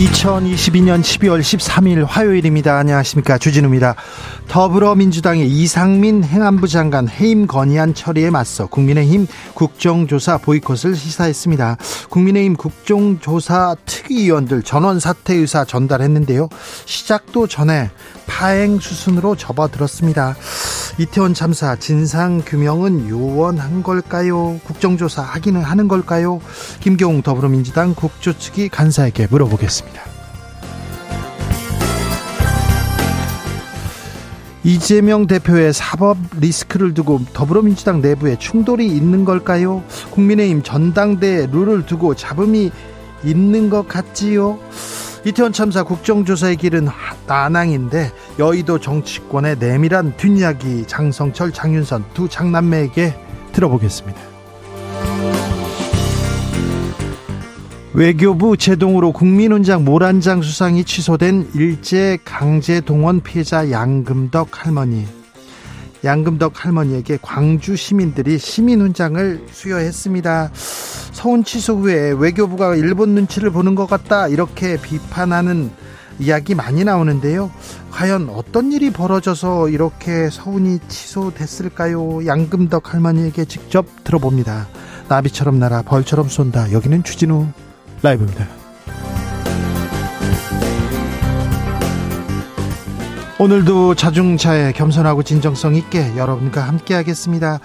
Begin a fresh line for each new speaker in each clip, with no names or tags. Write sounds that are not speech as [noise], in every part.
2022년 12월 13일 화요일입니다. 안녕하십니까. 주진우입니다. 더불어민주당의 이상민 행안부 장관 해임 건의안 처리에 맞서 국민의힘 국정조사 보이콧을 시사했습니다. 국민의힘 국정조사 특위위원들 전원 사퇴 의사 전달했는데요. 시작도 전에 파행 수순으로 접어들었습니다. 이태원 참사 진상 규명은 요원한 걸까요? 국정조사 하기는 하는 걸까요? 김경웅 더불어민주당 국조 측이 간사에게 물어보겠습니다. 이재명 대표의 사법 리스크를 두고 더불어민주당 내부에 충돌이 있는 걸까요? 국민의힘 전당대 룰을 두고 잡음이 있는 것 같지요? 이태원 참사 국정조사의 길은 난항인데 여의도 정치권의 내밀한 뒷이야기 장성철 장윤선 두 장남매에게 들어보겠습니다. 외교부 제동으로 국민훈장 모란장 수상이 취소된 일제 강제 동원 피해자 양금덕 할머니 양금덕 할머니에게 광주 시민들이 시민훈장을 수여했습니다. 서운 취소 후에 외교부가 일본 눈치를 보는 것 같다 이렇게 비판하는 이야기 많이 나오는데요. 과연 어떤 일이 벌어져서 이렇게 서운이 취소됐을까요? 양금덕 할머니에게 직접 들어봅니다. 나비처럼 날아 벌처럼 쏜다. 여기는 주진우 라이브입니다. 오늘도 자중차에 겸손하고 진정성 있게 여러분과 함께 하겠습니다.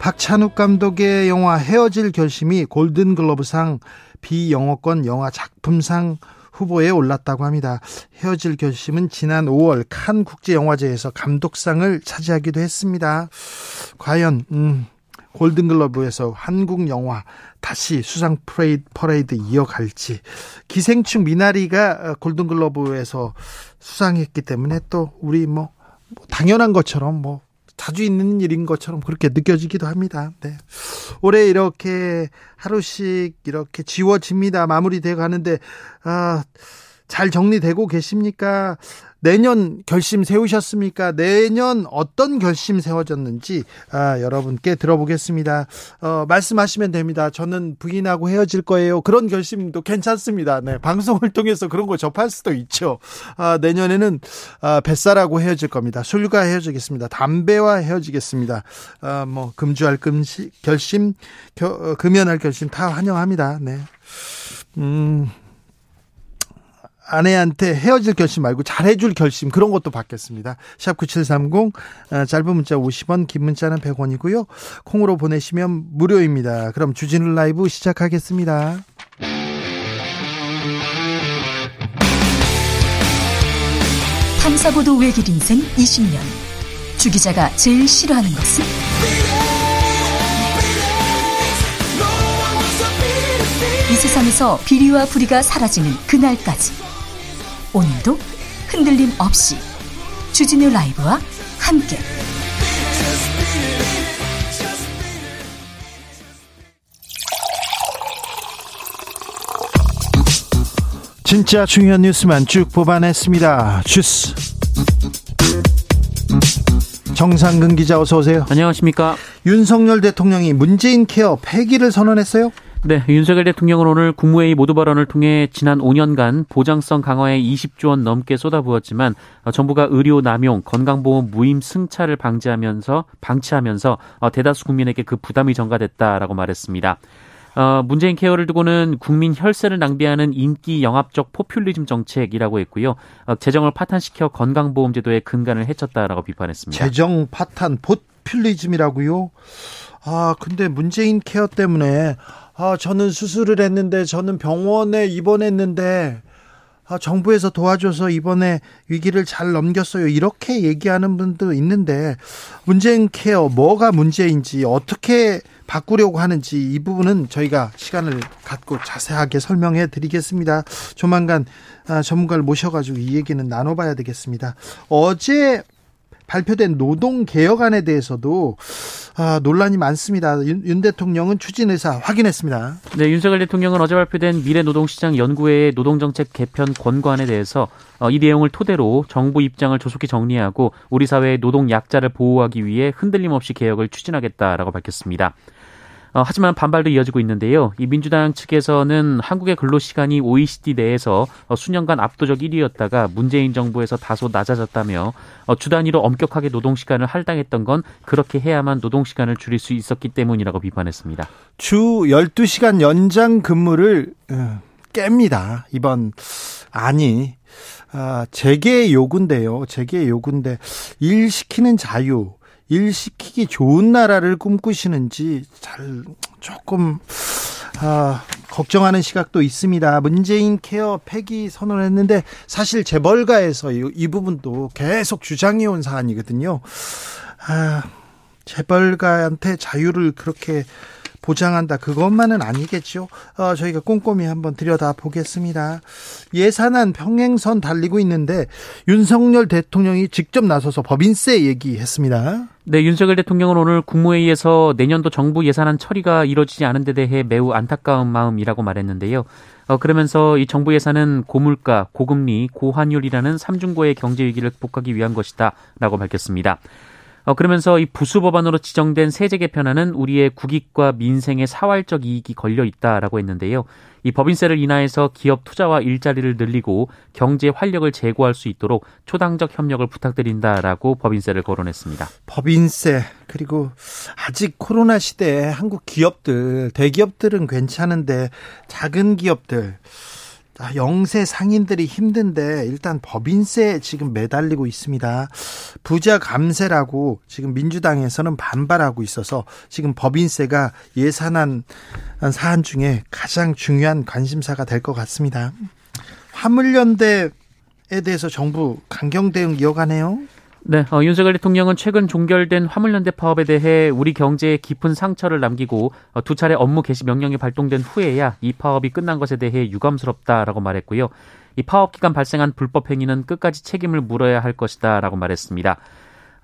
박찬욱 감독의 영화 헤어질 결심이 골든글러브상 비영어권 영화 작품상 후보에 올랐다고 합니다. 헤어질 결심은 지난 5월 칸 국제영화제에서 감독상을 차지하기도 했습니다. 과연 음, 골든글러브에서 한국 영화 다시 수상 프레이드, 퍼레이드 이어갈지 기생충 미나리가 골든글러브에서 수상했기 때문에 또 우리 뭐, 뭐 당연한 것처럼 뭐 자주 있는 일인 것처럼 그렇게 느껴지기도 합니다. 네. 올해 이렇게 하루씩 이렇게 지워집니다. 마무리돼 가는데 아, 잘 정리되고 계십니까? 내년 결심 세우셨습니까? 내년 어떤 결심 세워졌는지 아, 여러분께 들어보겠습니다. 어, 말씀하시면 됩니다. 저는 부인하고 헤어질 거예요. 그런 결심도 괜찮습니다. 네, 방송을 통해서 그런 거 접할 수도 있죠. 아, 내년에는 아, 뱃살하고 헤어질 겁니다. 술과 헤어지겠습니다. 담배와 헤어지겠습니다. 아, 뭐 금주할 금시, 결심, 겨, 어, 금연할 결심 다 환영합니다. 네. 음. 아내한테 헤어질 결심 말고 잘해줄 결심 그런 것도 받겠습니다. 샵 9730 어, 짧은 문자 50원 긴 문자는 100원이고요. 콩으로 보내시면 무료입니다. 그럼 주진우 라이브 시작하겠습니다.
탐사보도 외길 인생 20년 주 기자가 제일 싫어하는 것은? 이 세상에서 비리와 부리가 사라지는 그날까지 오늘도 흔들림 없이 주진우 라이브와 함께
진짜 중요한 뉴스만 쭉 뽑아냈습니다. 주스 정상근 기자 어서 오세요.
안녕하십니까?
윤석열 대통령이 문재인 케어 폐기를 선언했어요.
네, 윤석열 대통령은 오늘 국무회의 모두 발언을 통해 지난 5년간 보장성 강화에 20조 원 넘게 쏟아부었지만 어, 정부가 의료 남용, 건강보험 무임 승차를 방지하면서 방치하면서 어, 대다수 국민에게 그 부담이 전가됐다라고 말했습니다. 어, 문재인 케어를 두고는 국민 혈세를 낭비하는 인기 영합적 포퓰리즘 정책이라고 했고요. 어, 재정을 파탄시켜 건강보험제도의 근간을 해쳤다라고 비판했습니다.
재정 파탄 포퓰리즘이라고요? 아, 근데 문재인 케어 때문에 아, 저는 수술을 했는데 저는 병원에 입원했는데 아, 정부에서 도와줘서 이번에 위기를 잘 넘겼어요. 이렇게 얘기하는 분도 있는데 문재인 케어 뭐가 문제인지 어떻게 바꾸려고 하는지 이 부분은 저희가 시간을 갖고 자세하게 설명해 드리겠습니다. 조만간 아, 전문가를 모셔가지고 이 얘기는 나눠봐야 되겠습니다. 어제 발표된 노동 개혁안에 대해서도 아, 논란이 많습니다. 윤, 윤, 대통령은 추진 의사 확인했습니다.
네, 윤석열 대통령은 어제 발표된 미래노동시장 연구회의 노동정책 개편 권고안에 대해서 어, 이 내용을 토대로 정부 입장을 조속히 정리하고 우리 사회의 노동 약자를 보호하기 위해 흔들림 없이 개혁을 추진하겠다라고 밝혔습니다. 어, 하지만 반발도 이어지고 있는데요. 이 민주당 측에서는 한국의 근로 시간이 OECD 내에서 어, 수년간 압도적 1위였다가 문재인 정부에서 다소 낮아졌다며 어, 주 단위로 엄격하게 노동 시간을 할당했던 건 그렇게 해야만 노동 시간을 줄일 수 있었기 때문이라고 비판했습니다.
주 12시간 연장 근무를 어, 깹니다. 이번 아니 아, 재계 요구인데요. 재계 요구인데 일 시키는 자유 일 시키기 좋은 나라를 꿈꾸시는지 잘 조금 아, 걱정하는 시각도 있습니다. 문재인 케어 폐기 선언했는데 사실 재벌가에서 이, 이 부분도 계속 주장해 온 사안이거든요. 아, 재벌가한테 자유를 그렇게 보장한다. 그것만은 아니겠죠. 어, 저희가 꼼꼼히 한번 들여다 보겠습니다. 예산안 평행선 달리고 있는데 윤석열 대통령이 직접 나서서 법인세 얘기했습니다.
네, 윤석열 대통령은 오늘 국무회의에서 내년도 정부 예산안 처리가 이뤄지지 않은 데 대해 매우 안타까운 마음이라고 말했는데요. 어, 그러면서 이 정부 예산은 고물가, 고금리, 고환율이라는 삼중고의 경제 위기를 극복하기 위한 것이다 라고 밝혔습니다. 어, 그러면서 이 부수 법안으로 지정된 세제 개편안은 우리의 국익과 민생의 사활적 이익이 걸려 있다라고 했는데요. 이 법인세를 인하해서 기업 투자와 일자리를 늘리고 경제 활력을 제고할 수 있도록 초당적 협력을 부탁드린다라고 법인세를 거론했습니다.
법인세 그리고 아직 코로나 시대에 한국 기업들 대기업들은 괜찮은데 작은 기업들 아, 영세 상인들이 힘든데 일단 법인세 지금 매달리고 있습니다. 부자 감세라고 지금 민주당에서는 반발하고 있어서 지금 법인세가 예산안 사안 중에 가장 중요한 관심사가 될 것 같습니다. 화물연대에 대해서 정부 강경 대응 이어가네요.
네, 어, 윤석열 대통령은 최근 종결된 화물연대 파업에 대해 우리 경제에 깊은 상처를 남기고 어, 두 차례 업무 개시 명령이 발동된 후에야 이 파업이 끝난 것에 대해 유감스럽다라고 말했고요. 이 파업 기간 발생한 불법 행위는 끝까지 책임을 물어야 할 것이다라고 말했습니다.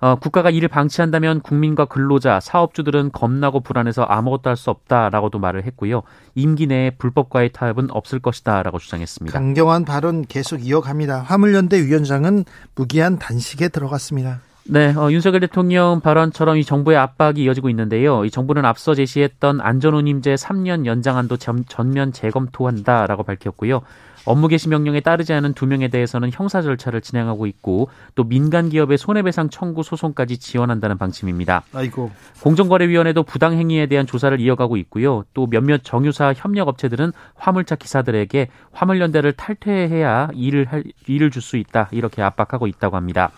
어, 국가가 이를 방치한다면 국민과 근로자, 사업주들은 겁나고 불안해서 아무것도 할 수 없다라고도 말을 했고요. 임기 내에 불법과의 타협은 없을 것이다라고 주장했습니다.
강경한 발언 계속 이어갑니다. 화물연대 위원장은 무기한 단식에 들어갔습니다.
네, 어, 윤석열 대통령 발언처럼 이 정부의 압박이 이어지고 있는데요. 이 정부는 앞서 제시했던 안전운임제 3년 연장안도 전, 전면 재검토한다라고 밝혔고요. 업무 개시 명령에 따르지 않은 두 명에 대해서는 형사 절차를 진행하고 있고 또 민간 기업의 손해배상 청구 소송까지 지원한다는 방침입니다.
아이고.
공정거래위원회도 부당 행위에 대한 조사를 이어가고 있고요. 또 몇몇 정유사 협력 업체들은 화물차 기사들에게 화물연대를 탈퇴해야 일을 할, 일을 줄 수 있다 이렇게 압박하고 있다고 합니다.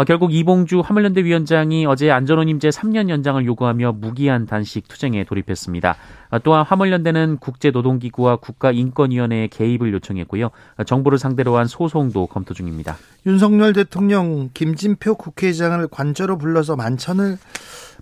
어, 결국 이봉주 화물연대 위원장이 어제 안전원임제 3년 연장을 요구하며 무기한 단식 투쟁에 돌입했습니다. 어, 또한 화물연대는 국제노동기구와 국가인권위원회에 개입을 요청했고요. 어, 정부를 상대로 한 소송도 검토 중입니다.
윤석열 대통령 김진표 국회의장을 관저로 불러서 만찬을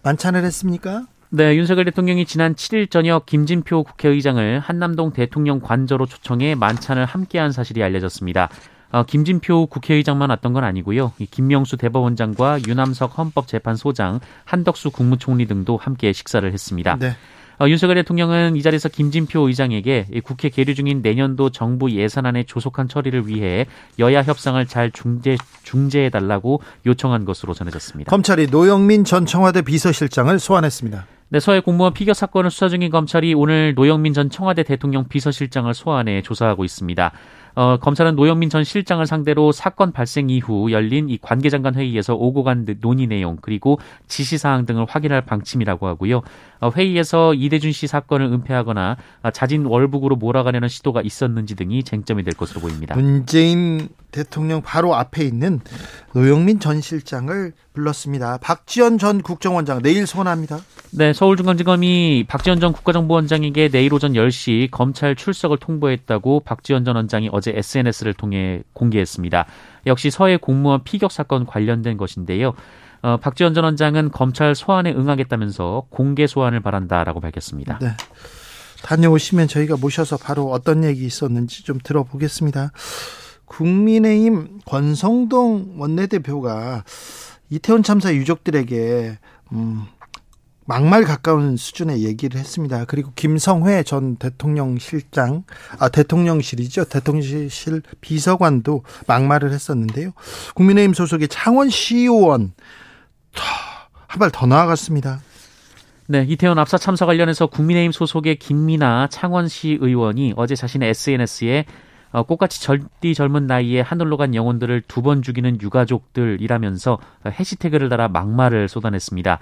만찬을 했습니까?
네, 윤석열 대통령이 지난 7일 저녁 김진표 국회의장을 한남동 대통령 관저로 초청해 만찬을 함께한 사실이 알려졌습니다. 어, 김진표 국회의장만 왔던 건 아니고요. 김명수 대법원장과 유남석 헌법재판소장, 한덕수 국무총리 등도 함께 식사를 했습니다. 네. 어, 윤석열 대통령은 이 자리에서 김진표 의장에게 국회 계류 중인 내년도 정부 예산안의 조속한 처리를 위해 여야 협상을 잘 중재, 중재해 달라고 요청한 것으로 전해졌습니다.
검찰이 노영민 전 청와대 비서실장을 소환했습니다.
네, 서해 공무원 피격 사건을 수사 중인 검찰이 오늘 노영민 전 청와대 대통령 비서실장을 소환해 조사하고 있습니다. 어, 검찰은 노영민 전 실장을 상대로 사건 발생 이후 열린 이 관계장관 회의에서 오고 간 논의 내용 그리고 지시 사항 등을 확인할 방침이라고 하고요. 어, 회의에서 이대준 씨 사건을 은폐하거나 아, 자진 월북으로 몰아가려는 시도가 있었는지 등이 쟁점이 될 것으로 보입니다.
문재인 대통령 바로 앞에 있는 노영민 전 실장을 불렀습니다. 박지원 전 국정원장 내일 소환합니다.
네, 서울중앙지검이 박지원 전 국가정보원장에게 내일 오전 10시 검찰 출석을 통보했다고 박지원 전 원장이 어제 SNS를 통해 공개했습니다. 역시 서해 공무원 피격 사건 관련된 것인데요. 어, 박지원 전 원장은 검찰 소환에 응하겠다면서 공개 소환을 바란다라고 밝혔습니다. 네.
다녀오시면 저희가 모셔서 바로 어떤 얘기 있었는지 좀 들어보겠습니다. 국민의힘 권성동 원내대표가 이태원 참사 유족들에게 음, 막말 가까운 수준의 얘기를 했습니다. 그리고 김성회 전 대통령 실장, 아, 대통령실이죠. 대통령실 비서관도 막말을 했었는데요. 국민의힘 소속의 창원 시의원, 한 발 더 나아갔습니다.
네, 이태원 압사 참사 관련해서 국민의힘 소속의 김민아 창원시 의원이 어제 자신의 SNS에 어, 꽃같이 절디 젊은 나이에 하늘로 간 영혼들을 두 번 죽이는 유가족들이라면서 해시태그를 달아 막말을 쏟아냈습니다.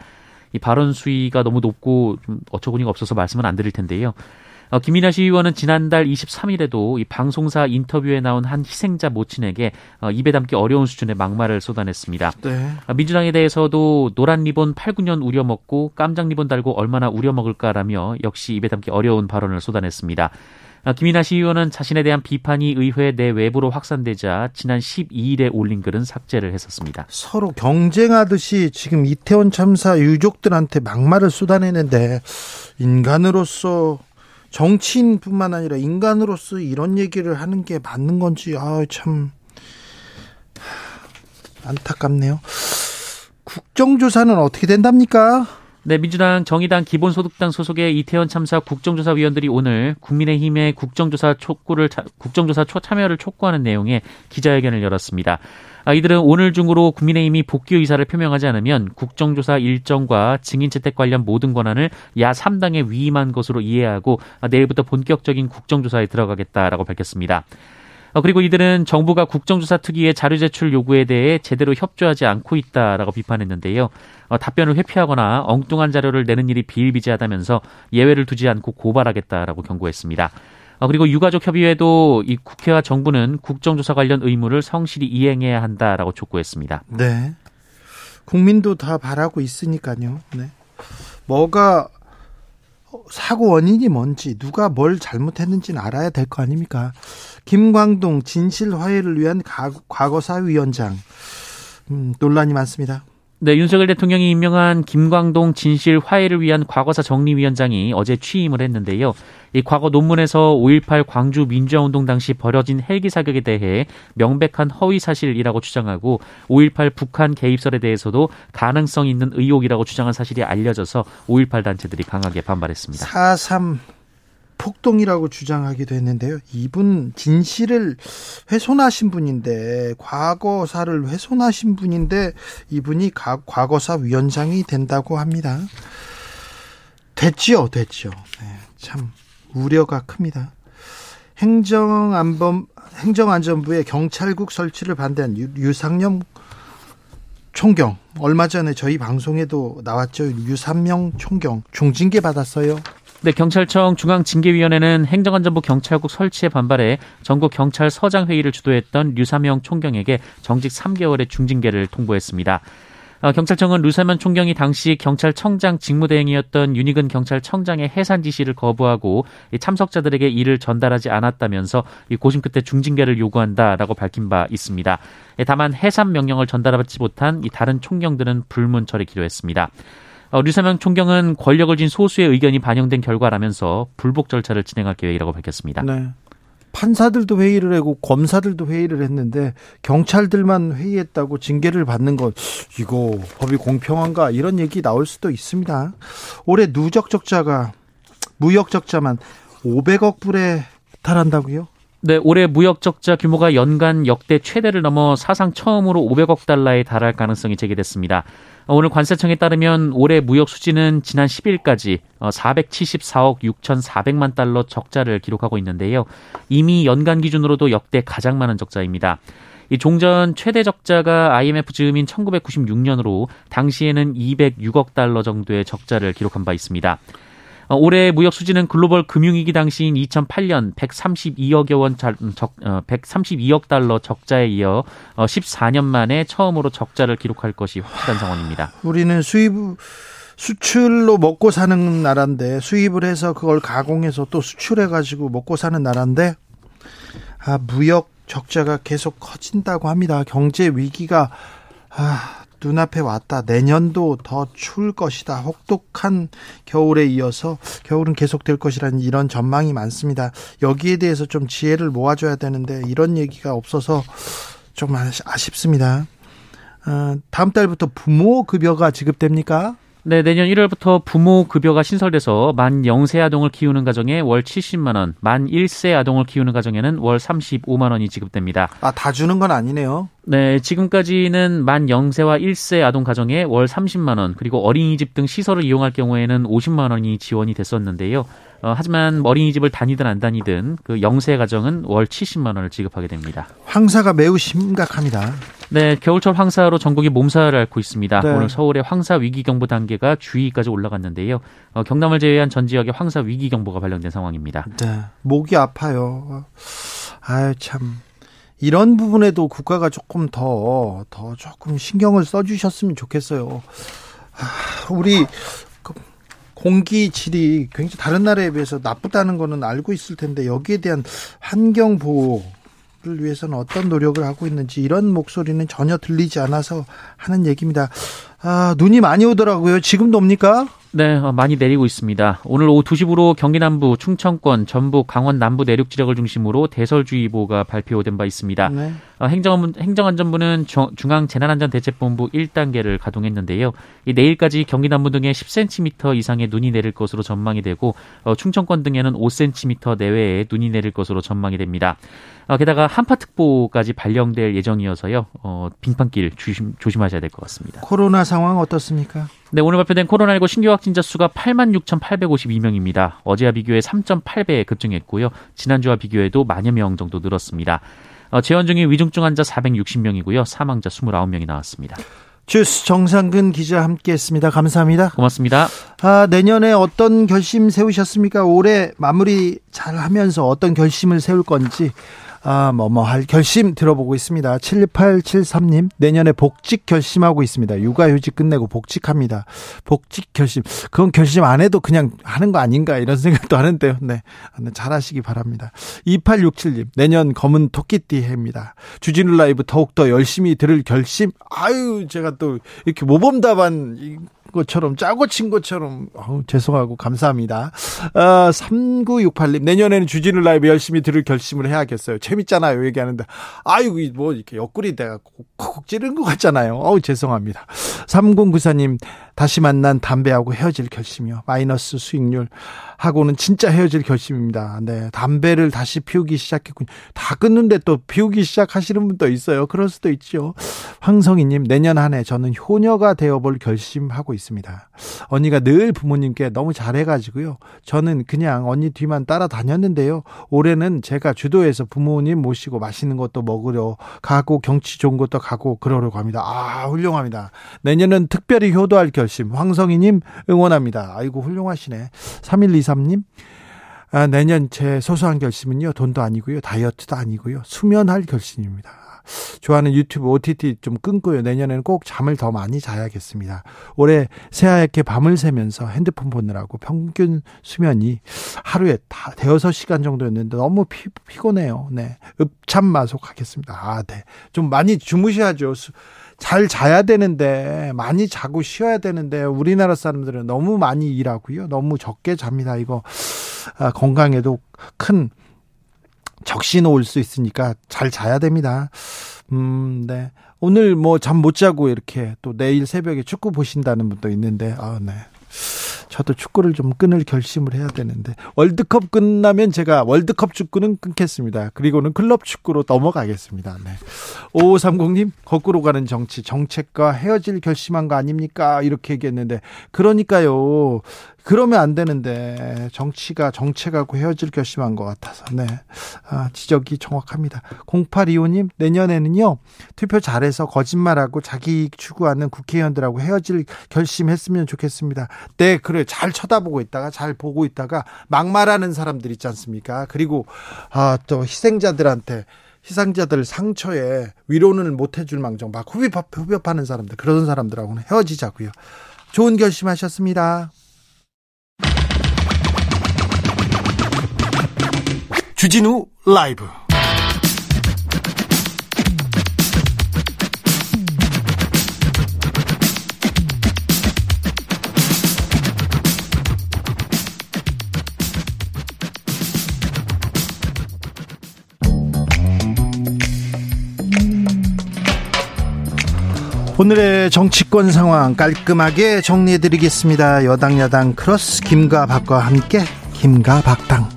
이 발언 수위가 너무 높고 좀 어처구니가 없어서 말씀은 안 드릴 텐데요. 어, 김민아 시의원은 지난달 23일에도 이 방송사 인터뷰에 나온 한 희생자 모친에게 어, 입에 담기 어려운 수준의 막말을 쏟아냈습니다. 네. 어, 민주당에 대해서도 노란 리본 8, 9년 우려먹고 깜장 리본 달고 얼마나 우려먹을까라며 역시 입에 담기 어려운 발언을 쏟아냈습니다. 어, 김이나 시의원은 자신에 대한 비판이 의회 내 외부로 확산되자 지난 12일에 올린 글은 삭제를 했었습니다.
서로 경쟁하듯이 지금 이태원 참사 유족들한테 막말을 쏟아내는데 인간으로서 정치인뿐만 아니라 인간으로서 이런 얘기를 하는 게 맞는 건지 아 참 안타깝네요. 국정조사는 어떻게 된답니까?
네, 민주당, 정의당, 기본소득당 소속의 이태원 참사 국정조사위원들이 오늘 국민의힘의 국정조사 촉구를 국정조사 초 참여를 촉구하는 내용의 기자회견을 열었습니다. 아, 이들은 오늘 중으로 국민의힘이 복귀 의사를 표명하지 않으면 국정조사 일정과 증인 채택 관련 모든 권한을 야 3당에 위임한 것으로 이해하고 아, 내일부터 본격적인 국정조사에 들어가겠다라고 밝혔습니다. 어, 그리고 이들은 정부가 국정조사 특위의 자료 제출 요구에 대해 제대로 협조하지 않고 있다라고 비판했는데요. 어, 답변을 회피하거나 엉뚱한 자료를 내는 일이 비일비재하다면서 예외를 두지 않고 고발하겠다라고 경고했습니다. 어, 그리고 유가족 협의회도 이 국회와 정부는 국정조사 관련 의무를 성실히 이행해야 한다라고 촉구했습니다.
네. 국민도 다 바라고 있으니까요. 네. 뭐가 사고 원인이 뭔지 누가 뭘 잘못했는지는 알아야 될 거 아닙니까? 김광동 진실 화해를 위한 과거사 위원장 음, 논란이 많습니다.
네, 윤석열 대통령이 임명한 김광동 진실 화해를 위한 과거사 정리위원장이 어제 취임을 했는데요. 이 과거 논문에서 5.18 광주 민주화운동 당시 벌어진 헬기 사격에 대해 명백한 허위 사실이라고 주장하고 5.18 북한 개입설에 대해서도 가능성 있는 의혹이라고 주장한 사실이 알려져서 5.18 단체들이 강하게 반발했습니다.
4.3 폭동이라고 주장하기도 했는데요. 이분 진실을 훼손하신 분인데 과거사를 훼손하신 분인데 이분이 가, 과거사 위원장이 된다고 합니다. 됐지요, 됐죠. 네, 참 우려가 큽니다. 행정안범 행정안전부의 경찰국 설치를 반대한 유, 유상념 총경 얼마 전에 저희 방송에도 나왔죠. 유삼명 총경 중징계 받았어요.
네, 경찰청 중앙징계위원회는 행정안전부 경찰국 설치에 반발해 전국 경찰서장 회의를 주도했던 류사명 총경에게 정직 3개월의 중징계를 통보했습니다. 어, 경찰청은 류사명 총경이 당시 경찰청장 직무대행이었던 윤희근 경찰청장의 해산 지시를 거부하고 참석자들에게 이를 전달하지 않았다면서 고심 끝에 중징계를 요구한다라고 밝힌 바 있습니다. 예, 다만 해산 명령을 전달받지 못한 다른 총경들은 불문 처리기로 했습니다. 어, 류사명 총경은 권력을 쥔 소수의 의견이 반영된 결과라면서 불복 절차를 진행할 계획이라고 밝혔습니다. 네.
판사들도 회의를 하고 검사들도 회의를 했는데 경찰들만 회의했다고 징계를 받는 것 이거 법이 공평한가 이런 얘기 나올 수도 있습니다. 올해 누적 적자가 무역 적자만 500억 불에 달한다고요?
네, 올해 무역 적자 규모가 연간 역대 최대를 넘어 사상 처음으로 500억 달러에 달할 가능성이 제기됐습니다. 오늘 관세청에 따르면 올해 무역 수지는 지난 10일까지 474억 6,400만 달러 적자를 기록하고 있는데요. 이미 연간 기준으로도 역대 가장 많은 적자입니다. 이 종전 최대 적자가 IMF 즈음인 1996년으로 당시에는 206억 달러 정도의 적자를 기록한 바 있습니다. 어, 올해 무역 수지는 글로벌 금융위기 당시인 2008년 132억여 원 적, 132억 어, 달러 적자에 이어 14년 어, 만에 처음으로 적자를 기록할 것이 확실한 상황입니다.
우리는 수입 수출로 먹고 사는 나라인데 수입을 해서 그걸 가공해서 또 수출해 가지고 먹고 사는 나라인데 아, 무역 적자가 계속 커진다고 합니다. 경제 위기가 아, 눈앞에 왔다. 내년도 더 추울 것이다. 혹독한 겨울에 이어서 겨울은 계속될 것이라는 이런 전망이 많습니다. 여기에 대해서 좀 지혜를 모아줘야 되는데 이런 얘기가 없어서 좀 아쉽습니다. 어, 다음 달부터 부모 급여가 지급됩니까?
네, 내년 1월부터 부모 급여가 신설돼서 만 0세 아동을 키우는 가정에 월 70만 원, 만 1세 아동을 키우는 가정에는 월 35만 원이 지급됩니다.
아, 다 주는 건 아니네요.
네, 지금까지는 만 0세와 1세 아동 가정에 월 30만 원, 그리고 어린이집 등 시설을 이용할 경우에는 50만 원이 지원이 됐었는데요. 어, 하지만 어린이집을 다니든 안 다니든 그 0세 가정은 월 70만 원을 지급하게 됩니다.
황사가 매우 심각합니다.
네, 겨울철 황사로 전국이 몸살을 앓고 있습니다. 네. 오늘 서울의 황사 위기 경보 단계가 주의까지 올라갔는데요. 어, 경남을 제외한 전 지역에 황사 위기 경보가 발령된 상황입니다.
네, 목이 아파요. 아유 참. 이런 부분에도 국가가 조금 더, 더 조금 신경을 써주셨으면 좋겠어요. 아, 우리 공기 질이 굉장히 다른 나라에 비해서 나쁘다는 거는 알고 있을 텐데 여기에 대한 환경 보호 를 위해서는 어떤 노력을 하고 있는지 이런 목소리는 전혀 들리지 않아서 하는 얘기입니다. 아, 눈이 많이 오더라고요. 지금도 옵니까?
네, 어, 많이 내리고 있습니다. 오늘 오후 2시부로 경기 남부, 충청권, 전북, 강원 남부 내륙 지역을 중심으로 대설주의보가 발표된 바 있습니다. 네. 어, 행정, 행정안전부는 중앙 재난안전대책본부 1단계를 가동했는데요. 이 내일까지 경기 남부 등에 10cm 이상의 눈이 내릴 것으로 전망이 되고 어, 충청권 등에는 5cm 내외의 눈이 내릴 것으로 전망이 됩니다. 어, 게다가 한파특보까지 발령될 예정이어서요. 어, 빙판길 조심, 조심하셔야 될 것 같습니다.
코로나 상황 어떻습니까?
네, 오늘 발표된 코로나19 신규 확진자 수가 86,852명입니다. 어제와 비교해 3.8배 급증했고요. 지난주와 비교해도 만여 명 정도 늘었습니다. 어, 재원 중인 위중증 환자 460명이고요. 사망자 29명이 나왔습니다.
주스 정상근 기자 함께했습니다. 감사합니다.
고맙습니다.
아, 내년에 어떤 결심 세우셨습니까? 올해 마무리 잘 하면서 어떤 결심을 세울 건지 아, 뭐, 뭐, 할 결심 들어보고 있습니다. 7873님, 내년에 복직 결심하고 있습니다. 육아휴직 끝내고 복직합니다. 복직 결심. 그건 결심 안 해도 그냥 하는 거 아닌가, 이런 [laughs] 생각도 하는데요. 네. 네잘 하시기 바랍니다. 2867님, 내년 검은 토끼띠 해입니다. 주진우 라이브 더욱더 열심히 들을 결심. 아유, 제가 또 이렇게 모범답안 것처럼 짜고 친 것처럼 어우, 죄송하고 감사합니다. 아, 3968님 내년에는 주진우 라이브 열심히 들을 결심을 해야겠어요. 재밌잖아요 얘기하는데 아이고 뭐 이렇게 옆구리 내가 콕콕 찌른 것 같잖아요. 어우 죄송합니다. 3094님 다시 만난 담배하고 헤어질 결심이요. 마이너스 수익률 하고는 진짜 헤어질 결심입니다. 네. 담배를 다시 피우기 시작했군요. 다 끊는데 또 피우기 시작하시는 분도 있어요. 그럴 수도 있죠. 황성희님, 내년 한 해 저는 효녀가 되어볼 결심하고 있습니다. 언니가 늘 부모님께 너무 잘해가지고요. 저는 그냥 언니 뒤만 따라다녔는데요. 올해는 제가 주도해서 부모님 모시고 맛있는 것도 먹으려 가고 경치 좋은 것도 가고 그러려고 합니다. 아, 훌륭합니다. 내년은 특별히 효도할 결심. 황성희님 응원합니다. 아이고, 훌륭하시네. 3123님. 아, 내년 제 소소한 결심은요, 돈도 아니고요, 다이어트도 아니고요, 수면할 결심입니다. 좋아하는 유튜브 OTT 좀 끊고요. 내년에는 꼭 잠을 더 많이 자야겠습니다. 올해 새하얗게 밤을 새면서 핸드폰 보느라고 평균 수면이 하루에 다 대여섯 시간 정도였는데 너무 피, 피곤해요. 네. 읍참 마속하겠습니다. 아, 네. 좀 많이 주무셔야죠. 잘 자야 되는데 많이 자고 쉬어야 되는데 우리나라 사람들은 너무 많이 일하고요. 너무 적게 잡니다. 이거 아, 건강에도 큰 적신 올 수 있으니까 잘 자야 됩니다. 음, 네. 오늘 뭐 잠 못 자고 이렇게 또 내일 새벽에 축구 보신다는 분도 있는데, 아, 네. 저도 축구를 좀 끊을 결심을 해야 되는데 월드컵 끝나면 제가 월드컵 축구는 끊겠습니다. 그리고는 클럽 축구로 넘어가겠습니다. 네. 5530님 거꾸로 가는 정치 정책과 헤어질 결심한 거 아닙니까? 이렇게 얘기했는데 그러니까요. 그러면 안 되는데 정치가 정책하고 헤어질 결심한 것 같아서 네 아, 지적이 정확합니다. 0825님 내년에는요 투표 잘해서 거짓말하고 자기 추구하는 국회의원들하고 헤어질 결심했으면 좋겠습니다. 네 그래 잘 쳐다보고 있다가 잘 보고 있다가 막말하는 사람들 있지 않습니까? 그리고 아, 또 희생자들한테 희생자들 상처에 위로는 못 해줄 망정 막 후벼, 후벼파는 사람들 그런 사람들하고는 헤어지자고요. 좋은 결심하셨습니다. 주진우 라이브 오늘의 정치권 상황 깔끔하게 정리해드리겠습니다. 여당 야당 크로스 김과 박과 함께 김과 박당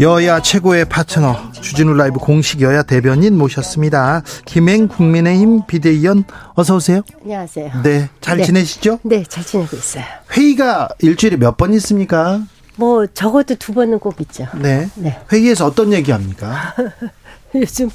여야 최고의 파트너 주진우 라이브 공식 여야 대변인 모셨습니다. 김행 국민의힘 비대위원 어서 오세요.
안녕하세요.
네, 잘
네.
지내시죠?
네, 잘 지내고 있어요.
회의가 일주일에 몇 번 있습니까?
뭐 적어도 두 번은 꼭 있죠.
네.
네.
회의에서 어떤 얘기합니까? [laughs]
요즘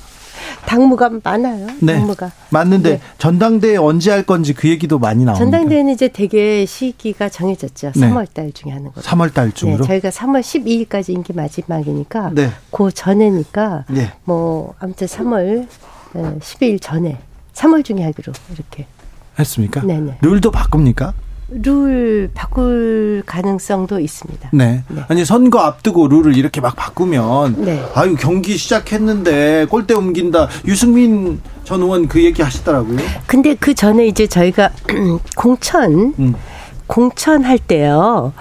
당무가 많아요.
네.
당무가.
맞는데
네.
전당대회 언제 할 건지 그 얘기도 많이 나옵니다.
전당대회는 이제 되게 시기가 정해졌죠.
네.
3월 달 중에 하는 거.
3월 달 중으로.
네, 저희가 3월 12일까지 임기 마지막이니까
네.
그 전에니까
네.
뭐 아무튼 3월 12일 전에 3월 중에 하기로 이렇게
했습니까?
네네.
룰도 바꿉니까?
룰 바꿀 가능성도 있습니다.
네.
네.
아니 선거 앞두고 룰을 이렇게 막 바꾸면
네.
아유 경기 시작했는데 골대 옮긴다. 유승민 전 의원 그 얘기 하시더라고요.
근데 그 전에 이제 저희가 [clears throat] 공천
음.
공천할 때요.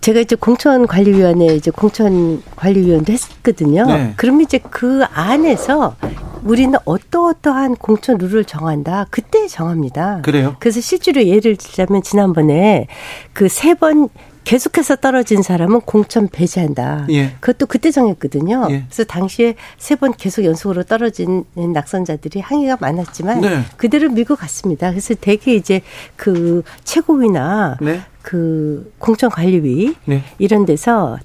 제가 이제 공천관리위원회 이제 공천관리위원도 했거든요.
네.
그러면 이제 그 안에서 우리는 어떠어떠한 공천 룰을 정한다. 그때 정합니다.
그래요?
그래서 실제로 예를 들자면 지난번에 그 세 번 계속해서 떨어진 사람은 공천 배제한다.
예.
그것도 그때 정했거든요.
예.
그래서 당시에 세 번 계속 연속으로 떨어진 낙선자들이 항의가 많았지만
네.
그대로 밀고 갔습니다. 그래서 대개 이제 그 최고위나
네.
그 공천관리위
네.
이런 데서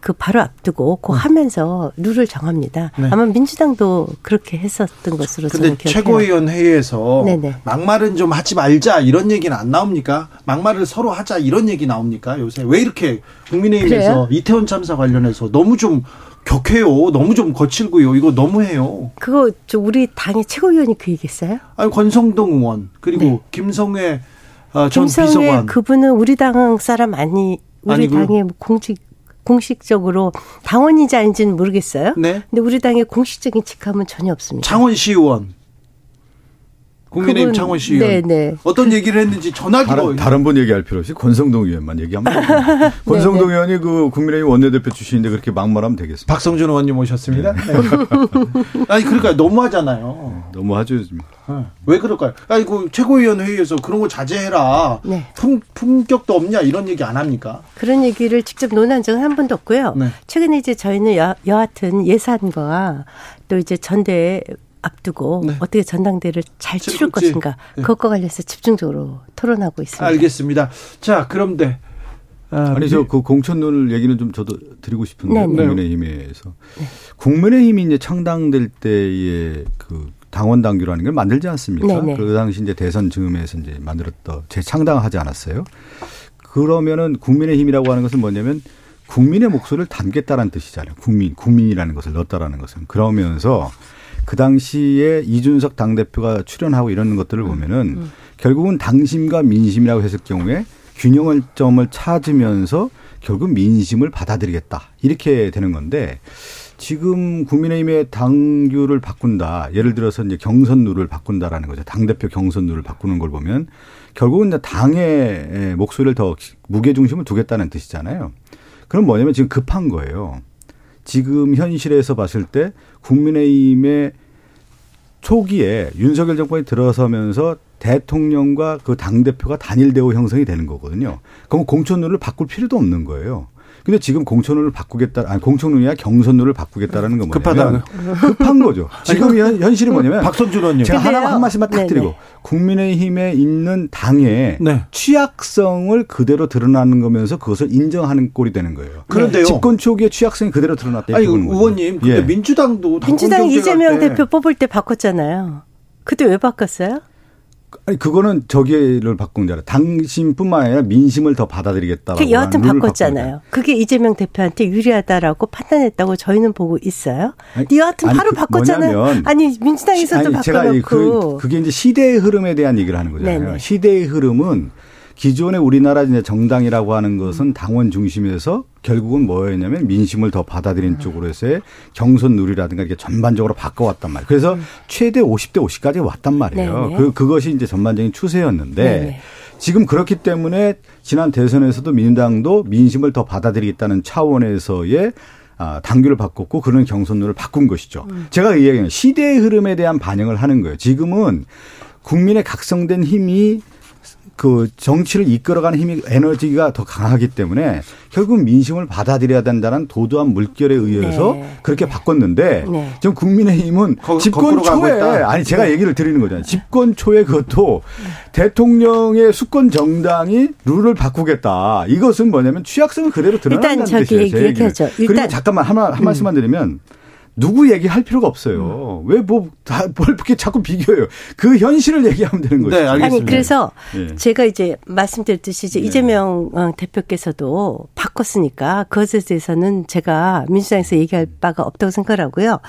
그 바로 앞두고 그 하면서 룰을 정합니다.
네.
아마 민주당도 그렇게 했었던 것으로 저는 기억해요.
최고위원 회의에서
네네.
막말은 좀 하지 말자 이런 얘기는 안 나옵니까? 막말을 서로 하자 이런 얘기 나옵니까? 요새 왜 이렇게 국민의힘에서
그래요?
이태원 참사 관련해서 너무 좀 격해요. 너무 좀 거칠고요. 이거 너무해요.
그거 저 우리 당의 최고위원이 그 얘기했어요?
아니 권성동 의원 그리고
네.
김성회 어, 전
김성애
비서관
그분은 우리 당 사람 아니 우리
아니고요?
당의 뭐 공식 공식적으로 당원인지 아닌지는 모르겠어요.
네.
근데 우리 당의 공식적인 직함은 전혀 없습니다.
창원시 의원 국민의힘
그분-
창원 시 의원
네, 네.
어떤 얘기를 했는지 전화기로
다른, 다른 분 얘기할 필요 없이 권성동 의원만 얘기하면 됩니다. [laughs] 권성동 의원이 그 국민의힘 원내대표 출신인데 그렇게 막말하면 되겠습니다.
박성준 의원님 오셨습니다. 네. [laughs] 아니 그러니까 너무하잖아요.
너무 하죠 요즘.
네. 왜 그럴까요? 아니 그 최고위원 회의에서 그런 거 자제해라.
네.
품, 품격도 없냐 이런 얘기 안 합니까?
그런 얘기를 직접 논한 적은 한 번도 없고요.
네.
최근에 이제 저희는 여, 여하튼 예산과 또 이제 전대 앞두고
네.
어떻게 전당대를 잘 치를
치를지.
것인가
네.
그것과 관련해서 집중적으로 토론하고 있습니다.
알겠습니다. 자 그런데 아,
아니 저 그 공천론을 얘기는 좀 저도 드리고 싶은데
네네.
국민의힘에서 국민의힘이 이제 창당될 때의 그 당원 당규라는 걸 만들지 않습니까?
네네.
그 당시 이제 대선 즈음에서 이제 만들었던 재창당하지 않았어요. 그러면은 국민의힘이라고 하는 것은 뭐냐면 국민의 목소리를 담겠다라는 뜻이잖아요. 국민 국민이라는 것을 넣었다라는 것은 그러면서 그 당시에 이준석 당대표가 출연하고 이런 것들을 보면은 결국은 당심과 민심이라고 했을 경우에 균형을 점을 찾으면서 결국 민심을 받아들이겠다 이렇게 되는 건데 지금 국민의힘의 당규를 바꾼다 예를 들어서 이제 경선 룰을 바꾼다라는 거죠 당 대표 경선 룰을 바꾸는 걸 보면 결국은 이제 당의 목소리를 더 무게 중심을 두겠다는 뜻이잖아요. 그럼 뭐냐면 지금 급한 거예요. 지금 현실에서 봤을 때 국민의힘의 초기에 윤석열 정권이 들어서면서 대통령과 그 당대표가 단일 대우 형성이 되는 거거든요. 그럼 공천룰을 바꿀 필요도 없는 거예요. 근데 지금 공천룰을 바꾸겠다, 아니 공천룰이야 경선룰을 바꾸겠다는 건 뭐냐면 급한 거죠. 지금 현, 현실이 뭐냐면
박선준 의원님.
제가. 하나 한 말씀만 딱. 드리고 국민의힘에 있는 당의
네.
취약성을 그대로 드러나는 거면서 그것을 인정하는 꼴이 되는 거예요.
그런데요.
집권 초기에 취약성이 그대로 드러났다.
아니
보는 거죠.
의원님 근데
예.
민주당도
민주당 이재명
때
대표 뽑을 때 바꿨잖아요. 그때 왜 바꿨어요?
아니 그거는 저기를 바꾼 줄 알아요. 당심뿐만 아니라 민심을 더 받아들이겠다라고.
그 여하튼 바꿨잖아요. 그게 이재명 대표한테 유리하다라고 판단했다고 저희는 보고 있어요.
아니,
여하튼
아니,
바로
그
바꿨잖아요.
뭐냐면
아니 민주당에서도
아니, 제가 이
바꿔놓고.
그, 그게 이제 시대의 흐름에 대한 얘기를 하는 거잖아요.
네네.
시대의 흐름은 기존의 우리나라 이제 정당이라고 하는 것은 당원 중심에서 결국은 뭐였냐면 민심을 더 받아들인 쪽으로 해서의 경선 룰이라든가 이게 전반적으로 바꿔왔단 말이에요. 그래서 최대 50대 50까지 왔단 말이에요.
음. 네네.
그, 그것이 이제 전반적인 추세였는데
네네.
지금 그렇기 때문에 지난 대선에서도 민주당도 민심을 더 받아들이겠다는 차원에서의 아, 당규를 바꿨고 그런 경선룰을 바꾼 것이죠. 제가 이야기하는 시대의 흐름에 대한 반영을 하는 거예요. 지금은 국민의 각성된 힘이 그 정치를 이끌어가는 힘이 에너지가 더 강하기 때문에 결국 민심을 받아들여야 된다는 도도한 물결에 의해서
네.
그렇게 바꿨는데
네.
지금 국민의힘은
거-
집권 초에. 아니 제가 얘기를 드리는 거잖아요. 집권 초에 그것도 대통령의 수권 정당이 룰을 바꾸겠다. 이것은 뭐냐면 취약성을 그대로 드러난다는
일단 저기
뜻이에요. 제 얘기는.
얘기하죠.
그리고
일단- 음.
잠깐만 한, 말- 한 말씀만 드리면 누구 얘기할 필요가 없어요. 왜 뭐 다뭘 이렇게 자꾸 비교해요. 그 현실을 얘기하면 되는 거죠.
네, 알겠습니다.
아니 그래서
예.
제가 이제 말씀드렸듯이 이제
네.
이재명 어, 대표께서도 바꿨으니까 그것에 대해서는 제가 민주당에서 얘기할 바가 없다고 생각하고요.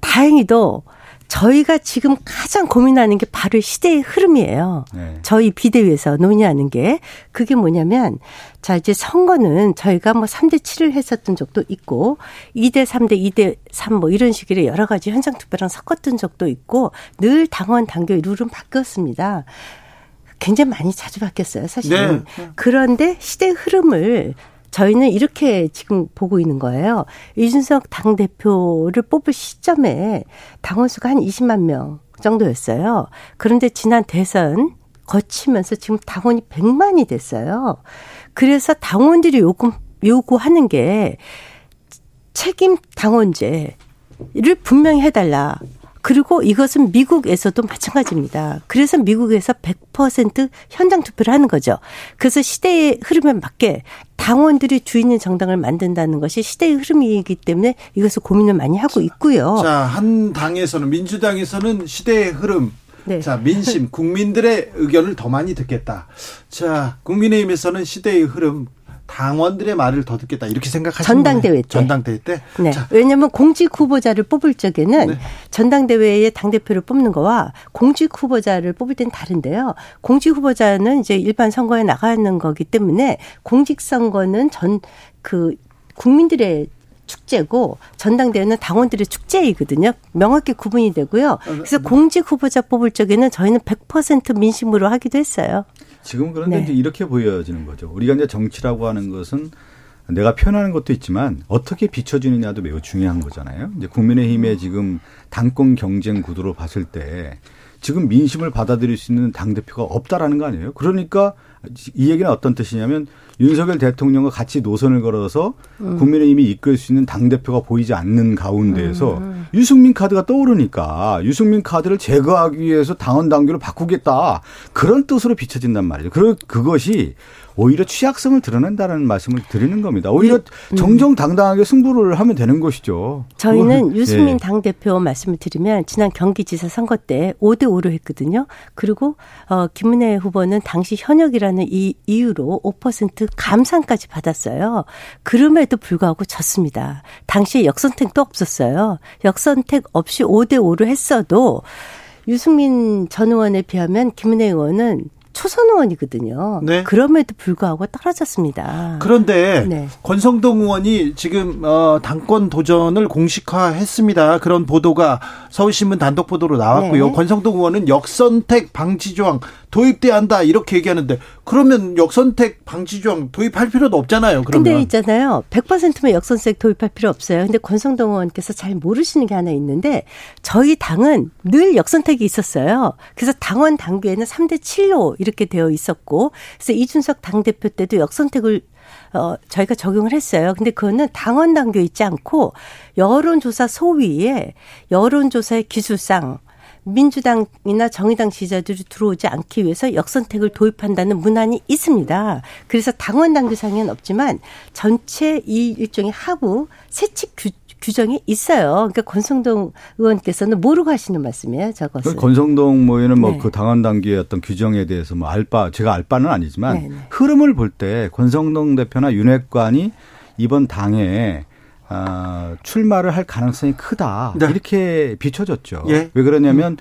다행히도 저희가 지금 가장 고민하는 게 바로 시대의 흐름이에요.
네.
저희 비대위에서 논의하는 게 그게 뭐냐면 자 이제 선거는 저희가 뭐 3대 7을 했었던 적도 있고 2대 3대 2대 3 뭐 이런 식으로 여러 가지 현장 투표랑 섞었던 적도 있고 늘 당원 당규의 룰은 바뀌었습니다. 굉장히 많이 자주 바뀌었어요, 사실은.
네.
그런데 시대의 흐름을 저희는 이렇게 지금 보고 있는 거예요. 이준석 당대표를 뽑을 시점에 당원 수가 한 20만 명 정도였어요. 그런데 지난 대선 거치면서 지금 당원이 100만이 됐어요. 그래서 당원들이 요구, 요구하는 게 책임 당원제를 분명히 해달라. 그리고 이것은 미국에서도 마찬가지입니다. 그래서 미국에서 100% 현장 투표를 하는 거죠. 그래서 시대의 흐름에 맞게 당원들이 주인인 정당을 만든다는 것이 시대의 흐름이기 때문에 이것을 고민을 많이 하고 있고요.
자, 한 당에서는 민주당에서는 시대의 흐름
네.
자, 민심, 국민들의 의견을 더 많이 듣겠다. 자, 국민의힘에서는 시대의 흐름, 당원들의 말을 더 듣겠다. 이렇게 생각하시는
전당대회? 때.
전당대회 때.
네.
자,
왜냐하면 공직 후보자를 뽑을 적에는
네.
전당대회의 당대표를 뽑는 거와 공직 후보자를 뽑을 땐 다른데요. 공직 후보자는 이제 일반 선거에 나가는 거기 때문에 공직 선거는 전 그 국민들의 축제고 전당대회는 당원들의 축제이거든요. 명확히 구분이 되고요. 그래서 공직 후보자 뽑을 적에는 저희는 100% 민심으로 하기도 했어요.
지금 그런데
네.
이제 이렇게 보여지는 거죠. 우리가 이제 정치라고 하는 것은 내가 표현하는 것도 있지만 어떻게 비춰지느냐도 매우 중요한 거잖아요. 이제 국민의힘의 지금 당권 경쟁 구도로 봤을 때 지금 민심을 받아들일 수 있는 당 대표가 없다라는 거 아니에요? 그러니까 이 얘기는 어떤 뜻이냐면 윤석열 대통령과 같이 노선을 걸어서 국민의힘이 이끌 수 있는 당 대표가 보이지 않는 가운데에서 유승민 카드가 떠오르니까 유승민 카드를 제거하기 위해서 당원 당규를 바꾸겠다 그런 뜻으로 비춰진단 말이죠. 그 그것이 오히려 취약성을 드러낸다는 말씀을 드리는 겁니다. 오히려 정정당당하게 승부를 하면 되는 것이죠.
저희는
그걸-
유승민
예.
당 대표 말씀을 드리면 지난 경기지사 선거 때 5대 5로 했거든요. 그리고 어 김은혜 후보는 당시 현역이라는 이 이유로 5% 감상까지 받았어요. 그럼에도 불구하고 졌습니다. 당시에 역선택도 없었어요. 역선택 없이 5대 5로 했어도 유승민 전 의원에 비하면 김은혜 의원은 초선 의원이거든요.
네.
그럼에도 불구하고 떨어졌습니다.
그런데
네.
권성동 의원이 지금 어, 당권 도전을 공식화했습니다. 그런 보도가 서울신문 단독 보도로 나왔고요.
네.
권성동 의원은 역선택 방지 조항 도입돼야 한다 이렇게 얘기하는데 그러면 역선택 방지 조항 도입할 필요도 없잖아요. 그러면
근데 있잖아요. 100%면 역선택 도입할 필요 없어요. 근데 권성동 의원께서 잘 모르시는 게 하나 있는데 저희 당은 늘 역선택이 있었어요. 그래서 당원 당규에는 3대 7로 이렇게 되어 있었고 그래서 이준석 당대표 때도 역선택을 어, 저희가 적용을 했어요. 근데 그거는 당원 당규에 있지 않고 여론조사 소위에 여론조사의 기술상 민주당이나 정의당 지지자들이 들어오지 않기 위해서 역선택을 도입한다는 문안이 있습니다. 그래서 당원 당규상에는 없지만 전체 이 일종의 하부 세칙 규, 규정이 있어요. 그러니까 권성동 의원께서는 모르고 하시는 말씀이에요, 저것을.
그 권성동 모에는 뭐
네.
그 당원 단계의 어떤 규정에 대해서 뭐 알바 제가 알바는 아니지만
네, 네.
흐름을 볼 때 권성동 대표나 윤핵관이 이번 당에 아, 출마를 할 가능성이 크다
네.
이렇게 비춰졌죠.
예.
왜 그러냐면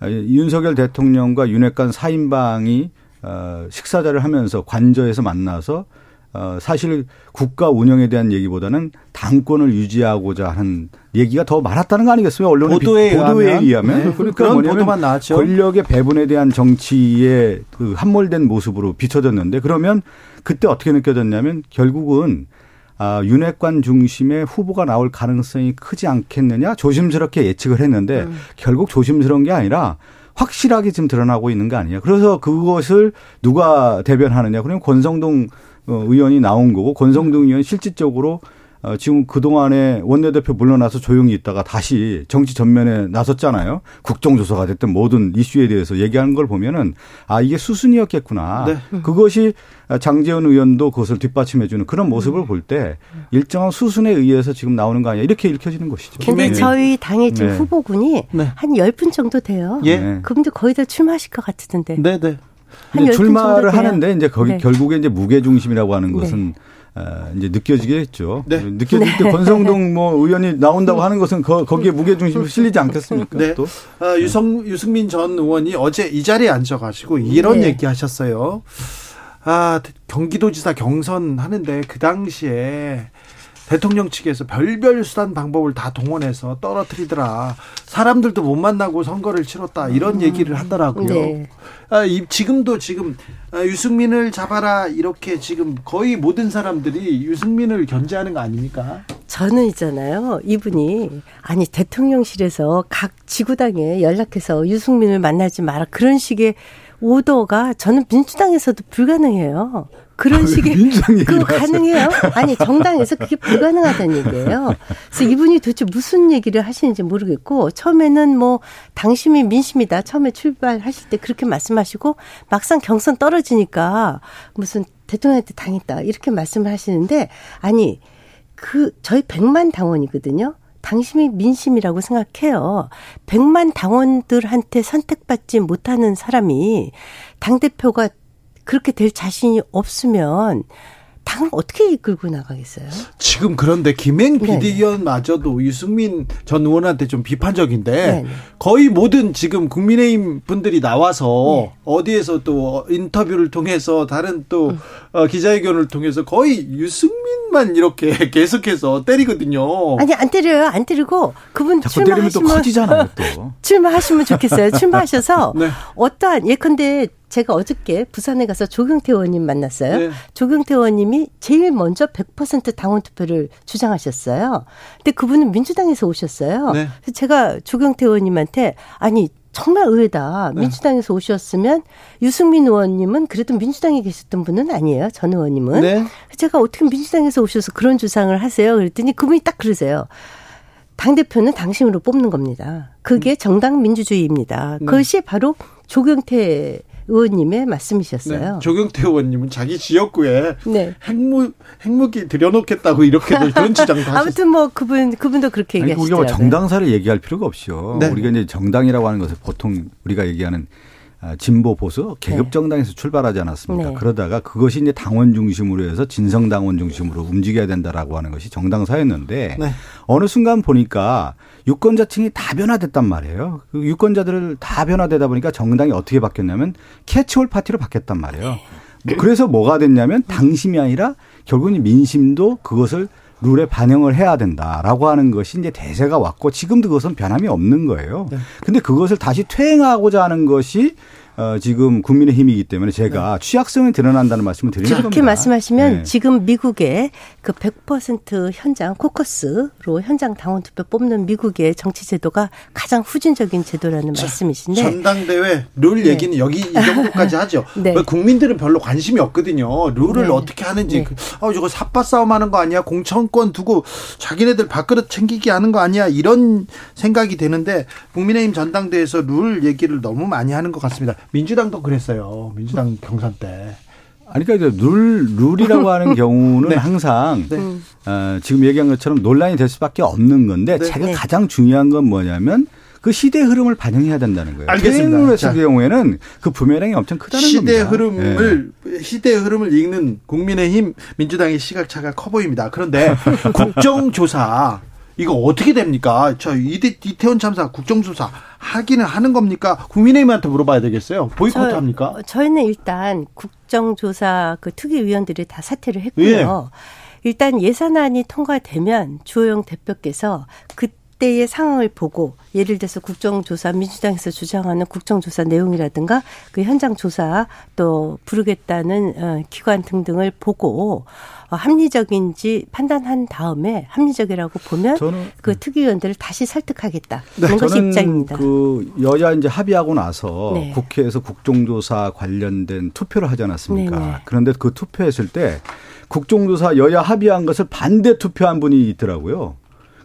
아, 윤석열 대통령과 윤핵관 사인방이 어, 식사자를 하면서 관저에서 만나서 어, 사실 국가 운영에 대한 얘기보다는 당권을 유지하고자 하는 얘기가 더 많았다는 거 아니겠어요? 언론의
보도에
비- 보도에
의하면. 네.
그러니까
그런 보도만 나왔죠.
권력의 배분에 대한 정치의 그 함몰된 모습으로 비춰졌는데 그러면 그때 어떻게 느껴졌냐면 결국은 아, 윤핵관 중심의 후보가 나올 가능성이 크지 않겠느냐 조심스럽게 예측을 했는데 음. 결국 조심스러운 게 아니라 확실하게 지금 드러나고 있는 거 아니에요. 그래서 그것을 누가 대변하느냐. 그러면 권성동 어, 의원이 나온 거고 권성동 의원 실질적으로 어, 지금 그동안에 원내대표 물러나서 조용히 있다가 다시 정치 전면에 나섰잖아요. 국정조사가 됐든 모든 이슈에 대해서 얘기하는 걸 보면은 아, 이게 수순이었겠구나. 네. 그것이 장재원 의원도 그것을 뒷받침해주는 그런 모습을 볼 때 일정한 수순에 의해서 지금 나오는 거 아니야. 이렇게 읽혀지는 것이죠.
근데 네. 저희 당의 지금 네. 후보군이 네. 한 10분 정도 돼요. 예. 네. 그분들 거의 다 출마하실 것 같은데.
네, 네.
출마를 하는데 이제 거기 네. 결국에 이제 무게 중심이라고 하는 것은 어, 이제 느껴지겠죠. 네. 느껴질 때 네. 권성동 뭐 의원이 나온다고 하는 것은 거, 기에 무게중심이 실리지 않겠습니까? 네. 또
아, 유성 유승민 전 의원이 어제 이 자리에 앉아가지고 이런 네. 얘기하셨어요. 아 경기도지사 경선 하는데 그 당시에 대통령 측에서 별별 수단 방법을 다 동원해서 떨어뜨리더라. 사람들도 못 만나고 선거를 치렀다. 이런 음. 얘기를 하더라고요. 네. 아, 이, 지금도 지금 아, 유승민을 잡아라 이렇게 지금 거의 모든 사람들이 유승민을 견제하는 거 아닙니까?
저는 있잖아요. 이분이 아니 대통령실에서 각 지구당에 연락해서 유승민을 만나지 마라 그런 식의 오더가 저는 민주당에서도 불가능해요. 그런 아, 식의 그 가능해요? 아니 정당에서 그게 불가능하다는 얘기예요. 그래서 이분이 도대체 무슨 얘기를 하시는지 모르겠고 처음에는 뭐 당심이 민심이다 처음에 출발하실 때 그렇게 말씀하시고 막상 경선 떨어지니까 무슨 대통령한테 당했다 이렇게 말씀을 하시는데 아니 그 저희 백만 당원이거든요. 당심이 민심이라고 생각해요. 백만 당원들한테 선택받지 못하는 사람이 당대표가 그렇게 될 자신이 없으면 당을 어떻게 이끌고 나가겠어요?
지금 그런데 김행 비대위원마저도 유승민 전 의원한테 좀 비판적인데 네네. 거의 모든 지금 국민의힘 분들이 나와서 네. 어디에서 또 인터뷰를 통해서 다른 또 음. 어, 기자회견을 통해서 거의 유승민만 이렇게 [laughs] 계속해서 때리거든요.
아니 안 때려요, 안 때리고 그분 출마하시면
또 [laughs]
출마하시면 좋겠어요. 출마하셔서 [laughs] 네. 어떠한 예컨대 제가 어저께 부산에 가서 조경태 의원님 만났어요. 네. 조경태 의원님이 제일 먼저 100% 당원 투표를 주장하셨어요. 근데 그분은 민주당에서 오셨어요. 네. 그래서 제가 조경태 의원님한테 아니 정말 의외다. 네. 민주당에서 오셨으면 유승민 의원님은 그래도 민주당에 계셨던 분은 아니에요. 전 의원님은. 네. 제가 어떻게 민주당에서 오셔서 그런 주장을 하세요? 그랬더니 그분이 딱 그러세요. 당대표는 당심으로 뽑는 겁니다. 그게 음. 정당 민주주의입니다. 네. 그것이 바로 조경태 의원님의 말씀이셨어요. 네,
조경태 의원님은 자기 지역구에 네. 핵무 핵무기 들여놓겠다고 이렇게 그런 [laughs] 주장도 하셨어요.
아무튼 뭐 그분 그분도 그렇게 얘기하시더라고요. 우리가 뭐
정당사를 얘기할 필요가 없죠. 네. 우리가 이제 정당이라고 하는 것을 보통 우리가 얘기하는 아, 진보 보수 계급 네. 정당에서 네. 출발하지 않았습니까? 네. 그러다가 그것이 이제 당원 중심으로 해서 진성 당원 중심으로 움직여야 된다라고 하는 것이 정당사였는데 네. 어느 순간 보니까 유권자층이 다 변화됐단 말이에요. 그 유권자들을 다 변화되다 보니까 정당이 어떻게 바뀌었냐면 캐치홀 파티로 바뀌었단 말이에요. 뭐 그래서 뭐가 됐냐면 당심이 아니라 결국은 민심도 그것을 룰에 반영을 해야 된다라고 하는 것이 이제 대세가 왔고 지금도 그것은 변함이 없는 거예요. 네. 근데 그것을 다시 퇴행하고자 하는 것이 어, 지금 국민의힘이기 때문에 제가 네. 취약성이 드러난다는 말씀을 드리는 겁니다.
그렇게 말씀하시면 네. 지금 미국의 그 100% 현장 코커스로 현장 당원 투표 뽑는 미국의 정치 제도가 가장 후진적인 제도라는 자, 말씀이신데
전당대회 룰 네. 얘기는 여기 이 정도까지 [laughs] 하죠. 네. 국민들은 별로 관심이 없거든요. 룰을 네. 어떻게 하는지 네. 어 저거 삽바 싸움 하는 거 아니야? 공천권 두고 자기네들 밥그릇 챙기기 하는 거 아니야? 이런 생각이 되는데 국민의힘 전당대회에서 룰 얘기를 너무 많이 하는 것 같습니다. 민주당도 그랬어요. 민주당 경선 때.
아니, 그러니까 룰, 룰이라고 [laughs] 하는 경우는 네. 항상, 네. 어, 지금 얘기한 것처럼 논란이 될 수밖에 없는 건데, 네. 제가 네. 가장 중요한 건 뭐냐면, 그 시대 흐름을 반영해야 된다는 거예요.
알겠습니다.
자, 경우에는 그 부메랑이 엄청 크다는
시대
겁니다.
흐름을 네. 시대 흐름을 읽는 국민의힘 민주당의 시각차가 커 보입니다. 그런데 [laughs] 국정조사 이거 어떻게 됩니까? 저 이태, 이태원 참사 국정조사 하기는 하는 겁니까? 국민의힘한테 물어봐야 되겠어요. 보이콧 합니까?
저희는 일단 국정조사 그 특위위원들이 다 사퇴를 했고요. 예. 일단 예산안이 통과되면 주호영 대표께서 그 그때의 상황을 보고 예를 들어서 국정조사 민주당에서 주장하는 국정조사 내용이라든가 그 현장 조사 또 부르겠다는 어, 기관 등등을 보고 어, 합리적인지 판단한 다음에 합리적이라고 보면
저는
그 특위위원들을 다시 설득하겠다.
네,
이런 것이
저는
입장입니다.
그 여야 이제 합의하고 나서
네.
국회에서 국정조사 관련된 투표를 하지 않았습니까?
네네.
그런데 그 투표했을 때 국정조사 여야 합의한 것을 반대 투표한 분이 있더라고요.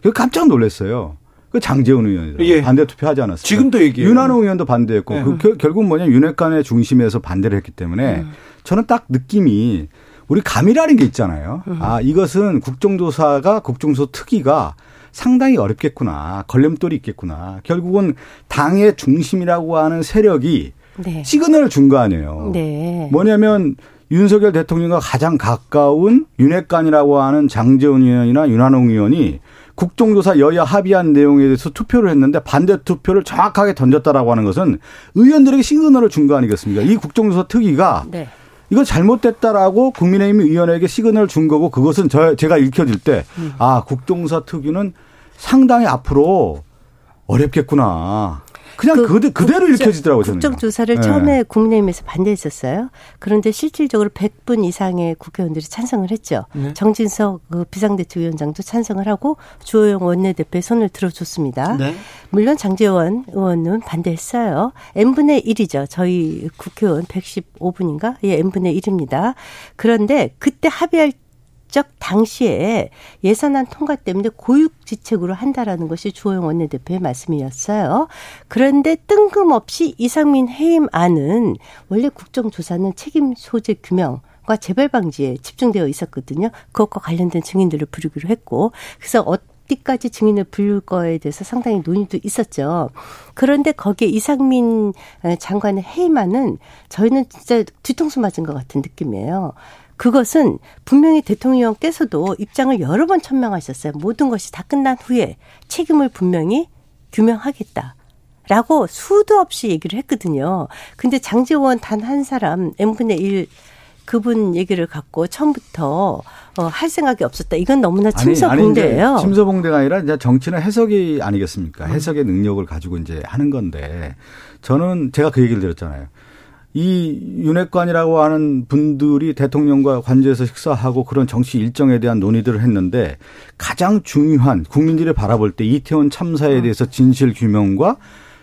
그 깜짝 놀랐어요. 그 장재훈 의원이
예.
반대 투표하지 않았어요.
지금도 얘기해요.
윤한홍 의원도 반대했고
네.
그 결- 결국 뭐냐 윤핵관의 중심에서 반대를 했기 때문에
음.
저는 딱 느낌이 우리 감이라는 게 있잖아요.
음.
아 이것은 국정조사가 국정조사 특위가 상당히 어렵겠구나 걸림돌이 있겠구나. 결국은 당의 중심이라고 하는 세력이
네.
시그널을 준 거 아니에요.
네.
뭐냐면 윤석열 대통령과 가장 가까운 윤핵관이라고 하는 장재훈 의원이나 윤한홍 의원이 국정조사 여야 합의한 내용에 대해서 투표를 했는데 반대 투표를 정확하게 던졌다라고 하는 것은 의원들에게 시그널을 준 거 아니겠습니까? 이 국정조사 특위가
네.
이거 잘못됐다라고 국민의힘 의원에게 시그널을 준 거고 그것은 저 제가 읽혀질 때 아 국정조사 특위는 상당히 앞으로 어렵겠구나. 그냥 그, 대 그대로
국정-
읽혀지더라고요. 저는.
국정조사를
네.
처음에 국민의힘에서 반대했었어요. 그런데 실질적으로 100분 이상의 국회의원들이 찬성을 했죠.
네.
정진석 그 비상대책위원장도 찬성을 하고 주호영 원내대표의 손을 들어줬습니다.
네.
물론 장재원 의원은 반대했어요. n분의 1이죠. 저희 국회의원 115분인가? 예, n분의 1입니다. 그런데 그때 합의할 적 당시에 예산안 통과 때문에 고육지책으로 한다라는 것이 주호영 원내대표의 말씀이었어요. 그런데 뜬금없이 이상민 해임안은 원래 국정조사는 책임 소재 규명 과 재발 방지에 집중되어 있었거든요. 그것과 관련된 증인들을 부르기로 했고, 그래서 어디까지 증인을 부를 거에 대해서 상당히 논의도 있었죠. 그런데 거기에 이상민 장관의 해임안은 저희는 진짜 뒤통수 맞은 것 같은 느낌이에요. 그것은 분명히 대통령께서도 입장을 여러 번 천명하셨어요. 모든 것이 다 끝난 후에 책임을 분명히 규명하겠다. 라고 수도 없이 얘기를 했거든요. 근데 장재원 단 한 사람 n분의 1 그분 얘기를 갖고 처음부터 어, 할 생각이 없었다. 이건 너무나 침서봉대예요.
이제 침서봉대가 아니라 이제 정치는 해석이 아니겠습니까?
음.
해석의 능력을 가지고 이제 하는 건데 저는 제가 그 얘기를 드렸잖아요. 이 윤핵관이라고 하는 분들이 대통령과 관저에서 식사하고 그런 정치 일정에 대한 논의들을 했는데 가장 중요한 국민들이 바라볼 때 이태원
음.
참사에 대해서 진실 규명과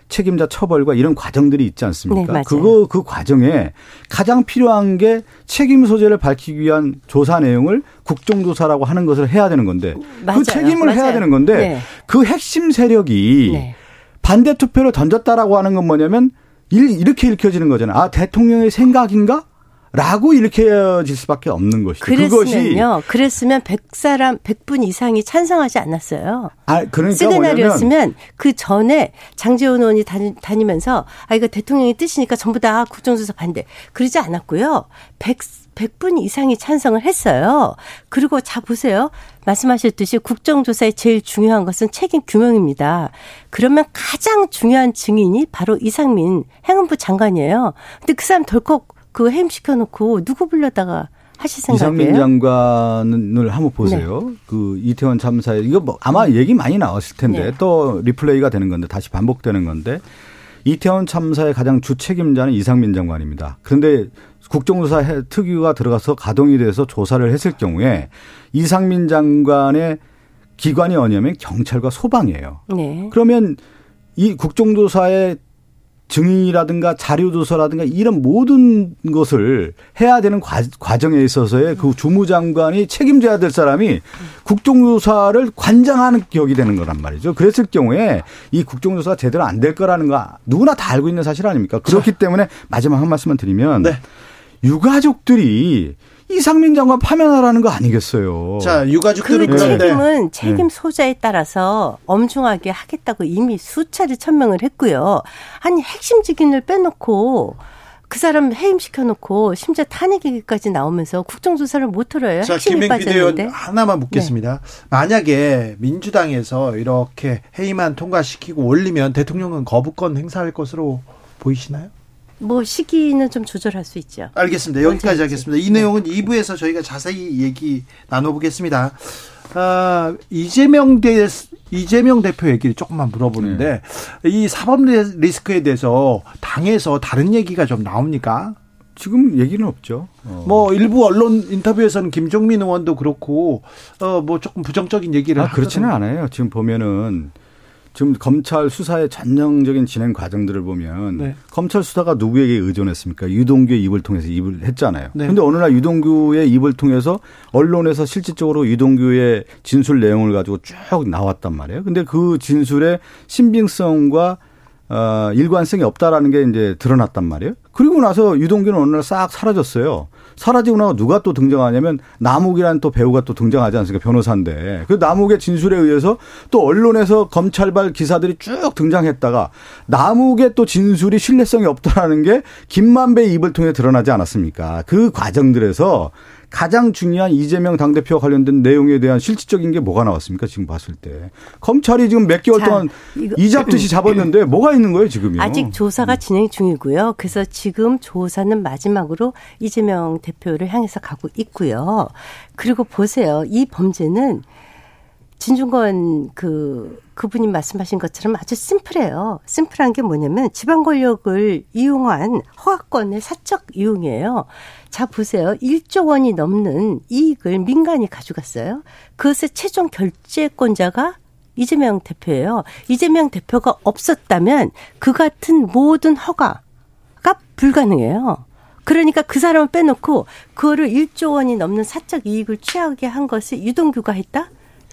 책임자 처벌과 이런 과정들이 있지 않습니까?
네.
그거 그 과정에 가장 필요한 게 책임 소재를 밝히기 위한 조사 내용을 국정조사라고 하는 것을 해야 되는 건데
맞아요.
그 책임을
맞아요.
해야 되는 건데
네.
그 핵심 세력이
네.
반대 투표를 던졌다라고 하는 건 뭐냐면 일- 이렇게 읽혀지는 거잖아요. 아 대통령의 생각인가? 라고 읽혀질 수밖에 없는 것이죠.
그랬으면요. 그랬으면 100사람, 100분 이상이 찬성하지 않았어요.
아 그러니까
시그널이었으면 그 전에 장재원 의원이 다니, 다니면서 아 이거 대통령의 뜻이니까 전부 다 국정조사 반대 그러지 않았고요. 100 100분 이상이 찬성을 했어요. 그리고 자 보세요. 말씀하셨듯이 국정조사의 제일 중요한 것은 책임 규명입니다. 그러면 가장 중요한 증인이 바로 이상민 행안부 장관이에요. 근데 그 사람 덜컥 그 해임시켜 놓고 누구 불러다가 하실
이상민
생각이에요?
장관을 한번 보세요. 그 이태원 참사에 이거 뭐 아마 얘기 많이 나왔을 텐데
네.
또 리플레이가 되는 건데 다시 반복되는 건데 이태원 참사의 가장 주 책임자는 이상민 장관입니다. 그런데 국정조사 해- 특위가 들어가서 가동이 돼서 조사를 했을 경우에 이상민 장관의 기관이 어냐면 경찰과 소방이에요.
네.
그러면 이 국정조사의 증인이라든가 자료 조사라든가 이런 모든 것을 해야 되는 과, 과정에 있어서의 그 주무장관이 책임져야 될 사람이 국정조사를 관장하는 격이 되는 거란 말이죠. 그랬을 경우에 이 국정조사가 제대로 안 될 거라는 거 누구나 다 알고 있는 사실 아닙니까? 그렇기 때문에 마지막 한 말씀만 드리면
네.
유가족들이 이상민 장관 파면하라는 거 아니겠어요.
자,
그
유가족들은 그런데
책임은 책임 소재에 따라서 엄중하게 하겠다고 이미 수차례 천명을 했고요. 아니 핵심 직인을 빼놓고 그 사람 해임시켜놓고 심지어 탄핵 얘기까지 나오면서 국정조사를 못 들어요.
자, 김행 비대위원. 하나만 묻겠습니다. 만약에 민주당에서 이렇게 회의만 통과시키고 올리면 대통령은 거부권 행사할 것으로 보이시나요?
뭐 시기는 좀 조절할 수 있죠.
알겠습니다. 여기까지
언제든지.
하겠습니다. 이 내용은 2부에서 저희가 자세히 얘기 나눠보겠습니다. 아, 이재명 대 이재명 대표 얘기를 조금만 물어보는데 네. 이 사법 리스크에 대해서 당에서 다른 얘기가 좀 나옵니까?
지금 얘기는 없죠.
어. 뭐 일부 언론 인터뷰에서는 김종민 의원도 그렇고 어뭐 조금 부정적인 얘기를
아, 그렇지는 않아요. 지금 보면은 지금 검찰 수사의 전형적인 진행 과정들을 보면 네. 검찰 수사가 누구에게 의존했습니까? 유동규의 입을 통해서 입을 했잖아요. 네. 근데 어느 날 유동규의 입을 통해서 언론에서 실질적으로 유동규의 진술 내용을 가지고 쭉 나왔단 말이에요. 근데 그 진술의 신빙성과 어, 일관성이 없다라는 게 이제 드러났단 말이에요. 그리고 나서 유동규는 어느 날 싹 사라졌어요. 사라지고 나서 누가 또 등장하냐면 남욱이라는 또 배우가 또 등장하지 않습니까? 변호사인데. 그 남욱의 진술에 의해서 또 언론에서 검찰발 기사들이 쭉 등장했다가 남욱의 또 진술이 신뢰성이 없다라는 게 김만배의 입을 통해 드러나지 않았습니까? 그 과정들에서 가장 중요한 이재명 당대표와 관련된 내용에 대한 실질적인 게 뭐가 나왔습니까? 지금 봤을 때. 검찰이 지금 몇 개월 자, 동안 이 잡듯이 잡았는데 뭐가 있는 거예요, 지금요?
아직 조사가 진행 중이고요. 그래서 지금 조사는 마지막으로 이재명 대표를 향해서 가고 있고요. 그리고 보세요. 이 범죄는 진중권 그 그분이 말씀하신 것처럼 아주 심플해요. 심플한 게 뭐냐면 지방 권력을 이용한 허가권의 사적 이용이에요. 자 보세요. 1조 원이 넘는 이익을 민간이 가져갔어요. 그것의 최종 결재권자가 이재명 대표예요. 이재명 대표가 없었다면 그 같은 모든 허가가 불가능해요. 그러니까 그 사람을 빼놓고 그거를 1조 원이 넘는 사적 이익을 취하게 한 것을 유동규가 했다?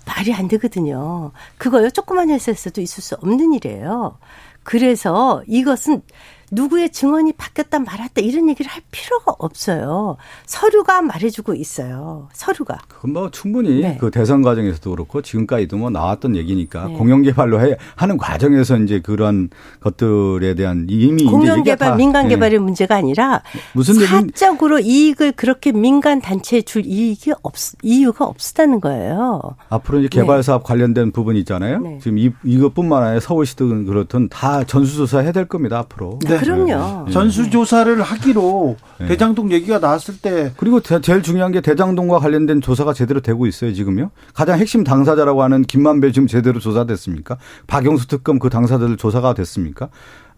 말이 안 되거든요. 그거요. 조그만 회사에서도 있을 수 없는 일이에요. 그래서 이것은 누구의 증언이 바뀌었다 말았다 이런 얘기를 할 필요가 없어요. 서류가 말해주고 있어요. 서류가.
그건 뭐 충분히 네. 그 대선 과정에서도 그렇고 지금까지도 뭐 나왔던 얘기니까 네. 공영 개발로 해 하는 과정에서 이제 그런 것들에 대한 이미
공영 개발, 민간 개발의 네. 문제가 아니라 무슨 사적으로 이익을 그렇게 민간 단체에 줄 이익이 없 이유가 없다는 거예요.
앞으로 이제 개발 네. 사업 관련된 부분이 있잖아요. 네. 지금 이, 이것뿐만 아니라 서울시든 그렇든 다 전수조사 해야 될 겁니다 앞으로.
네. 그럼요.
네. 전수 조사를 하기로 네. 대장동 얘기가 나왔을 때
그리고 대, 제일 중요한 게 대장동과 관련된 조사가 제대로 되고 있어요 지금요. 가장 핵심 당사자라고 하는 김만배 지금 제대로 조사됐습니까? 박영수 특검 그 당사자들 조사가 됐습니까?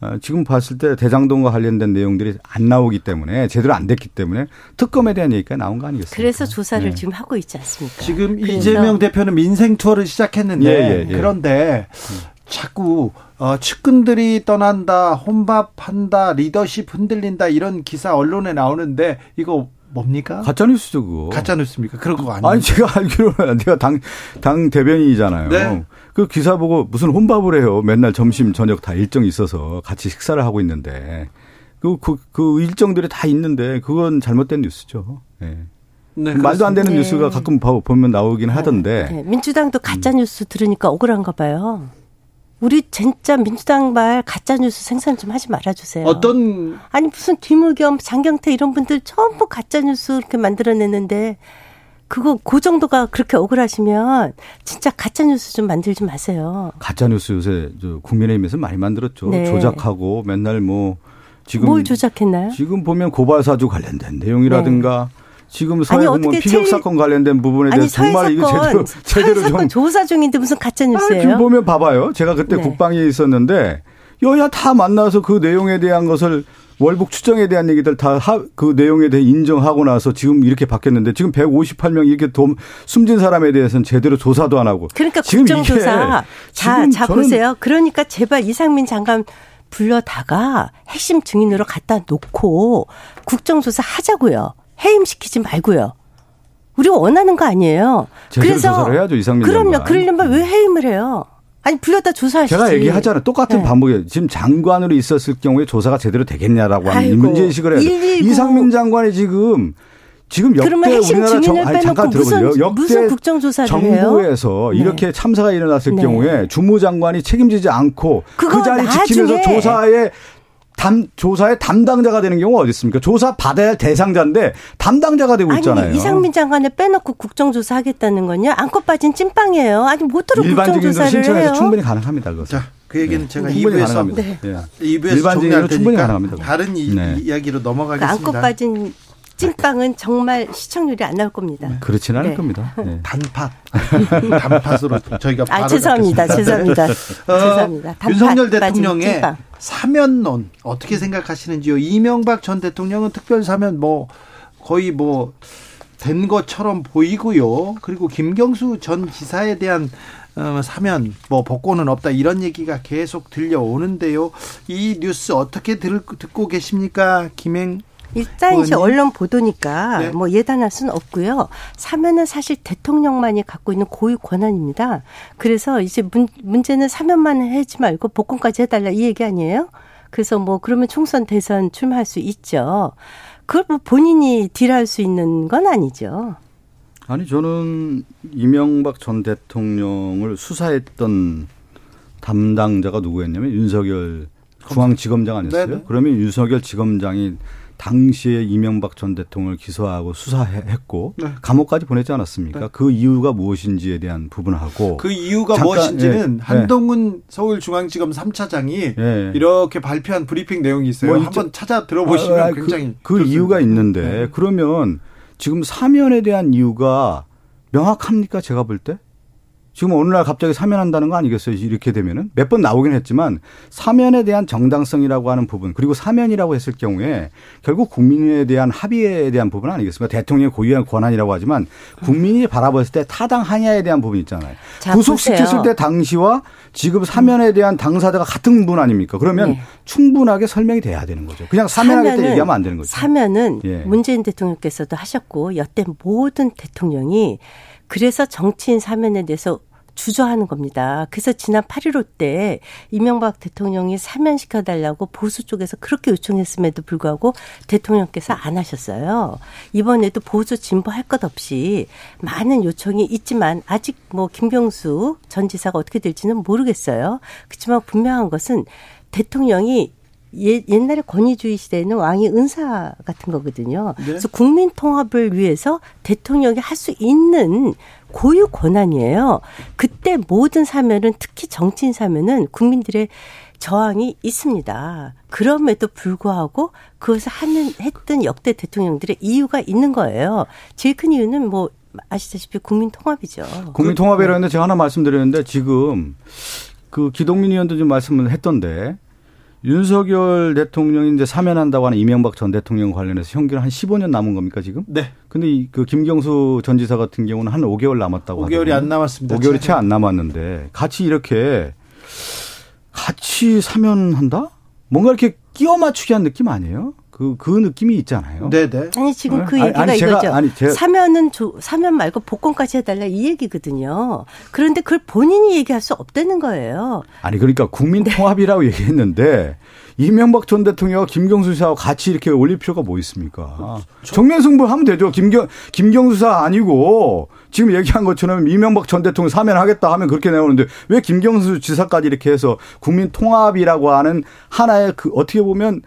어, 지금 봤을 때 대장동과 관련된 내용들이 안 나오기 때문에 제대로 안 됐기 때문에 특검에 대한 얘기가 나온 거 아니겠습니까?
그래서 조사를 네. 지금 하고 있지 않습니까?
지금 이재명 대표는 민생 투어를 시작했는데 예, 예, 예. 그런데 자꾸 어, 측근들이 떠난다, 혼밥한다, 리더십 흔들린다 이런 기사 언론에 나오는데 이거 뭡니까?
가짜 뉴스죠, 그거.
가짜 뉴스입니까? 그런 거 아니에요?
아니, 제가 알기로는 내가 당, 당 대변인이잖아요. 네. 그 기사 보고 무슨 혼밥을 해요. 맨날 점심, 저녁 다 일정이 있어서 같이 식사를 하고 있는데. 그, 그, 그 일정들이 다 있는데 그건 잘못된 뉴스죠. 네. 네, 말도 안 되는 네. 뉴스가 가끔 보면 나오긴 하던데. 네.
민주당도 가짜 뉴스 들으니까 억울한가 봐요. 우리 진짜 민주당발 가짜 뉴스 생산 좀 하지 말아주세요.
어떤
아니 무슨 김의겸, 장경태 이런 분들 전부 가짜 뉴스 이렇게 만들어내는데 그거 그 정도가 그렇게 억울하시면 진짜 가짜 뉴스 좀 만들지 마세요.
가짜 뉴스 요새 국민의힘에서 많이 만들었죠. 네. 조작하고 맨날 뭐 지금
뭘 조작했나요?
지금 보면 고발사주 관련된 내용이라든가 네. 지금 사회공무원 피격 사건 관련된 부분에 대해서 정말 이거 제대로 [laughs] 제대로
좀 조사 중인데 무슨 가짜 뉴스예요?
지금 보면 봐봐요. 제가 그때 네. 국방에 있었는데 여야 다 만나서 그 내용에 대한 것을 월북 추정에 대한 얘기들 다 그 내용에 대해 인정하고 나서 지금 이렇게 바뀌었는데 지금 158명 이렇게 돔, 숨진 사람에 대해서는 제대로 조사도 안 하고
그러니까 국정조사 [laughs] 자, 자 보세요. 그러니까 제발 이상민 장관 불러다가 핵심 증인으로 갖다 놓고 국정조사 하자고요. 해임시키지 말고요. 우리가 원하는 거 아니에요.
그래서 조사를 해야죠 이상민
그럼요. 장관. 그러려면 왜 해임을 해요? 아니 불렀다 조사하시지.
제가 얘기하잖아요. 똑같은 네. 반복이에요. 지금 장관으로 있었을 경우에 조사가 제대로 되겠냐라고 하는 문제 의식을 해야 돼요. 이상민 장관이 지금 지금 역대 우리나라 정, 아니, 잠깐 들어보세요. 역대 정부에서 네. 이렇게 참사가 일어났을 네. 경우에 주무장관이 책임지지 않고 그 자리 지키면서 조사에 담, 조사의 담당자가 되는 경우가 어디 있습니까? 조사 받아야 할 대상자인데 담당자가 되고 있잖아요.
아니, 이상민 장관을 빼놓고 국정조사 하겠다는 건요. 안고 빠진 찐빵이에요. 아니, 못들어 국정조사를 신청해서
충분히 가능합니다. 그것은. 자,
그 얘기는 네. 제가 2부에서 네. 네. 2부에서 일반적으로 충분히 가능합니다. 다른 이, 네. 이야기로 넘어가겠습니다.
안고 빠진 찐빵은 정말 시청률이 안 나올 겁니다.
네. 그렇지는 않을 네. 겁니다. [laughs]
네. 단팥. 단팥으로 저희가
아, 죄송합니다. 죄송합니다. 어, 죄송합니다.
단팥 윤석열 대통령의 찐빵. 사면론 어떻게 생각하시는지요? 이명박 전 대통령은 특별 사면 뭐 거의 뭐 된 것처럼 보이고요. 그리고 김경수 전 지사에 대한 어, 사면 뭐 복권은 없다 이런 얘기가 계속 들려오는데요. 이 뉴스 어떻게 들, 듣고 계십니까, 김행?
일단 이제 언론 보도니까 네. 뭐 예단할 수는 없고요. 사면은 사실 대통령만이 갖고 있는 고유 권한입니다. 그래서 이제 문, 문제는 사면만 하지 말고 복권까지 해달라 이 얘기 아니에요? 그래서 뭐 그러면 총선 대선 출마할 수 있죠. 그걸 뭐 본인이 딜할 수 있는 건 아니죠.
아니 저는 이명박 전 대통령을 수사했던 담당자가 누구였냐면 윤석열 중앙지검장 아니었어요? 네네. 그러면 윤석열 지검장이 당시에 이명박 전 대통령을 기소하고 수사했고 네. 감옥까지 보냈지 않았습니까? 네. 그 이유가 무엇인지에 대한 부분하고
그 이유가 잠깐, 무엇인지는 예, 한동훈 예. 서울중앙지검 3차장이 예. 이렇게 발표한 브리핑 내용이 있어요. 뭐 한번 찾아 들어보시면 아, 아, 굉장히
그, 그 이유가 있는데 네. 그러면 지금 사면에 대한 이유가 명확합니까? 제가 볼 때? 지금 오늘날 갑자기 사면한다는 거 아니겠어요? 이렇게 되면은 몇 번 나오긴 했지만 사면에 대한 정당성이라고 하는 부분 그리고 사면이라고 했을 경우에 결국 국민에 대한 합의에 대한 부분 아니겠습니까? 대통령의 고유한 권한이라고 하지만 국민이 바라봤을 때 타당하냐에 대한 부분 있잖아요. 구속시켰을 때 당시와 지금 사면에 대한 당사자가 같은 분 아닙니까? 그러면 네. 충분하게 설명이 돼야 되는 거죠. 그냥 사면하겠다 얘기하면 안 되는 거죠.
사면은 예. 문재인 대통령께서도 하셨고 여태 모든 대통령이 그래서 정치인 사면에 대해서 주저하는 겁니다. 그래서 지난 8.15 때 이명박 대통령이 사면시켜달라고 보수 쪽에서 그렇게 요청했음에도 불구하고 대통령께서 안 하셨어요. 이번에도 보수 진보 할 것 없이 많은 요청이 있지만 아직 뭐 김경수 전 지사가 어떻게 될지는 모르겠어요. 그렇지만 분명한 것은 대통령이 예, 옛날에 권위주의 시대에는 왕이 은사 같은 거거든요. 네. 그래서 국민 통합을 위해서 대통령이 할 수 있는 고유 권한이에요. 그때 모든 사면은 특히 정치인 사면은 국민들의 저항이 있습니다. 그럼에도 불구하고 그것을 하는 했던 역대 대통령들의 이유가 있는 거예요. 제일 큰 이유는 뭐 아시다시피 국민 통합이죠.
국민 통합이라는데 제가 하나 말씀드렸는데 지금 그 기동민 의원도 좀 말씀을 했던데 윤석열 대통령이 이제 사면한다고 하는 이명박 전 대통령 관련해서 형기는 한 15년 남은 겁니까 지금?
네.
근데 그 김경수 전 지사 같은 경우는 한 5개월 남았다고
5개월이 하더라고요. 안 남았습니다.
5개월이 채 안 남았는데 같이 이렇게 같이 사면한다? 뭔가 이렇게 끼워 맞추기 한 느낌 아니에요? 그, 그 느낌이 있잖아요.
네네.
아니, 지금 그 얘기가 아니, 제가, 이거죠. 아니, 제가. 사면은, 조, 사면 말고 복권까지 해달라 이 얘기거든요. 그런데 그걸 본인이 얘기할 수 없다는 거예요.
아니, 그러니까 국민 네. 통합이라고 네. [laughs] 얘기했는데, 이명박 전 대통령과 김경수 씨하고 같이 이렇게 올릴 필요가 뭐 있습니까? 정면 승부하면 되죠. 김경 김경수 사 아니고 지금 얘기한 것처럼 이명박 전 대통령 사면하겠다 하면 그렇게 나오는데 왜 김경수 지사까지 이렇게 해서 국민 통합이라고 하는 하나의 그 어떻게 보면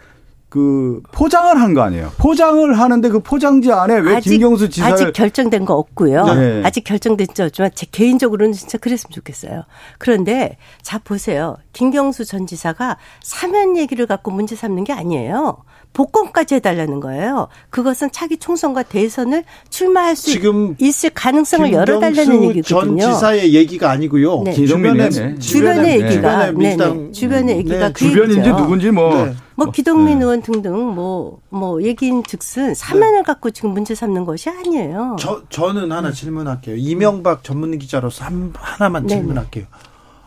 그 포장을 한 거 아니에요. 포장을 하는데 그 포장지 안에 왜 아직, 김경수 지사를
아직 결정된 거 없고요. 네. 아직 결정된 지 없지만 제 개인적으로는 진짜 그랬으면 좋겠어요. 그런데 자 보세요. 김경수 전 지사가 사면 얘기를 갖고 문제 삼는 게 아니에요. 복권까지 해달라는 거예요. 그것은 차기 총선과 대선을 출마할 수 지금 있을 가능성을 열어달라는 얘기거든요.
전 지사의 얘기가 아니고요.
네. 주변의, 주변의, 주변의 얘기가 네. 네. 주변의 얘기가 네. 그
주변인지 얘기죠. 누군지 뭐. 네.
뭐 기동민 네. 의원 등등 뭐뭐 뭐 얘기인 즉슨 사면을 네. 갖고 지금 문제 삼는 것이 아니에요.
저 저는 하나 질문할게요. 이명박 전문 기자로서 한, 하나만 질문할게요.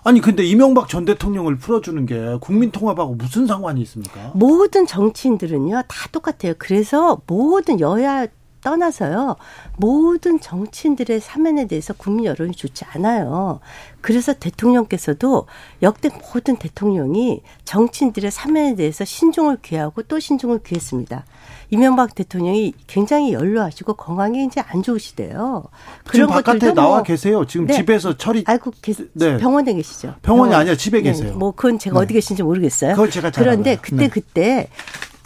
아니 근데 이명박 전 대통령을 풀어주는 게 국민 통합하고 무슨 상관이 있습니까?
모든 정치인들은요 다 똑같아요. 그래서 모든 여야 떠나서요 모든 정치인들의 사면에 대해서 국민 여론이 좋지 않아요. 그래서 대통령께서도 역대 모든 대통령이 정치인들의 사면에 대해서 신중을 귀하고 또 신중을 귀했습니다. 이명박 대통령이 굉장히 연로하시고 건강이 이제 안 좋으시대요.
그런 바깥에 나와 뭐 계세요. 지금 네. 집에서 처리.
알고 계세. 네. 병원에 계시죠.
병원이 병원. 아니야 집에 네. 계세요.
뭐 그건 제가 네. 어디 계신지 모르겠어요.
그건 제가
그런데. 그때 네. 그때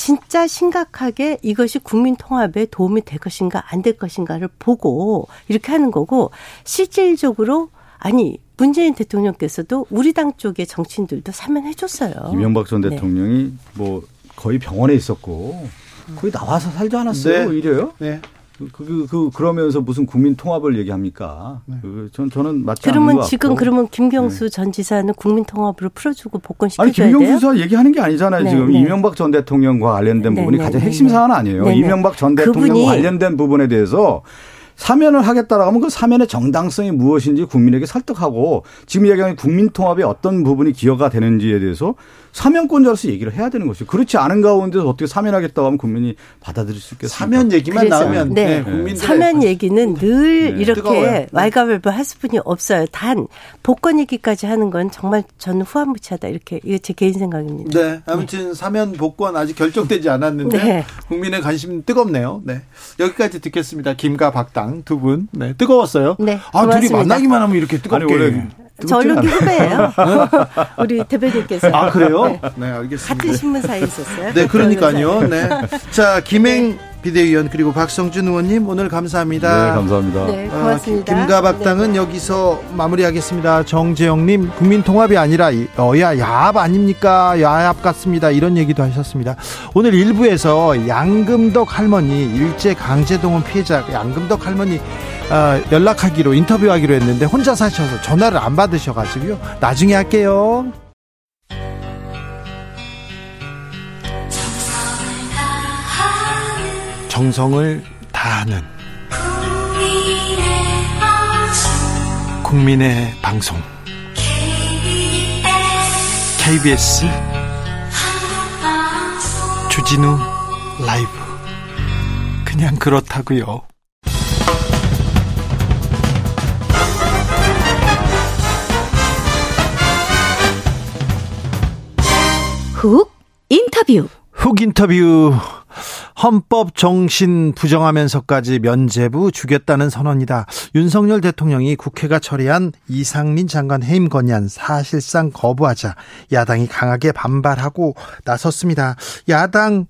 진짜 심각하게 이것이 국민 통합에 도움이 될 것인가 안 될 것인가를 보고 이렇게 하는 거고 실질적으로 아니 문재인 대통령께서도 우리 당 쪽의 정치인들도 사면해 줬어요.
이명박 전 네. 대통령이 네. 뭐 거의 병원에 있었고 거기 나와서 살지 않았어요, 네. 오히려요? 네. 그, 그, 그, 그 러면서 무슨 국민 통합을 얘기합니까? 네. 그, 전, 저는 맞지
그러면
않는 것
지금 그러면 김경수 네. 전 지사는 국민 통합으로 풀어주고 복권시켜줘야
돼요? 아니, 김경수 지사 얘기하는 게 아니잖아요. 네, 지금 네. 이명박 전 대통령과 관련된 네, 부분이 네, 가장 핵심 사안 아니에요. 이명박 전 대통령과 관련된 부분에 대해서 사면을 하겠다라고 하면 그 사면의 정당성이 무엇인지 국민에게 설득하고 지금 이야기하는 국민 통합의 어떤 부분이 기여가 되는지에 대해서 사면권자로서 얘기를 해야 되는 것이죠. 그렇지 않은 가운데서 어떻게 사면하겠다고 하면 국민이 받아들일 수 있겠습니까?
사면 얘기만 나오면
네. 네. 사면 얘기는 늘 네. 이렇게 말가별로 할 수뿐이 없어요. 단 복권 얘기까지 하는 건 정말 저는 후한무치하다 이렇게 이게 제 개인 생각입니다.
네. 아무튼 네. 사면 복권 아직 결정되지 않았는데 네. 국민의 관심 뜨겁네요. 네. 여기까지 듣겠습니다. 김과 박당 두 분. 네. 뜨거웠어요. 네. 아, 둘이 만나기만 하면 이렇게 뜨겁게. 아니,
저 얼룩이 후배예요. [laughs] 우리 대표님께서.
아 그래요? 네. 네, 알겠습니다.
같은 신문 사이에 있었어요.
네, 그러니까요. 네. 자, 김행 네. 비대위원 그리고 박성준 의원님 오늘 감사합니다.
네, 감사합니다. 네,
고맙습니다.
아, 김가박당은 네. 여기서 마무리하겠습니다. 정재영님 국민통합이 아니라 여야 야합 아닙니까? 야합 같습니다. 이런 얘기도 하셨습니다. 오늘 일부에서 양금덕 할머니 일제 강제동원 피해자 양금덕 할머니 어, 연락하기로 인터뷰하기로 했는데 혼자 사셔서 전화를 안 받으셔가지고요. 나중에 할게요. 정성을 다하는 국민의 방송 KBS 주진우 라이브 그냥 그렇다고요.
훅 인터뷰.
훅 인터뷰. 헌법 정신 부정하면서까지 면제부 주겠다는 선언이다. 윤석열 대통령이 국회가 처리한 이상민 장관 해임 건의안 사실상 거부하자 야당이 강하게 반발하고 나섰습니다. 야당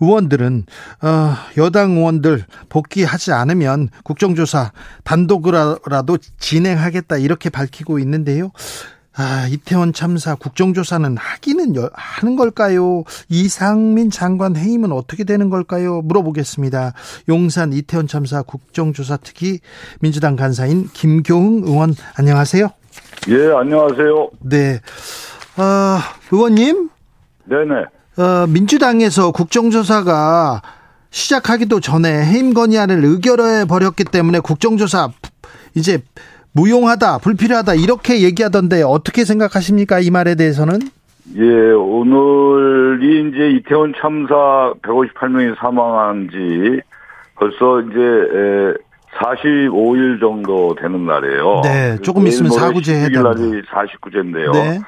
의원들은 어, 여당 의원들 복귀하지 않으면 국정조사 단독으로라도 진행하겠다 이렇게 밝히고 있는데요. 아, 이태원 참사 국정조사는 하기는 하는 걸까요? 이상민 장관 해임은 어떻게 되는 걸까요? 물어보겠습니다. 용산 이태원 참사 국정조사 특위 민주당 간사인 김교흥 의원 안녕하세요.
예, 안녕하세요.
네. 어, 의원님?
네네.
어, 민주당에서 국정조사가 시작하기도 전에 해임 건의안을 의결해 버렸기 때문에 국정조사 이제 무용하다, 불필요하다 이렇게 얘기하던데 어떻게 생각하십니까? 이 말에 대해서는?
예, 오늘이 이제 이태원 참사 158명이 사망한 지 벌써 이제 45일 정도 되는 날이에요.
네, 조금 있으면 사구제 해야
날이 49제인데요. 네.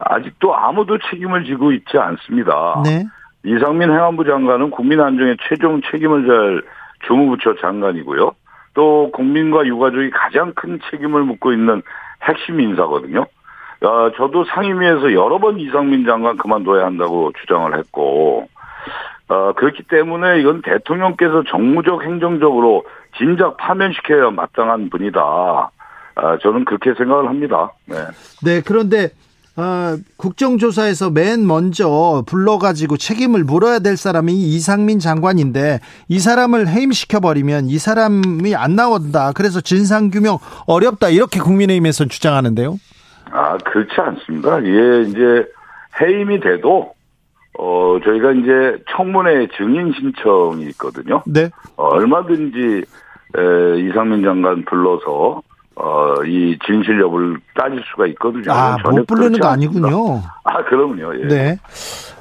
아직도 아무도 책임을 지고 있지 않습니다. 네. 이상민 행안부 장관은 국민 안정에 최종 책임을 잘 주무부처 장관이고요. 또 국민과 유가족이 가장 큰 책임을 묻고 있는 핵심 인사거든요. 어, 저도 상임위에서 여러 번 이상민 장관 그만둬야 한다고 주장을 했고, 어, 그렇기 때문에 이건 대통령께서 정무적 행정적으로 진작 파면시켜야 마땅한 분이다. 아, 저는 그렇게 생각을 합니다. 네.
네, 그런데 어, 국정조사에서 맨 먼저 불러가지고 책임을 물어야 될 사람이 이상민 장관인데 이 사람을 해임시켜버리면 이 사람이 안 나온다. 그래서 진상규명 어렵다. 이렇게 국민의힘에서 주장하는데요.
아, 그렇지 않습니다. 예, 이제 해임이 돼도 어, 저희가 이제 청문회 증인 신청이 있거든요.
네.
어, 얼마든지 에, 이상민 장관 불러서 어, 이 진실 여부를 따질 수가 있거든요.
아, 못 부르는 거 아니군요.
아, 그럼요. 예.
네.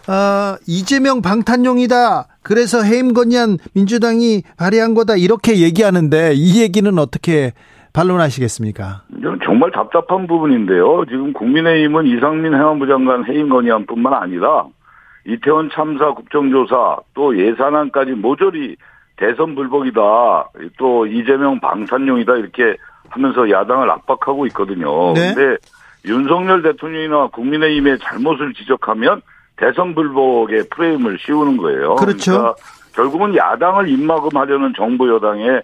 어, 이재명 방탄용이다. 그래서 해임 건의안 민주당이 발의한 거다. 이렇게 얘기하는데 이 얘기는 어떻게 반론하시겠습니까?
정말 답답한 부분인데요. 지금 국민의힘은 이상민 행안부 장관 해임 건의안뿐만 아니라 이태원 참사 국정조사 또 예산안까지 모조리 대선 불복이다. 또 이재명 방탄용이다. 이렇게 하면서 야당을 압박하고 있거든요. 네. 근데 윤석열 대통령이나 국민의힘의 잘못을 지적하면 대선 불복의 프레임을 씌우는 거예요.
그렇죠. 그러니까
결국은 야당을 입막음하려는 정부 여당의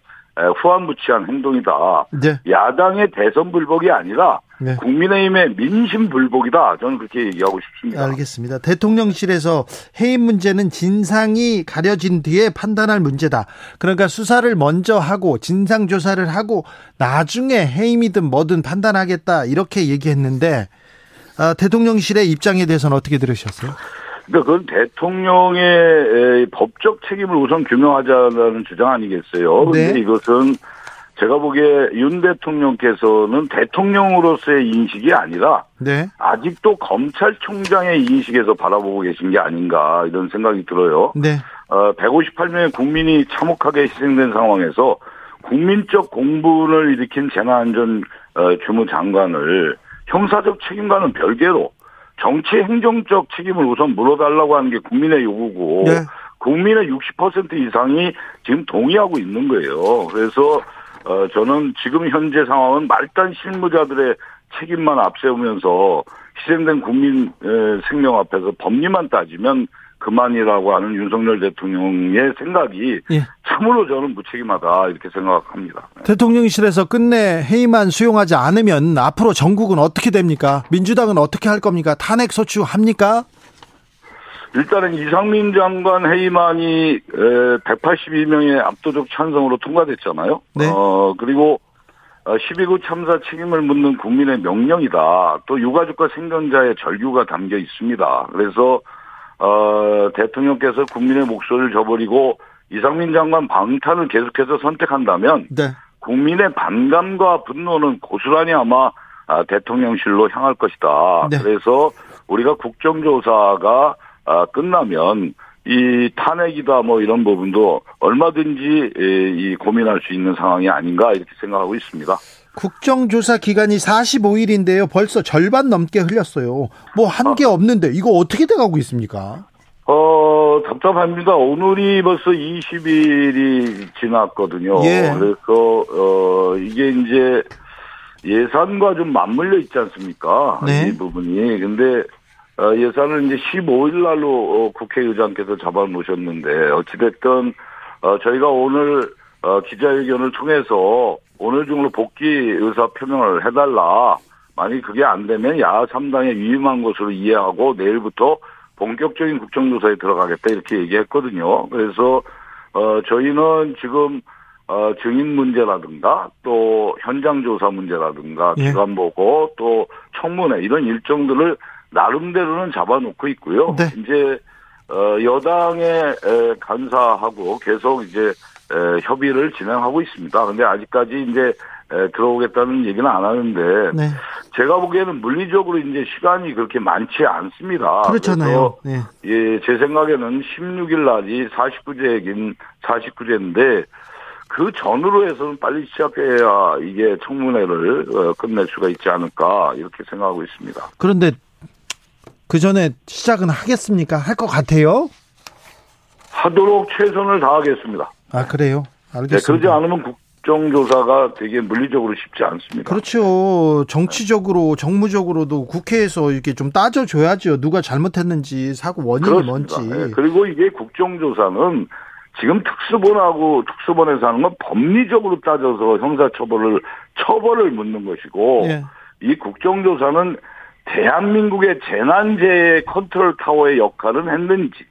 후한무치한 행동이다. 네. 야당의 대선 불복이 아니라 네. 국민의힘의 민심 불복이다. 저는 그렇게 얘기하고 싶습니다.
알겠습니다. 대통령실에서 해임 문제는 진상이 가려진 뒤에 판단할 문제다. 그러니까 수사를 먼저 하고 진상 조사를 하고 나중에 해임이든 뭐든 판단하겠다 이렇게 얘기했는데 아, 대통령실의 입장에 대해서는 어떻게 들으셨어요?
그러니까 그건 대통령의 법적 책임을 우선 규명하자는 주장 아니겠어요. 그런데 네. 이것은 제가 보기에 윤 대통령께서는 대통령으로서의 인식이 아니라 네. 아직도 검찰총장의 인식에서 바라보고 계신 게 아닌가 이런 생각이 들어요. 네. 어, 158명의 국민이 참혹하게 희생된 상황에서 국민적 공분을 일으킨 재난안전 어, 주무장관을 형사적 책임과는 별개로 정치 행정적 책임을 우선 물어달라고 하는 게 국민의 요구고 네. 국민의 60% 이상이 지금 동의하고 있는 거예요. 그래서 어 저는 지금 현재 상황은 말단 실무자들의 책임만 앞세우면서 희생된 국민 생명 앞에서 법리만 따지면 그만이라고 하는 윤석열 대통령의 생각이 예. 참으로 저는 무책임하다 이렇게 생각합니다.
대통령실에서 끝내 회의만 수용하지 않으면 앞으로 전국은 어떻게 됩니까? 민주당은 어떻게 할 겁니까? 탄핵 소추합니까?
일단은 이상민 장관 회의만이 182명의 압도적 찬성으로 통과됐잖아요. 네. 어, 그리고 12구 어, 참사 책임을 묻는 국민의 명령이다. 또 유가족과 생존자의 절규가 담겨 있습니다. 그래서 어, 대통령께서 국민의 목소리를 저버리고 이상민 장관 방탄을 계속해서 선택한다면 네. 국민의 반감과 분노는 고스란히 아마 아, 대통령실로 향할 것이다. 네. 그래서 우리가 국정조사가 아, 끝나면 이 탄핵이다 뭐 이런 부분도 얼마든지 이 고민할 수 있는 상황이 아닌가 이렇게 생각하고 있습니다.
국정조사 기간이 45일인데요. 벌써 절반 넘게 흘렸어요. 뭐 한게 아. 없는데 이거 어떻게 돼가고 있습니까?
어, 답답합니다. 오늘이 벌써 20일이 지났거든요. 예. 그래서, 어, 이게 이제 예산과 좀 맞물려 있지 않습니까? 네. 이 부분이. 근데, 어, 예산을 이제 15일 날로 어, 국회의장께서 잡아놓으셨는데, 어찌됐든, 어, 저희가 오늘, 어, 기자회견을 통해서 오늘 중으로 복귀 의사 표명을 해달라. 만약 그게 안 되면 야 3당에 위임한 것으로 이해하고 내일부터 본격적인 국정조사에 들어가겠다 이렇게 얘기했거든요. 그래서 어 저희는 지금 어 증인 문제라든가 또 현장 조사 문제라든가 예. 기관 보고 또 청문회 이런 일정들을 나름대로는 잡아놓고 있고요. 네. 이제 어 여당의 간사하고 계속 이제 협의를 진행하고 있습니다. 근데 아직까지 이제 들어오겠다는 얘기는 안 하는데 네. 제가 보기에는 물리적으로 이제 시간이 그렇게 많지 않습니다.
그렇잖아요. 네.
예, 제 생각에는 16일 날이 49제긴 49제인데 그 전으로 해서는 빨리 시작해야 이게 청문회를 어, 끝낼 수가 있지 않을까 이렇게 생각하고 있습니다.
그런데 그 전에 시작은 하겠습니까? 할 것 같아요?
하도록 최선을 다하겠습니다.
아 그래요? 알겠습니다. 네,
그러지 않으면 국정조사가 되게 물리적으로 쉽지 않습니다.
그렇죠. 정치적으로 정무적으로도 국회에서 이렇게 좀 따져줘야죠. 누가 잘못했는지 사고 원인이 그렇습니다. 뭔지. 네,
그리고 이게 국정조사는 지금 특수본하고 특수본에서 하는 건 법리적으로 따져서 형사처벌을 처벌을 묻는 것이고 예. 이 국정조사는 대한민국의 재난재해 컨트롤 타워의 역할은 했는지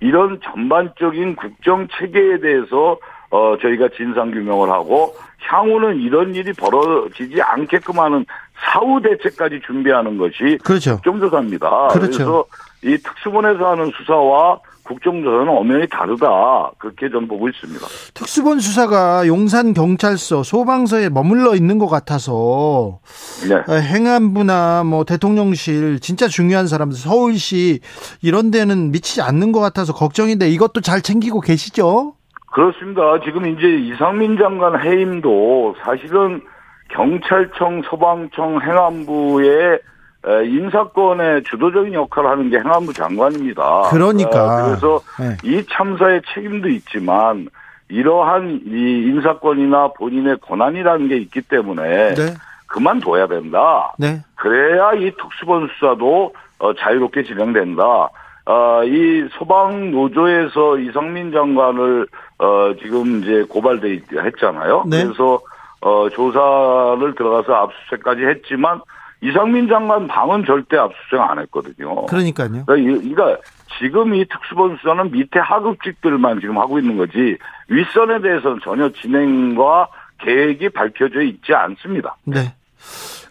이런 전반적인 국정 체계에 대해서 어 저희가 진상 규명을 하고 향후는 이런 일이 벌어지지 않게끔 하는 사후 대책까지 준비하는 것이 그렇죠. 국정조사입니다. 그렇죠. 그래서 이 특수본에서 하는 수사와 국정조사는 엄연히 다르다. 그렇게 저는 보고 있습니다.
특수본 수사가 용산 경찰서, 소방서에 머물러 있는 것 같아서 네. 어, 행안부나 뭐 대통령실 진짜 중요한 사람들, 서울시 이런 데는 미치지 않는 것 같아서 걱정인데 이것도 잘 챙기고 계시죠?
그렇습니다. 지금 이제 이상민 장관 해임도 사실은 경찰청, 소방청, 행안부의 인사권의 주도적인 역할을 하는 게 행안부 장관입니다.
그러니까.
어, 그래서 네. 이 참사의 책임도 있지만 이러한 이 인사권이나 본인의 권한이라는 게 있기 때문에 네. 그만둬야 된다. 네. 그래야 이 특수본 수사도 어, 자유롭게 진행된다. 어, 이 소방 노조에서 이성민 장관을 어, 지금 이제 고발돼 했잖아요. 네. 그래서 어, 조사를 들어가서 압수수색까지 했지만 이상민 장관 방은 절대 압수수색 안 했거든요.
그러니까요.
그러니까 지금 이 특수본 수사는 밑에 하급직들만 지금 하고 있는 거지 윗선에 대해서는 전혀 진행과 계획이 밝혀져 있지 않습니다.
네.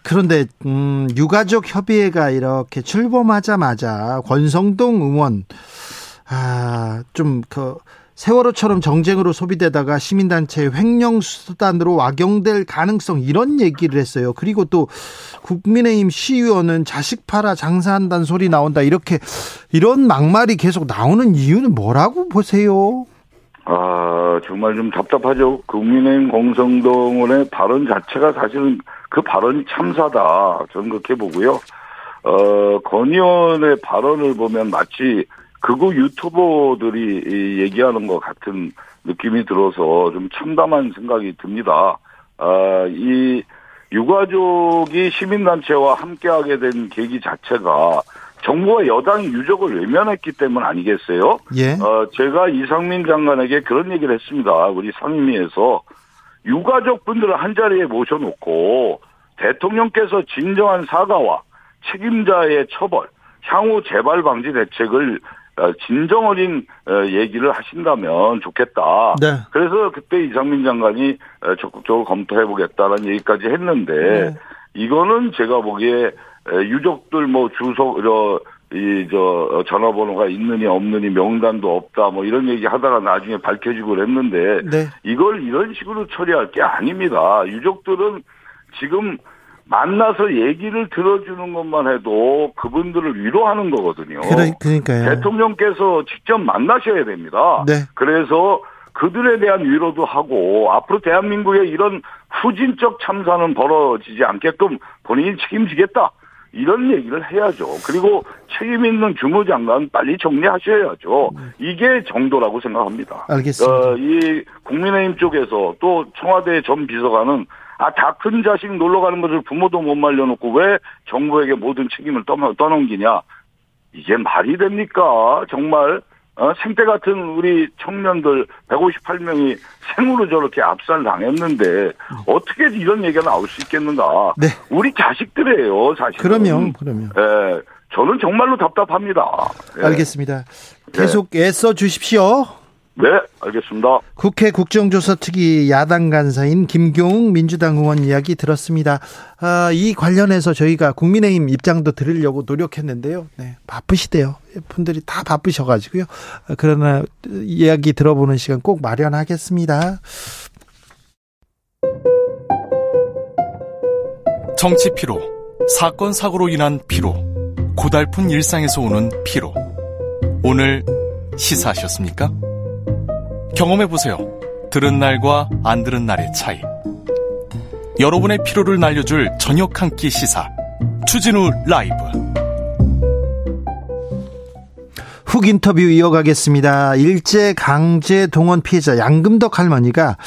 그런데 음, 유가족 협의회가 이렇게 출범하자마자 권성동 의원 아좀그 세월호처럼 정쟁으로 소비되다가 시민단체 횡령 수단으로 악용될 가능성 이런 얘기를 했어요. 그리고 또 국민의힘 시의원은 자식 팔아 장사한다는 소리 나온다 이렇게 이런 막말이 계속 나오는 이유는 뭐라고 보세요?
아 정말 좀 답답하죠. 국민의힘 공성동원의 발언 자체가 사실은 그 발언이 참사다. 저는 그렇게 보고요. 어, 권 의원의 발언을 보면 마치 극우 유튜버들이 얘기하는 것 같은 느낌이 들어서 좀 참담한 생각이 듭니다. 아, 이 유가족이 시민단체와 함께하게 된 계기 자체가 정부와 여당이 유족을 외면했기 때문 아니겠어요?
예.
어, 제가 이상민 장관에게 그런 얘기를 했습니다. 우리 상임위에서 유가족 분들을 한 자리에 모셔놓고 대통령께서 진정한 사과와 책임자의 처벌, 향후 재발 방지 대책을 어, 진정 어린 어, 얘기를 하신다면 좋겠다.
네.
그래서 그때 이상민 장관이 어, 적극적으로 검토해 보겠다는 얘기까지 했는데 네. 이거는 제가 보기에 유족들 뭐 주소 저 이저 전화번호가 있느니 없느니 명단도 없다 뭐 이런 얘기 하다가 나중에 밝혀지고 그랬는데
네.
이걸 이런 식으로 처리할 게 아닙니다. 유족들은 지금 만나서 얘기를 들어주는 것만 해도 그분들을 위로하는 거거든요.
그러, 그러니까요.
대통령께서 직접 만나셔야 됩니다.
네.
그래서 그들에 대한 위로도 하고 앞으로 대한민국에 이런 후진적 참사는 벌어지지 않게끔 본인이 책임지겠다. 이런 얘기를 해야죠. 그리고 책임 있는 주무장관 빨리 정리하셔야죠. 이게 정도라고 생각합니다.
알겠습니다.
어, 이 국민의힘 쪽에서 또 청와대 전 비서관은 아, 다 큰 자식 놀러 가는 것을 부모도 못 말려놓고 왜 정부에게 모든 책임을 떠넘기냐. 이게 말이 됩니까? 정말, 어, 생태 같은 우리 청년들 158명이 생으로 저렇게 압살 당했는데 어떻게 이런 얘기가 나올 수 있겠는가?
네.
우리 자식들이에요, 사실.
그러면, 그러면.
예. 저는 정말로 답답합니다.
예. 알겠습니다. 계속 애써 주십시오.
네, 알겠습니다.
국회 국정조사특위 야당 간사인 김경욱 민주당 의원 이야기 들었습니다. 아, 이 관련해서 저희가 국민의힘 입장도 들으려고 노력했는데요. 네, 바쁘시대요. 분들이 다 바쁘셔가지고요. 그러나 이야기 들어보는 시간 꼭 마련하겠습니다.
정치 피로, 사건 사고로 인한 피로, 고달픈 일상에서 오는 피로. 오늘 시사하셨습니까? 경험해보세요. 들은 날과 안 들은 날의 차이. 여러분의 피로를 날려줄 저녁 한 끼 시사. 추진우 라이브.
훅 인터뷰 이어가겠습니다. 일제 강제 동원 피해자 양금덕 할머니가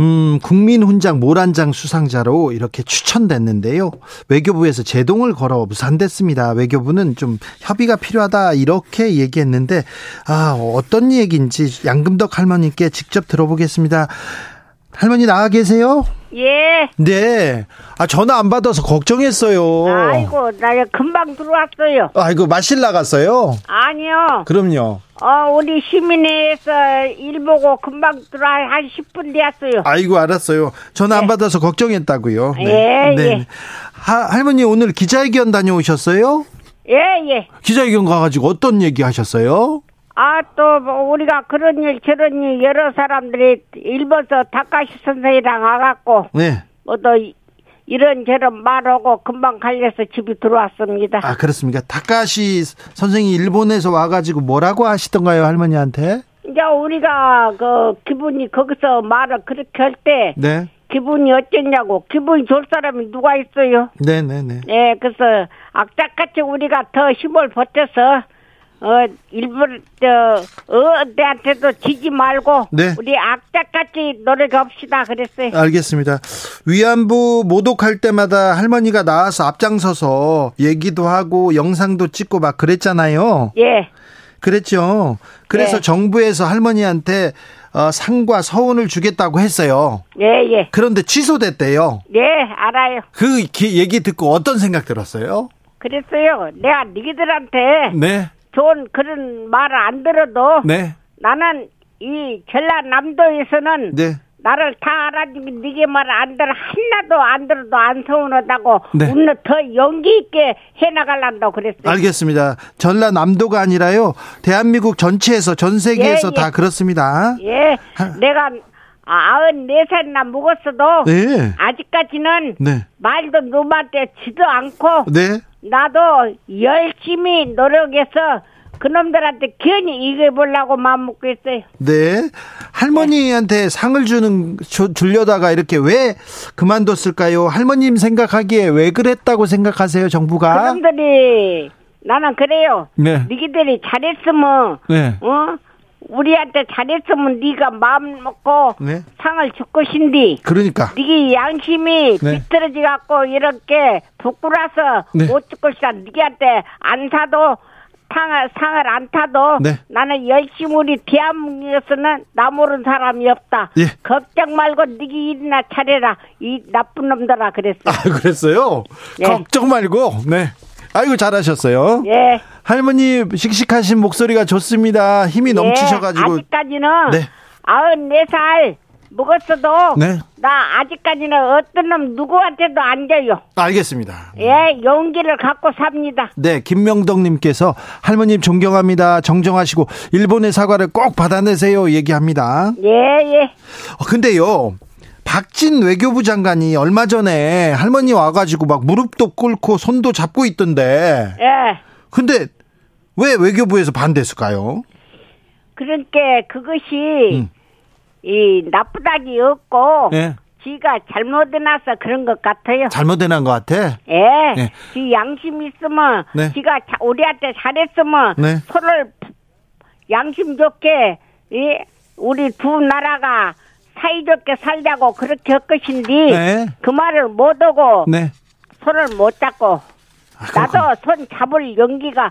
음, 국민 훈장 모란장 수상자로 이렇게 추천됐는데요. 외교부에서 제동을 걸어 무산됐습니다. 외교부는 좀 협의가 필요하다 이렇게 얘기했는데 아, 어떤 얘기인지 양금덕 할머니께 직접 들어보겠습니다. 할머니 나와 계세요?
예.
네. 아, 전화 안 받아서 걱정했어요.
아이고, 나 금방 들어왔어요.
아이고, 마실 나갔어요?
아니요.
그럼요.
어, 우리 시민회에서 일 보고 금방 들어와 한 10분 되었어요.
아이고, 알았어요. 전화 네. 안 받아서 걱정했다고요.
네. 예, 네. 예.
하, 할머니 오늘 기자회견 다녀오셨어요?
예, 예.
기자회견 가가지고 어떤 얘기 하셨어요?
아, 또, 뭐 우리가 그런 일, 저런 일, 여러 사람들이 일본서 다카시 선생이랑 와갖고.
네.
뭐 또, 이런저런 말하고 금방 갈려서 집에 들어왔습니다.
아, 그렇습니까? 다카시 선생이 일본에서 와가지고 뭐라고 하시던가요, 할머니한테?
이제 우리가 그 기분이 거기서 말을 그렇게 할 때.
네.
기분이 어쨌냐고. 기분이 좋을 사람이 누가 있어요?
네네네. 네, 네.
네, 그래서 악착같이 우리가 더 힘을 버텨서 어, 일본, 저, 어한테도 지지 말고,
네.
우리 악착같이 노력합시다. 그랬어요.
알겠습니다. 위안부 모독할 때마다 할머니가 나와서 앞장서서 얘기도 하고, 영상도 찍고 막 그랬잖아요.
예.
그랬죠. 그래서 예. 정부에서 할머니한테 어, 상과 서운을 주겠다고 했어요.
예, 예.
그런데 취소됐대요.
네, 알아요.
그 얘기 듣고 어떤 생각 들었어요?
그랬어요. 내가 니들한테
네.
좋은 그런 말을 안 들어도
네.
나는 이 전라남도에서는
네.
나를 다 알아주고 니게 말을 안 들어 하나도 안 들어도 안 서운하다고
네.
오늘 더 용기 있게 해나갈란다고 그랬어요.
알겠습니다. 전라남도가 아니라요. 대한민국 전체에서 전 세계에서
예, 예.
다 그렇습니다.
예, 내가 아흔 네 살이나 먹었어도
네.
아직까지는
네.
말도 누구한테 지도 않고
네.
나도 열심히 노력해서 그놈들한테 괜히 이겨보려고 마음 먹고 있어요.
네. 할머니한테 상을 주는 주, 주려다가 이렇게 왜 그만뒀을까요? 할머님 생각하기에 왜 그랬다고 생각하세요, 정부가?
그놈들이 나는 그래요.
네.
니기들이 잘했으면
네.
어 우리한테 잘했으면 네가 마음 먹고
네.
상을 줄 것인디.
그러니까.
니기 양심이
네.
비틀어지 갖고 이렇게 부끄러서
네.
못줄 것이다. 니한테 안 사도 상을 상을 안 타도
네.
나는 열심히 우리 대한민국에서는 나 모르는 사람이 없다.
예.
걱정 말고 니기 일이나 차려라. 이 나쁜 놈들아 그랬어.
아, 그랬어요?
네.
걱정 말고. 네. 아이고 잘하셨어요.
예.
할머니 씩씩하신 목소리가 좋습니다. 힘이 넘치셔가지고.
예, 아직까지는
네.
아흔 네살 먹었어도
네.
나 아직까지는 어떤 놈 누구한테도 안 져요.
알겠습니다.
예, 용기를 갖고 삽니다.
네, 김명덕님께서 할머님 존경합니다. 정정하시고 일본의 사과를 꼭 받아내세요. 얘기합니다.
예, 예.
어, 근데요. 박진 외교부 장관이 얼마 전에 할머니 와가지고 막 무릎도 꿇고 손도 잡고 있던데.
예.
근데 왜 외교부에서 반대했을까요?
그러니까 그것이
음.
이 나쁘다기 없고
예.
지가 잘못해놔서 그런 것 같아요.
잘못해난 것 같아.
예.
네.
지 양심 있으면
네.
지가 자- 우리한테 잘했으면
네.
서로를 양심 좋게 이 우리 두 나라가 사이좋게 살자고 그렇게 할 것인데
네.
그 말을 못 하고
네.
손을 못 잡고. 나도 손 잡을 용기가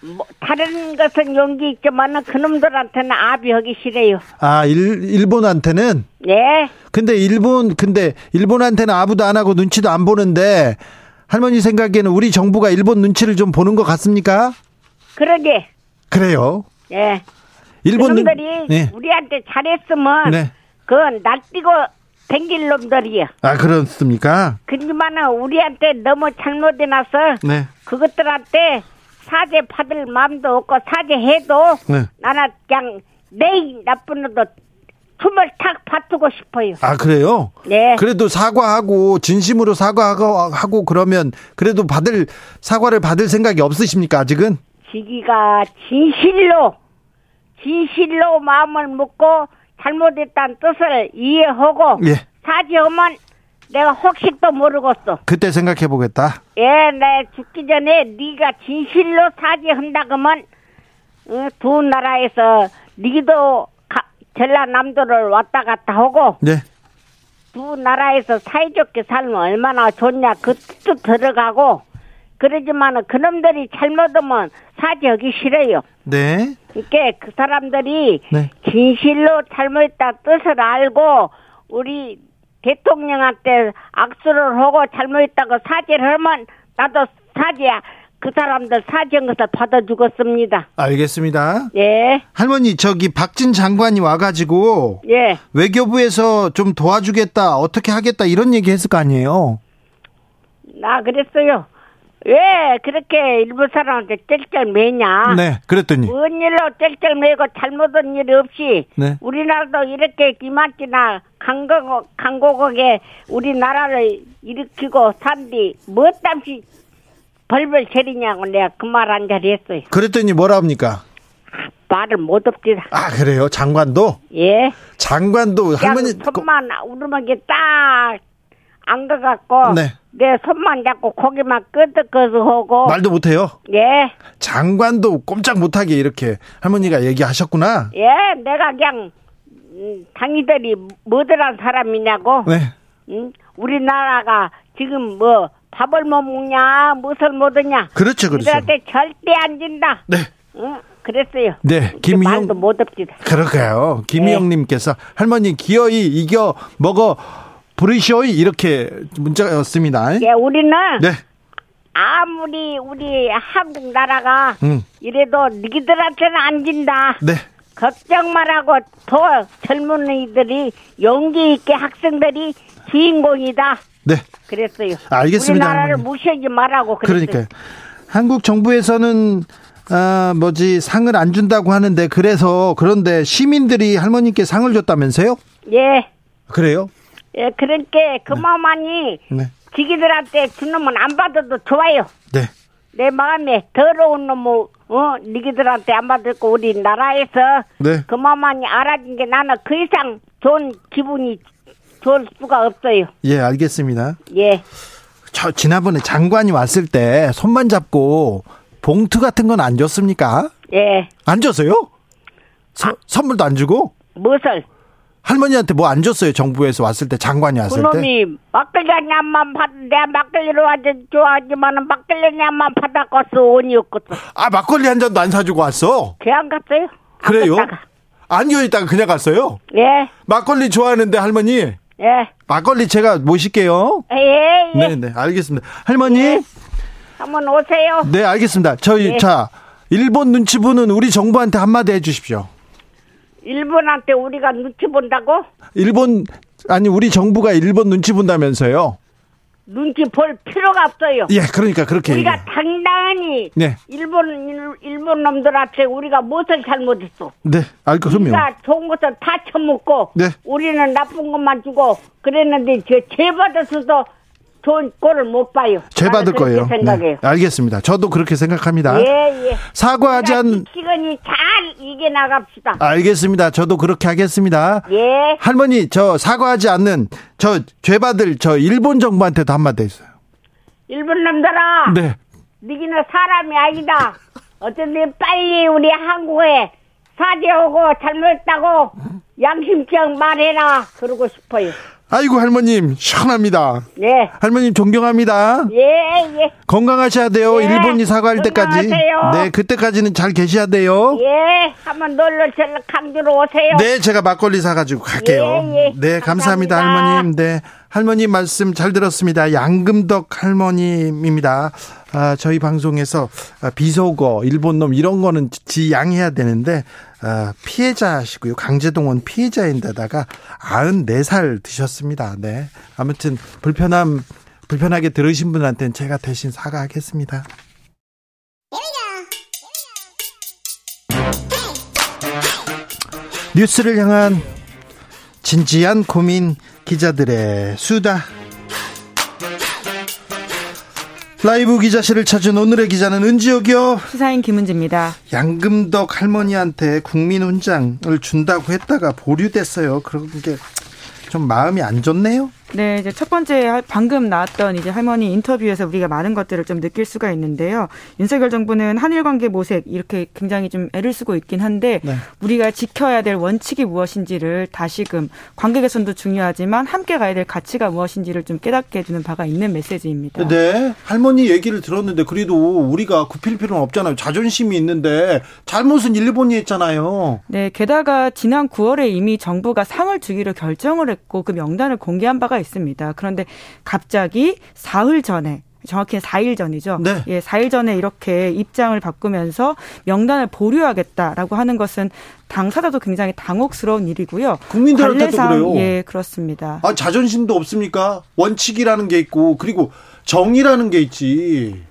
뭐 다른 것은 용기 있지만은 그놈들한테는 아비하기 싫어요.
아, 일, 일본한테는
예.
근데 일본 근데 일본한테는 아무도 안 하고 눈치도 안 보는데 할머니 생각에는 우리 정부가 일본 눈치를 좀 보는 것 같습니까?
그러게.
그래요.
예.
일본 눈-
그놈들이
네.
우리한테 잘했으면
네.
그건 날뛰고 댕길 놈들이야.
아 그렇습니까?
그지만은 우리한테 너무 잘못해놔서
네.
그것들한테 사죄 받을 마음도 없고 사죄해도
네.
나는 그냥 내 나쁜 놈도 춤을 탁 받두고 싶어요.
아 그래요?
네.
그래도 사과하고 진심으로 사과하고 하고 그러면 그래도 받을 사과를 받을 생각이 없으십니까 아직은?
지기가 진실로 진실로 마음을 먹고 잘못했다는 뜻을 이해하고
예.
사죄하면 내가 혹시도 모르겠어.
그때 생각해 보겠다.
예, 내 죽기 전에 네가 진실로 사죄한다 그러면 어, 두 나라에서 가, 전라남도를 왔다 갔다 하고
네.
두 나라에서 사이좋게 살면 얼마나 좋냐 그 뜻도 들어가고 그러지만은 그놈들이 잘못하면 사죄하기 싫어요.
네.
그러니까 그 사람들이
네.
진실로 잘못했다 뜻을 알고 우리 대통령한테 악수를 하고 잘못했다고 사죄를 하면 나도 사죄야. 그 사람들 사죄한 것을 받아주겠습니다.
알겠습니다.
예,
할머니 저기 박진 장관이 와가지고
예.
외교부에서 좀 도와주겠다 어떻게 하겠다 이런 얘기 했을 거 아니에요.
나 그랬어요. 왜 그렇게 일부 사람한테 쩔쩔 매냐?
네. 그랬더니
뭔 일로 쩔쩔 매고 잘못한 일이 없이
네.
우리나라도 이렇게 이만치나 강국 강국하게 우리나라를 일으키고 산디 뭐 땀시 벌벌 체리냐고 내가 그 말 한 자리 했어요.
그랬더니 뭐라 합니까?
말을 못 없디다.
아 그래요 장관도
예.
장관도 할머니
그냥 손만 우르막에 딱 안 가갖고
네.
내 손만 잡고 고기만 끄덕끄덕 하고
말도 못해요.
예.
장관도 꼼짝 못하게 이렇게 할머니가 얘기하셨구나.
예, 내가 그냥 음, 당이들이 뭐들한 사람이냐고.
네.
응? 우리나라가 지금 뭐 밥을 못 먹냐, 무엇을 못 하냐.
그렇죠, 그렇죠.
이들한테 절대 안 진다.
네.
응? 그랬어요.
네, 김희영
말도 못 없지.
그럴까요? 김희영님께서 네. 할머니 기어이 이겨 먹어 부르시오이 이렇게 문자였습니다.
예, 우리는 네. 아무리 우리 한국 나라가 음. 이래도 니들한테는 안 진다. 네. 걱정 말하고 더 젊은이들이 용기 있게 학생들이 주인공이다. 네. 그랬어요.
알겠습니다.
우리나라를 무시하지 말라고 그랬어요.
그러니까 한국 정부에서는 아, 뭐지 상을 안 준다고 하는데 그래서 그런데 시민들이 할머니께 상을 줬다면서요?
예.
그래요?
예, 그러니까 그마만이 네. 네. 지기들한테 준 놈은 안 받아도 좋아요. 네. 내 마음에 더러운 놈은 어 니기들한테 안 받았고 우리 나라에서 네. 그마만이 알아준 게 나는 그 이상 좋은 기분이 좋을 수가 없어요.
예, 알겠습니다.
예.
저 지난번에 장관이 왔을 때 손만 잡고 봉투 같은 건 안 줬습니까?
예.
안 줬어요? 서, 아. 선물도 안 주고?
무엇을?
할머니한테 뭐 안 줬어요? 정부에서 왔을 때 장관이 왔을
때. 그놈이 막걸리 한 잔만 받, 내가 막걸리로 아주 좋아하지만은 막걸리 한 잔만 받아갔어 온이었거든.
아 막걸리 한 잔도 안 사주고 왔어?
걔안 갔어요?
그래요? 안 여있다가 그냥 갔어요?
예.
막걸리 좋아하는데 할머니.
예.
막걸리 제가 모실게요.
예, 예.
네, 네, 알겠습니다. 할머니. 예.
한번 오세요.
네, 알겠습니다. 저희 예. 자 일본 눈치 보는 우리 정부한테 한마디 해주십시오.
일본한테 우리가 눈치 본다고?
일본 아니 우리 정부가 일본 눈치 본다면서요?
눈치 볼 필요가 없어요.
예, 그러니까 그렇게
우리가 얘기해요. 당당히 네. 일본 일 본 놈들한테 우리가 무엇을 잘못했어?
네, 알 그럼요.
우리가 좋은 것을 다 처먹고 네. 우리는 나쁜 것만 주고 그랬는데 저죄 받았어도 좋은 꼴을 못 봐요.
죄 받을 거예요. 생각해요. 네, 알겠습니다. 저도 그렇게 생각합니다.
예, 예.
사과하지 않.
시간이 잘 이겨 나갑시다.
알겠습니다. 저도 그렇게 하겠습니다.
예.
할머니 저 사과하지 않는 저 죄 받을 저 일본 정부한테도 한마디 있어요.
일본 놈들아.
네.
니기는 사람이 아니다. 어쩐지 빨리 우리 한국에 사죄하고 잘못했다고 양심적 말해라. 그러고 싶어요.
아이고 할머님 시원합니다.
네.
할머님 존경합니다.
예, 예.
건강하셔야 돼요. 예, 일본이 사과할 때까지. 네, 그때까지는 잘 계셔야 돼요.
예. 한번 놀러 강주로 오세요.
네, 제가 막걸리 사 가지고 갈게요. 예, 예. 네, 감사합니다, 감사합니다, 할머님. 네. 할머님 말씀 잘 들었습니다. 양금덕 할머님입니다. 아, 저희 방송에서 비속어, 일본놈 이런 거는 지 양해야 되는데 아, 피해자시고요. 강제동원 피해자인데다가 94살 드셨습니다. 네. 아무튼 불편함 불편하게 들으신 분한테는 제가 대신 사과하겠습니다. 뉴스를 향한 진지한 고민 기자들의 수다. 라이브 기자실을 찾은 오늘의 기자는 은지혁이요.
시사인 김은지입니다.
양금덕 할머니한테 국민훈장을 준다고 했다가 보류됐어요. 그런 게 좀 마음이 안 좋네요.
네, 이제 첫 번째 방금 나왔던 이제 할머니 인터뷰에서 우리가 많은 것들을 좀 느낄 수가 있는데요. 윤석열 정부는 한일 관계 모색 이렇게 굉장히 좀 애를 쓰고 있긴 한데 네. 우리가 지켜야 될 원칙이 무엇인지를 다시금 관계 개선도 중요하지만 함께 가야 될 가치가 무엇인지를 좀 깨닫게 해주는 바가 있는 메시지입니다.
네, 할머니 얘기를 들었는데 그래도 우리가 굽힐 필요는 없잖아요. 자존심이 있는데 잘못은 일본이 했잖아요.
네, 게다가 지난 9월에 이미 정부가 상을 주기로 결정을 했고 그 명단을 공개한 바가 있습니다. 그런데 갑자기 사흘 전에 정확히 4일 전이죠. 네. 예, 4일 전에 이렇게 입장을 바꾸면서 명단을 보류하겠다라고 하는 것은 당사자도 굉장히 당혹스러운 일이고요.
국민들한테도 그래요.
예, 그렇습니다.
아, 자존심도 없습니까? 원칙이라는 게 있고 그리고 정의라는 게 있지.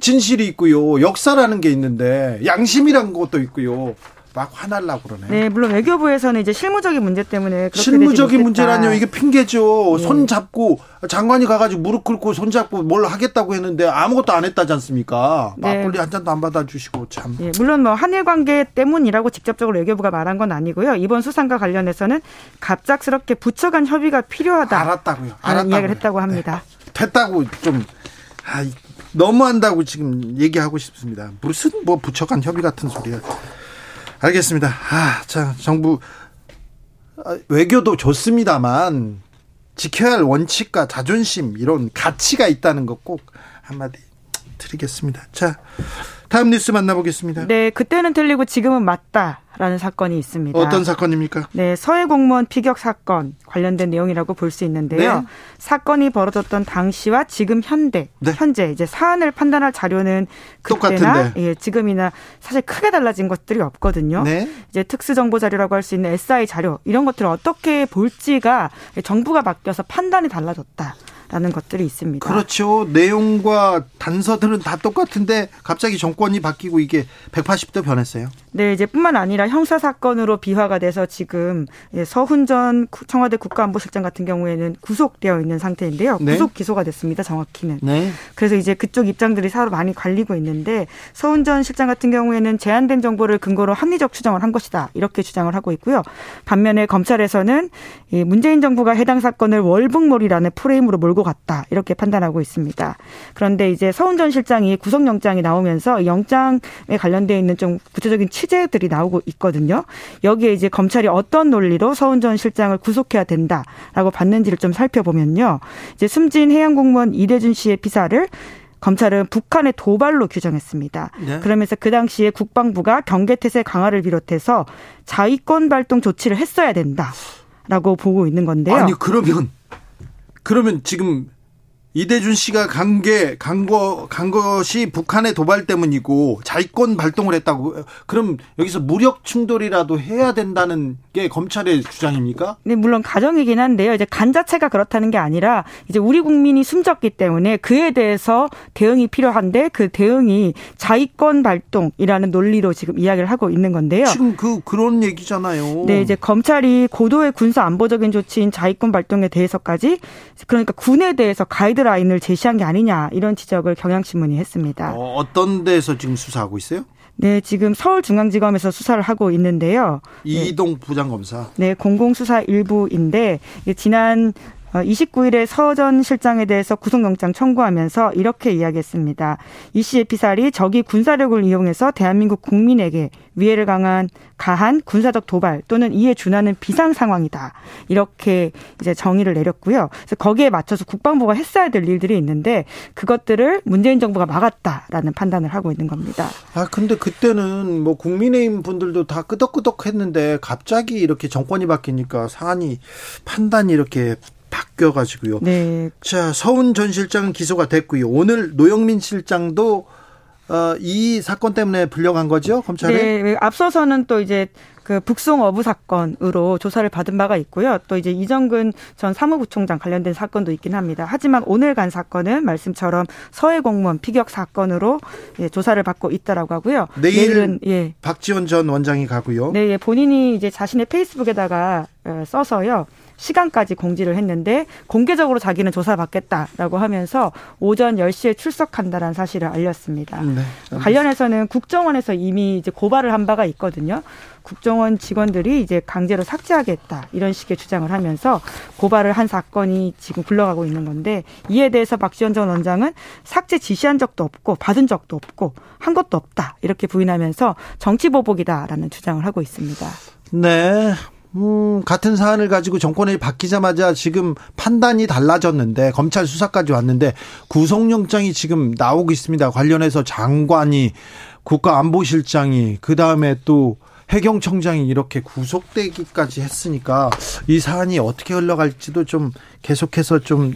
진실이 있고요. 역사라는 게 있는데 양심이라는 것도 있고요. 막 화날라고 그러네.
네, 물론 외교부에서는 이제 실무적인 문제 때문에
실무적인 문제라뇨. 이게 핑계죠. 네. 손 잡고 장관이 가가지고 무릎 꿇고 손 잡고 뭘 하겠다지 했는데 아무것도 안 했다지 않습니까? 네. 막걸리 한 잔도 안 받아주시고 참.
네, 물론 뭐 한일 관계 때문이라고 직접적으로 외교부가 말한 건 아니고요. 이번 수상과 관련해서는 갑작스럽게 부처 간 협의가 필요하다.
알았다고요. 알았다고요.
이야기를 했다고 합니다.
네. 됐다고 좀 아, 너무한다고 지금 얘기하고 싶습니다. 무슨 뭐 부처 간 협의 같은 소리야. 알겠습니다. 아, 자, 정부 아, 외교도 좋습니다만 지켜야 할 원칙과 자존심 이런 가치가 있다는 것 꼭 한마디 드리겠습니다. 자, 다음 뉴스 만나보겠습니다.
네, 그때는 틀리고 지금은 맞다. 라는 사건이 있습니다.
어떤 사건입니까?
네, 서해 공무원 피격 사건 관련된 내용이라고 볼 수 있는데요. 네. 사건이 벌어졌던 당시와 지금 현대 네. 현재 이제 사안을 판단할 자료는 그때나 예, 지금이나 사실 크게 달라진 것들이 없거든요. 네. 이제 특수 정보 자료라고 할 수 있는 SI 자료 이런 것들을 어떻게 볼지가 정부가 바뀌어서 판단이 달라졌다. 라는 것들이 있습니다.
그렇죠. 내용과 단서들은 다 똑같은데 갑자기 정권이 바뀌고 이게 180도 변했어요.
네, 이제 뿐만 아니라 형사 사건으로 비화가 돼서 지금 예, 서훈 전 청와대 국가안보실장 같은 경우에는 구속되어 있는 상태인데요. 네. 구속 기소가 됐습니다. 정확히는. 네. 그래서 이제 그쪽 입장들이 서로 많이 갈리고 있는데 서훈 전 실장 같은 경우에는 제한된 정보를 근거로 합리적 추정을 한 것이다. 이렇게 주장을 하고 있고요. 반면에 검찰에서는 문재인 정부가 해당 사건을 월북몰이라는 프레임으로 몰고 갔다. 이렇게 판단하고 있습니다. 그런데 이제 서훈 전 실장이 구속영장이 나오면서 영장에 관련되어 있는 좀 구체적인 취재들이 나오고 있거든요. 여기에 이제 검찰이 어떤 논리로 서훈 전 실장을 구속해야 된다라고 봤는지를 좀 살펴보면요. 이제 숨진 해양 공무원 이대준 씨의 피사를 검찰은 북한의 도발로 규정했습니다. 네. 그러면서 그 당시에 국방부가 경계태세 강화를 비롯해서 자위권 발동 조치를 했어야 된다라고 보고 있는 건데요.
아니 그러면 그러면 지금 이대준 씨가 간 게, 간 거, 간 것이 북한의 도발 때문이고 자위권 발동을 했다고. 그럼 여기서 무력 충돌이라도 해야 된다는 게 검찰의 주장입니까?
네, 물론 가정이긴 한데요. 이제 간 자체가 그렇다는 게 아니라 이제 우리 국민이 숨졌기 때문에 그에 대해서 대응이 필요한데 그 대응이 자위권 발동이라는 논리로 지금 이야기를 하고 있는 건데요.
지금 그, 그런 얘기잖아요.
네, 이제 검찰이 고도의 군사 안보적인 조치인 자위권 발동에 대해서까지 그러니까 군에 대해서 가이드 가이드라인을 제시한 게 아니냐 이런 지적을 경향신문이 했습니다.
어, 떤 데서 지금 수사하고 있어요?
네, 지금 서울중앙지검에서 수사를 하고 있는데요.
이동 부장검사.
네, 공공수사 일부인데 지난 29일에 어, 서전 실장에 대해서 구속영장 청구하면서 이렇게 이야기했습니다. 이 씨의 피살이 적이 군사력을 이용해서 대한민국 국민에게 위해를 강한 가한 군사적 도발 또는 이에 준하는 비상 상황이다. 이렇게 이제 정의를 내렸고요. 그래서 거기에 맞춰서 국방부가 했어야 될 일들이 있는데 그것들을 문재인 정부가 막았다라는 판단을 하고 있는 겁니다.
아 근데 그때는 뭐 국민의힘 분들도 다 끄덕끄덕했는데 갑자기 이렇게 정권이 바뀌니까 사안이 판단이 이렇게 바뀌어가지고요. 네. 자, 서훈 전 실장은 기소가 됐고요. 오늘 노영민 실장도 어, 이 사건 때문에 불려간 거죠, 검찰에?
네, 앞서서는 또 이제 그 북송 어부 사건으로 조사를 받은 바가 있고요. 또 이제 이정근 전 사무부총장 관련된 사건도 있긴 합니다. 하지만 오늘 간 사건은 말씀처럼 서해 공무원 피격 사건으로 예, 조사를 받고 있다라고 하고요.
내일 은 예. 박지원 전 원장이 가고요.
네, 예, 본인이 이제 자신의 페이스북에다가 어, 써서요. 시간까지 공지를 했는데 공개적으로 자기는 조사받겠다라고 하면서 오전 10시에 출석한다라는 사실을 알렸습니다. 네, 관련해서는 국정원에서 이미 이제 고발을 한 바가 있거든요. 국정원 직원들이 이제 강제로 삭제하겠다 이런 식의 주장을 하면서 고발을 한 사건이 지금 굴러가고 있는 건데 이에 대해서 박지원 전 원장은 삭제 지시한 적도 없고 받은 적도 없고 한 것도 없다 이렇게 부인하면서 정치 보복이다라는 주장을 하고 있습니다.
네. 음, 같은 사안을 가지고 정권이 바뀌자마자 지금 판단이 달라졌는데 검찰 수사까지 왔는데 구속영장이 지금 나오고 있습니다. 관련해서 장관이 국가안보실장이 그 다음에 또 해경청장이 이렇게 구속되기까지 했으니까 이 사안이 어떻게 흘러갈지도 좀 계속해서 좀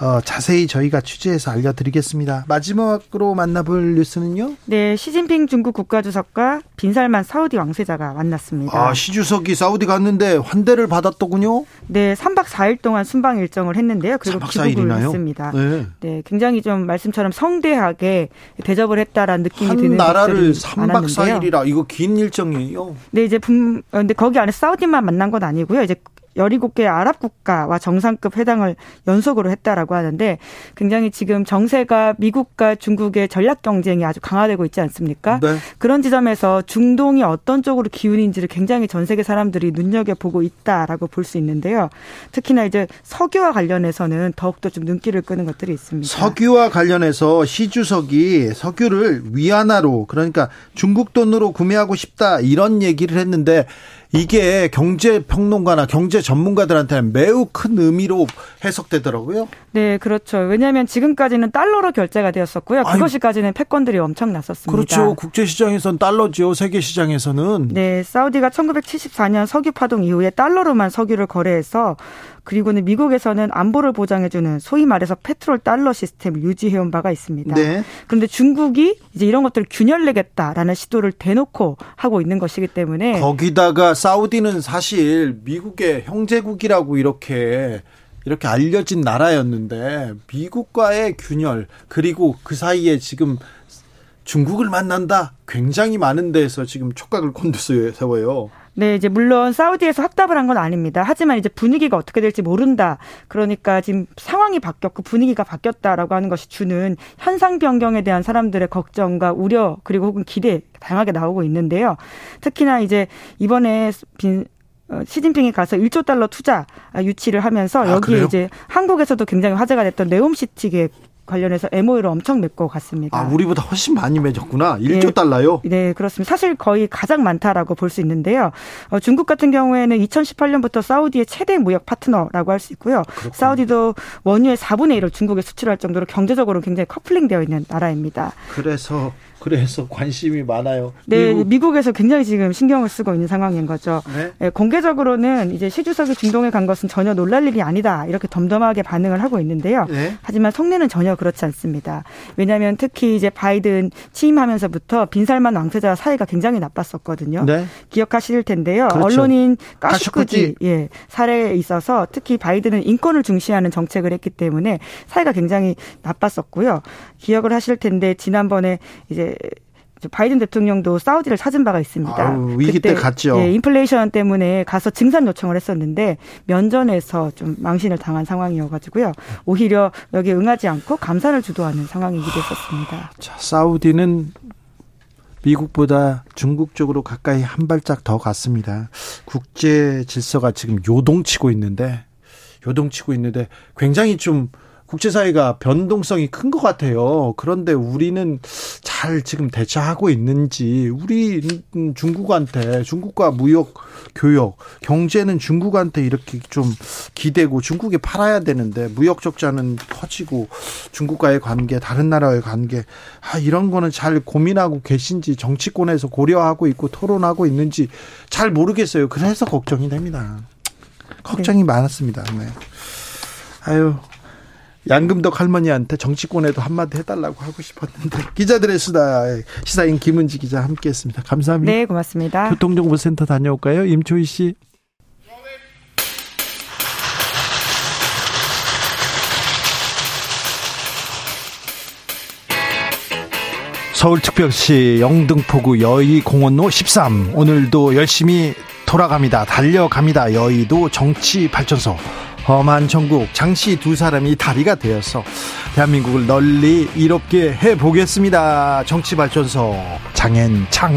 어, 자세히 저희가 취재해서 알려드리겠습니다. 마지막으로 만나볼 뉴스는요?
네, 시진핑 중국 국가주석과 빈살만 사우디 왕세자가 만났습니다.
아, 시 주석이 사우디 갔는데 환대를 받았더군요?
네, 3박 4일 동안 순방 일정을 했는데요. 그리고 3박 귀국을 4일이나요? 했습니다. 네. 네. 굉장히 좀 말씀처럼 성대하게 대접을 했다라는 느낌이
한
드는
나라를 3박 4일이라 이거 긴 일정이에요.
네, 이제 분, 어, 근데 거기 안에 사우디만 만난 건 아니고요. 이제 17개 아랍 국가와 정상급 회담을 연속으로 했다라고 하는데 굉장히 지금 정세가 미국과 중국의 전략 경쟁이 아주 강화되고 있지 않습니까? 네. 그런 지점에서 중동이 어떤 쪽으로 기운인지를 굉장히 전 세계 사람들이 눈여겨보고 있다라고 볼 수 있는데요. 특히나 이제 석유와 관련해서는 더욱더 좀 눈길을 끄는 것들이 있습니다.
석유와 관련해서 시 주석이 석유를 위안화로 그러니까 중국 돈으로 구매하고 싶다 이런 얘기를 했는데 이게 경제 평론가나 경제 전문가들한테는 매우 큰 의미로 해석되더라고요.
네, 그렇죠. 왜냐하면 지금까지는 달러로 결제가 되었었고요. 그것이까지는 패권들이 엄청 났었습니다.
그렇죠. 국제 시장에서는 달러죠. 세계 시장에서는.
네, 사우디가 1974년 석유 파동 이후에 달러로만 석유를 거래해서 그리고는 미국에서는 안보를 보장해주는 소위 말해서 페트롤 달러 시스템을 유지해온 바가 있습니다. 네. 그런데 중국이 이제 이런 것들을 균열내겠다라는 시도를 대놓고 하고 있는 것이기 때문에
거기다가 사우디는 사실 미국의 형제국이라고 이렇게 이렇게 알려진 나라였는데 미국과의 균열 그리고 그 사이에 지금 중국을 만난다 굉장히 많은 데서 지금 촉각을 곤두세워요.
네, 이제 물론 사우디에서 확답을 한 건 아닙니다. 하지만 이제 분위기가 어떻게 될지 모른다. 그러니까 지금 상황이 바뀌었고 분위기가 바뀌었다라고 하는 것이 주는 현상 변경에 대한 사람들의 걱정과 우려 그리고 혹은 기대 다양하게 나오고 있는데요. 특히나 이제 이번에 빈 어, 시진핑이 가서 1조 달러 투자 유치를 하면서 아, 여기에 아, 이제 한국에서도 굉장히 화제가 됐던 네옴시티 계획 관련해서 MOU를 엄청 맺고 갔습니다.
아, 우리보다 훨씬 많이 맺었구나. 1조 네, 달러요?
네, 그렇습니다. 사실 거의 가장 많다라고 볼 수 있는데요. 어, 중국 같은 경우에는 2018년부터 사우디의 최대 무역 파트너라고 할 수 있고요. 그렇구나. 사우디도 원유의 4분의 1을 중국에 수출할 정도로 경제적으로 굉장히 커플링되어 있는 나라입니다.
그래서 그래서 관심이 많아요.
네, 미국. 에서 굉장히 지금 신경을 쓰고 있는 상황인 거죠. 네? 네, 공개적으로는 이제 시 주석이 중동에 간 것은 전혀 놀랄 일이 아니다 이렇게 덤덤하게 반응을 하고 있는데요. 네? 하지만 속내는 전혀 그렇지 않습니다. 왜냐하면 특히 이제 바이든 취임하면서부터 빈살만 왕세자와 사이가 굉장히 나빴었거든요. 네? 기억하실 텐데요. 그렇죠. 언론인 까슈크지 예, 사례에 있어서 특히 바이든은 인권을 중시하는 정책을 했기 때문에 사이가 굉장히 나빴었고요. 기억을 하실 텐데 지난번에 이제 바이든 대통령도 사우디를 찾은 바가 있습니다.
아유, 위기 때 갔죠.
예, 인플레이션 때문에 가서 증산 요청을 했었는데 면전에서 좀 망신을 당한 상황이어가지고요. 오히려 여기에 응하지 않고 감사를 주도하는 상황이기도 했었습니다.
자, 사우디는 미국보다 중국 쪽으로 가까이 한 발짝 더 갔습니다. 국제 질서가 지금 요동치고 있는데 요동치고 있는데 굉장히 좀 국제사회가 변동성이 큰 것 같아요. 그런데 우리는 잘 지금 대처하고 있는지, 우리 중국한테, 중국과 무역, 교역, 경제는 중국한테 이렇게 좀 기대고 중국에 팔아야 되는데, 무역 적자는 커지고, 중국과의 관계, 다른 나라와의 관계, 아, 이런 거는 잘 고민하고 계신지, 정치권에서 고려하고 있고 토론하고 있는지 잘 모르겠어요. 그래서 걱정이 됩니다. 걱정이 네. 많았습니다. 네. 아유, 양금덕 할머니한테 정치권에도 한마디 해달라고 하고 싶었는데 [laughs] 기자들의 수다 시사인 김은지 기자 함께했습니다. 감사합니다.
네, 고맙습니다.
교통정보센터 다녀올까요, 임초희 씨? 서울특별시 영등포구 여의공원로 13 오늘도 열심히 돌아갑니다. 달려갑니다. 여의도 정치 발전소 험한 전국 장씨 두 사람이 다리가 되어서 대한민국을 널리 이롭게 해보겠습니다. 정치발전소 장앤창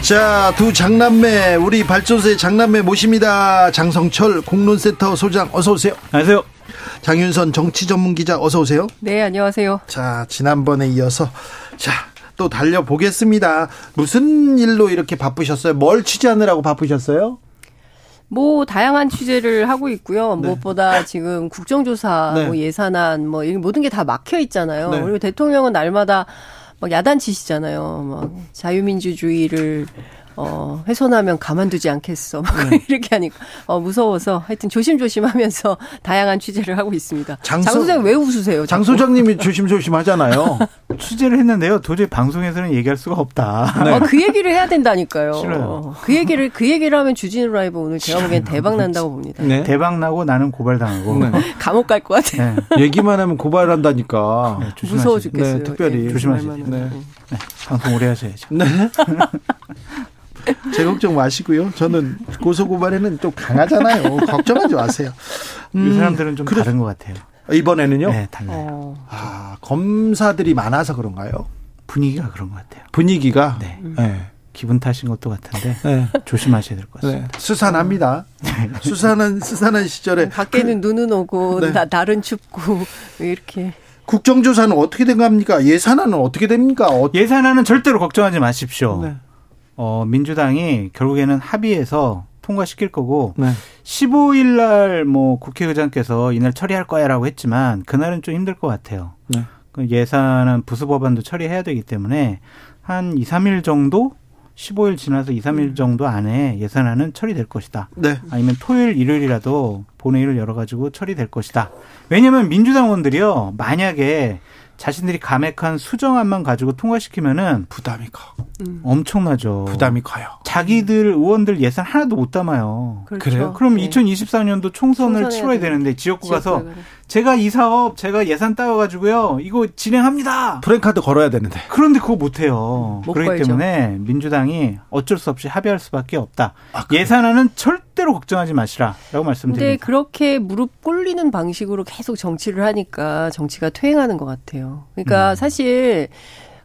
자, 두 장남매, 우리 발전소의 장남매 모십니다. 장성철 공론센터 소장 어서 오세요.
안녕하세요.
장윤선 정치 전문 기자 어서 오세요.
네, 안녕하세요.
자, 지난번에 이어서 자, 또 달려보겠습니다. 무슨 일로 이렇게 바쁘셨어요? 뭘 취재하느라고 바쁘셨어요?
뭐 다양한 취재를 하고 있고요. 네. 무엇보다 지금 국정조사, 네. 뭐 예산안, 뭐 모든 게 다 막혀 있잖아요. 네. 그리고 대통령은 날마다 막 야단치시잖아요. 막 자유민주주의를 어, 훼손하면 가만두지 않겠어. 네. [laughs] 이렇게 하니까 어, 무서워서 하여튼 조심조심 하면서 [laughs] 다양한 취재를 하고 있습니다. 장, 장 소장 왜 웃으세요?
장 소장님이 조심조심 하잖아요. [laughs]
취재를 했는데요. 도저히 방송에서는 얘기할 수가 없다.
네. 어, 그 얘기를 해야 된다니까요. 싫어요. 그 얘기를 그 얘기를 하면 주진우 라이브 오늘 제가 보기엔 대박 난다고 봅니다.
네. 대박 나고 나는 고발당하고 네.
감옥 갈 것 같아요.
네. 얘기만 하면 고발한다니까.
네, 무서워 죽겠어요.
네, 특별히
예, 조심하시죠. 네. 방송 오래 하셔야죠.
네. 제 걱정 마시고요. 저는 고소고발에는 또 강하잖아요. 걱정하지 마세요.
음, 이 사람들은 좀 그래. 다른 것 같아요.
이번에는요?
네, 달라요. 어.
아, 검사들이 많아서 그런가요?
분위기가 그런 것 같아요.
분위기가?
네. 네. 기분 탓인 것도 같은데 네. 조심하셔야 될 것 같습니다.
네. 수산합니다. 네. 수산은 수산한 시절에
밖에는 그, 눈은 오고 네. 나, 날은 춥고 [laughs] 이렇게
국정조사는 어떻게 된 겁니까? 예산안은 어떻게 됩니까? 어...
예산안은 절대로 걱정하지 마십시오. 네. 어, 민주당이 결국에는 합의해서 통과시킬 거고 네. 15일 날 뭐 국회의장께서 이날 처리할 거야라고 했지만 그날은 좀 힘들 것 같아요. 네. 그 예산은 부수 법안도 처리해야 되기 때문에 한 2, 3일 정도 15일 지나서 2, 3일 정도 안에 예산안은 처리될 것이다. 네. 아니면 토요일, 일요일이라도 본회의를 열어가지고 처리될 것이다. 왜냐하면 민주당 의원들이요, 만약에 자신들이 감액한 수정안만 가지고 통과시키면은
부담이 커.
음. 엄청나죠.
부담이 커요.
자기들 의원들 예산 하나도 못 담아요.
그렇죠. 그래요
그럼 네. 2024년도 총선을 치러야 되는데 지역구 가서 그래. 제가 이 사업 제가 예산 따와가지고요 이거 진행합니다.
프랭카드 걸어야 되는데.
그런데 그거 못 해요. 그렇기 걸죠. 때문에 민주당이 어쩔 수 없이 합의할 수밖에 없다. 아, 예산안은 절대로 걱정하지 마시라라고 말씀드립니다.
근데 그렇게 무릎 꿇리는 방식으로 계속 정치를 하니까 정치가 퇴행하는 것 같아요. 그러니까 음. 사실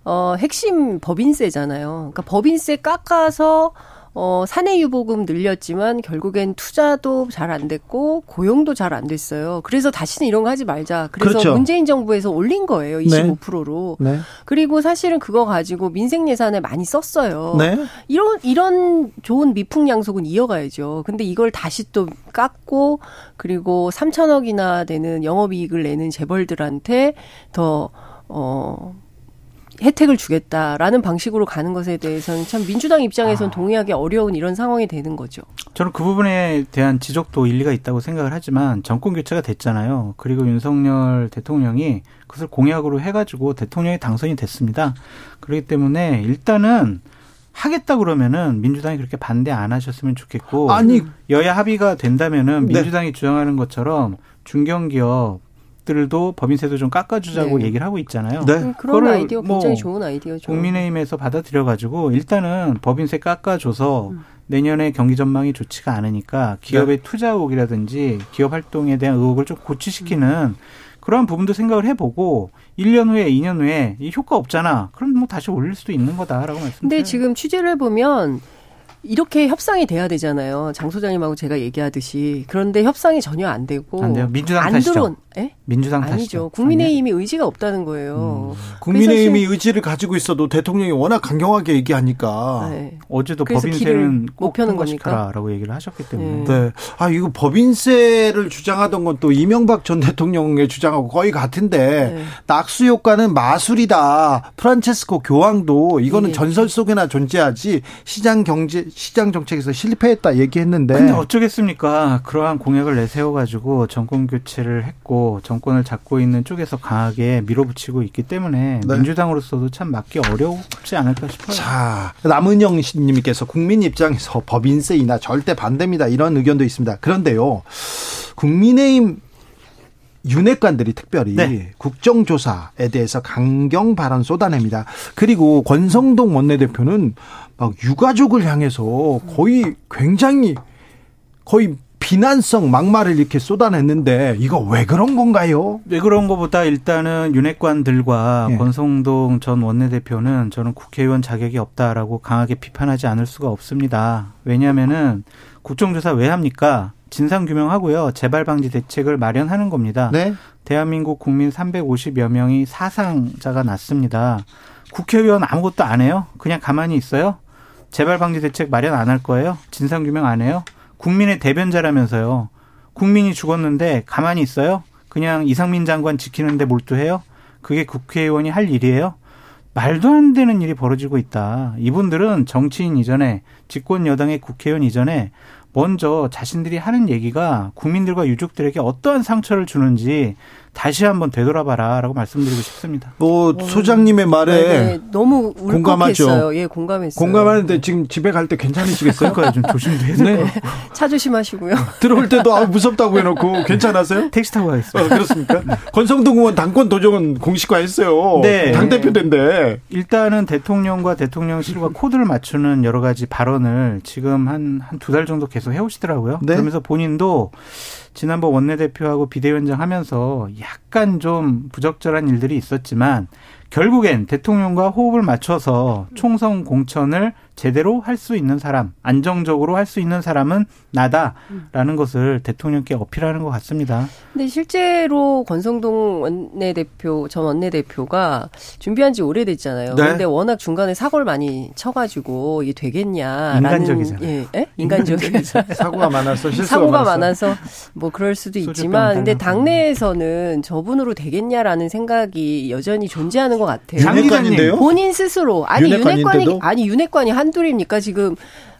어 핵심 법인세잖아요. 그러니까 법인세 깎아서 어, 사내 유보금 늘렸지만 결국엔 투자도 잘 안 됐고 고용도 잘 안 됐어요. 그래서 다시는 이런 거 하지 말자. 그래서 그렇죠. 문재인 정부에서 올린 거예요. 25%로. 네. 네. 그리고 사실은 그거 가지고 민생 예산에 많이 썼어요. 네. 이런 이런 좋은 미풍양속은 이어가야죠. 근데 이걸 다시 또 깎고 그리고 3천억이나 되는 영업이익을 내는 재벌들한테 더 어, 혜택을 주겠다라는 방식으로 가는 것에 대해서는 참 민주당 입장에선 아. 동의하기 어려운 이런 상황이 되는 거죠.
저는 그 부분에 대한 지적도 일리가 있다고 생각을 하지만 정권 교체가 됐잖아요. 그리고 윤석열 대통령이 그것을 공약으로 해가지고 대통령이 당선이 됐습니다. 그렇기 때문에 일단은 하겠다 그러면은 민주당이 그렇게 반대 안 하셨으면 좋겠고 아니 여야 합의가 된다면은 네. 민주당이 네. 주장하는 것처럼 중견기업 들도 법인세도 좀 깎아주자고 네. 얘기를 하고 있잖아요.
네. 음, 그런 아이디어 뭐 굉장히 좋은 아이디어죠.
국민의힘에서 받아들여가지고 일단은 법인세 깎아줘서 음. 내년에 경기 전망이 좋지가 않으니까 기업의 네. 투자 의혹이라든지 기업 활동에 대한 의혹을 좀 고치시키는 음. 그러한 부분도 생각을 해보고 1년 후에 2년 후에 이 효과 없잖아. 그럼 뭐 다시 올릴 수도 있는 거다라고 말씀드려요.
근데 지금 취재를 해보면 이렇게 협상이 돼야 되잖아요. 장 소장님하고 제가 얘기하듯이. 그런데 협상이 전혀 안 되고
안 돼요. 민주당 안. 들어온,
예?
민주당
아니죠. 탓이죠. 국민의힘이 의지가 없다는 거예요.
음. 국민의힘이 의지를 가지고 있어도 대통령이 워낙 강경하게 얘기하니까
네. 어제도 법인세는 꼭 통과시켜라라고 얘기를 하셨기 때문에.
네. 네. 아 이거 법인세를 주장하던 건 또 이명박 전 대통령의 주장하고 거의 같은데 네. 낙수 효과는 마술이다. 프란체스코 교황도 이거는 네. 전설 속에나 존재하지 시장 경제 시장 정책에서 실패했다 얘기했는데.
근데 어쩌겠습니까? 그러한 공약을 내세워 가지고 정권 교체를 했고 정권을 잡고 있는 쪽에서 강하게 밀어붙이고 있기 때문에 네. 민주당으로서도 참 맞기 어렵지 않을까 싶어요.
자, 남은영 님께서 국민 입장에서 법인세 인하 절대 반대입니다. 이런 의견도 있습니다. 그런데요. 국민의힘 윤핵관들이 특별히 네. 국정조사에 대해서 강경 발언 쏟아냅니다. 그리고 권성동 원내대표는 막 유가족을 향해서 거의 굉장히 거의 비난성 막말을 이렇게 쏟아냈는데 이거 왜 그런 건가요?
왜 그런 것보다 일단은 윤핵관들과 네. 권성동 전 원내대표는 저는 국회의원 자격이 없다라고 강하게 비판하지 않을 수가 없습니다. 왜냐하면은 국정조사 왜 합니까? 진상 규명하고요. 재발 방지 대책을 마련하는 겁니다. 네? 대한민국 국민 350여 명이 사상자가 났습니다. 국회의원 아무것도 안 해요? 그냥 가만히 있어요? 재발 방지 대책 마련 안 할 거예요? 진상 규명 안 해요? 국민의 대변자라면서요. 국민이 죽었는데 가만히 있어요? 그냥 이상민 장관 지키는데 몰두해요? 그게 국회의원이 할 일이에요? 말도 안 되는 일이 벌어지고 있다. 이분들은 정치인 이전에 집권 여당의 국회의원 이전에 먼저 자신들이 하는 얘기가 국민들과 유족들에게 어떠한 상처를 주는지 다시 한번 되돌아봐라라고 말씀드리고 싶습니다.
뭐 어, 소장님의 말에 네네,
너무 공감하죠. 예, 공감했어요.
공감하는데 지금 집에 갈 때 괜찮으시겠어요?
그러니까 좀 조심도 해야 될 네.
차 조심하시고요. [laughs]
들어올 때도 아, 무섭다고 해놓고 [laughs] 괜찮았어요?
택시 타고 가겠습니다.
어, 그렇습니까? 권성동 의원 당권 도정은 공식화했어요. 네. 당 대표된데
일단은 대통령과 대통령실과 코드를 맞추는 여러 가지 발언을 지금 한 한 두 달 정도 계속 해오시더라고요. 네? 그러면서 본인도 지난번 원내대표하고 비대위원장 하면서 약간 좀 부적절한 일들이 있었지만 결국엔 대통령과 호흡을 맞춰서 총선 공천을 제대로 할 수 있는 사람, 안정적으로 할 수 있는 사람은 나다라는 음. 것을 대통령께 어필하는 것 같습니다.
근데 실제로 권성동 원내대표 전 원내대표가 준비한 지 오래됐잖아요. 네. 그런데 워낙 중간에 사고를 많이 쳐가지고 이게 되겠냐라는
인간적이잖아요.
예, 예? 인간적인
사고가 많아서
사고가
많아서.
많아서 뭐 그럴 수도 있지만 근데 당내에서는 저분으로 되겠냐라는 생각이 여전히 존재하는 것 같아요.
윤핵관인데요?
본인 스스로 아니 윤핵관이 아니 윤핵관이 한 둘입니까 지금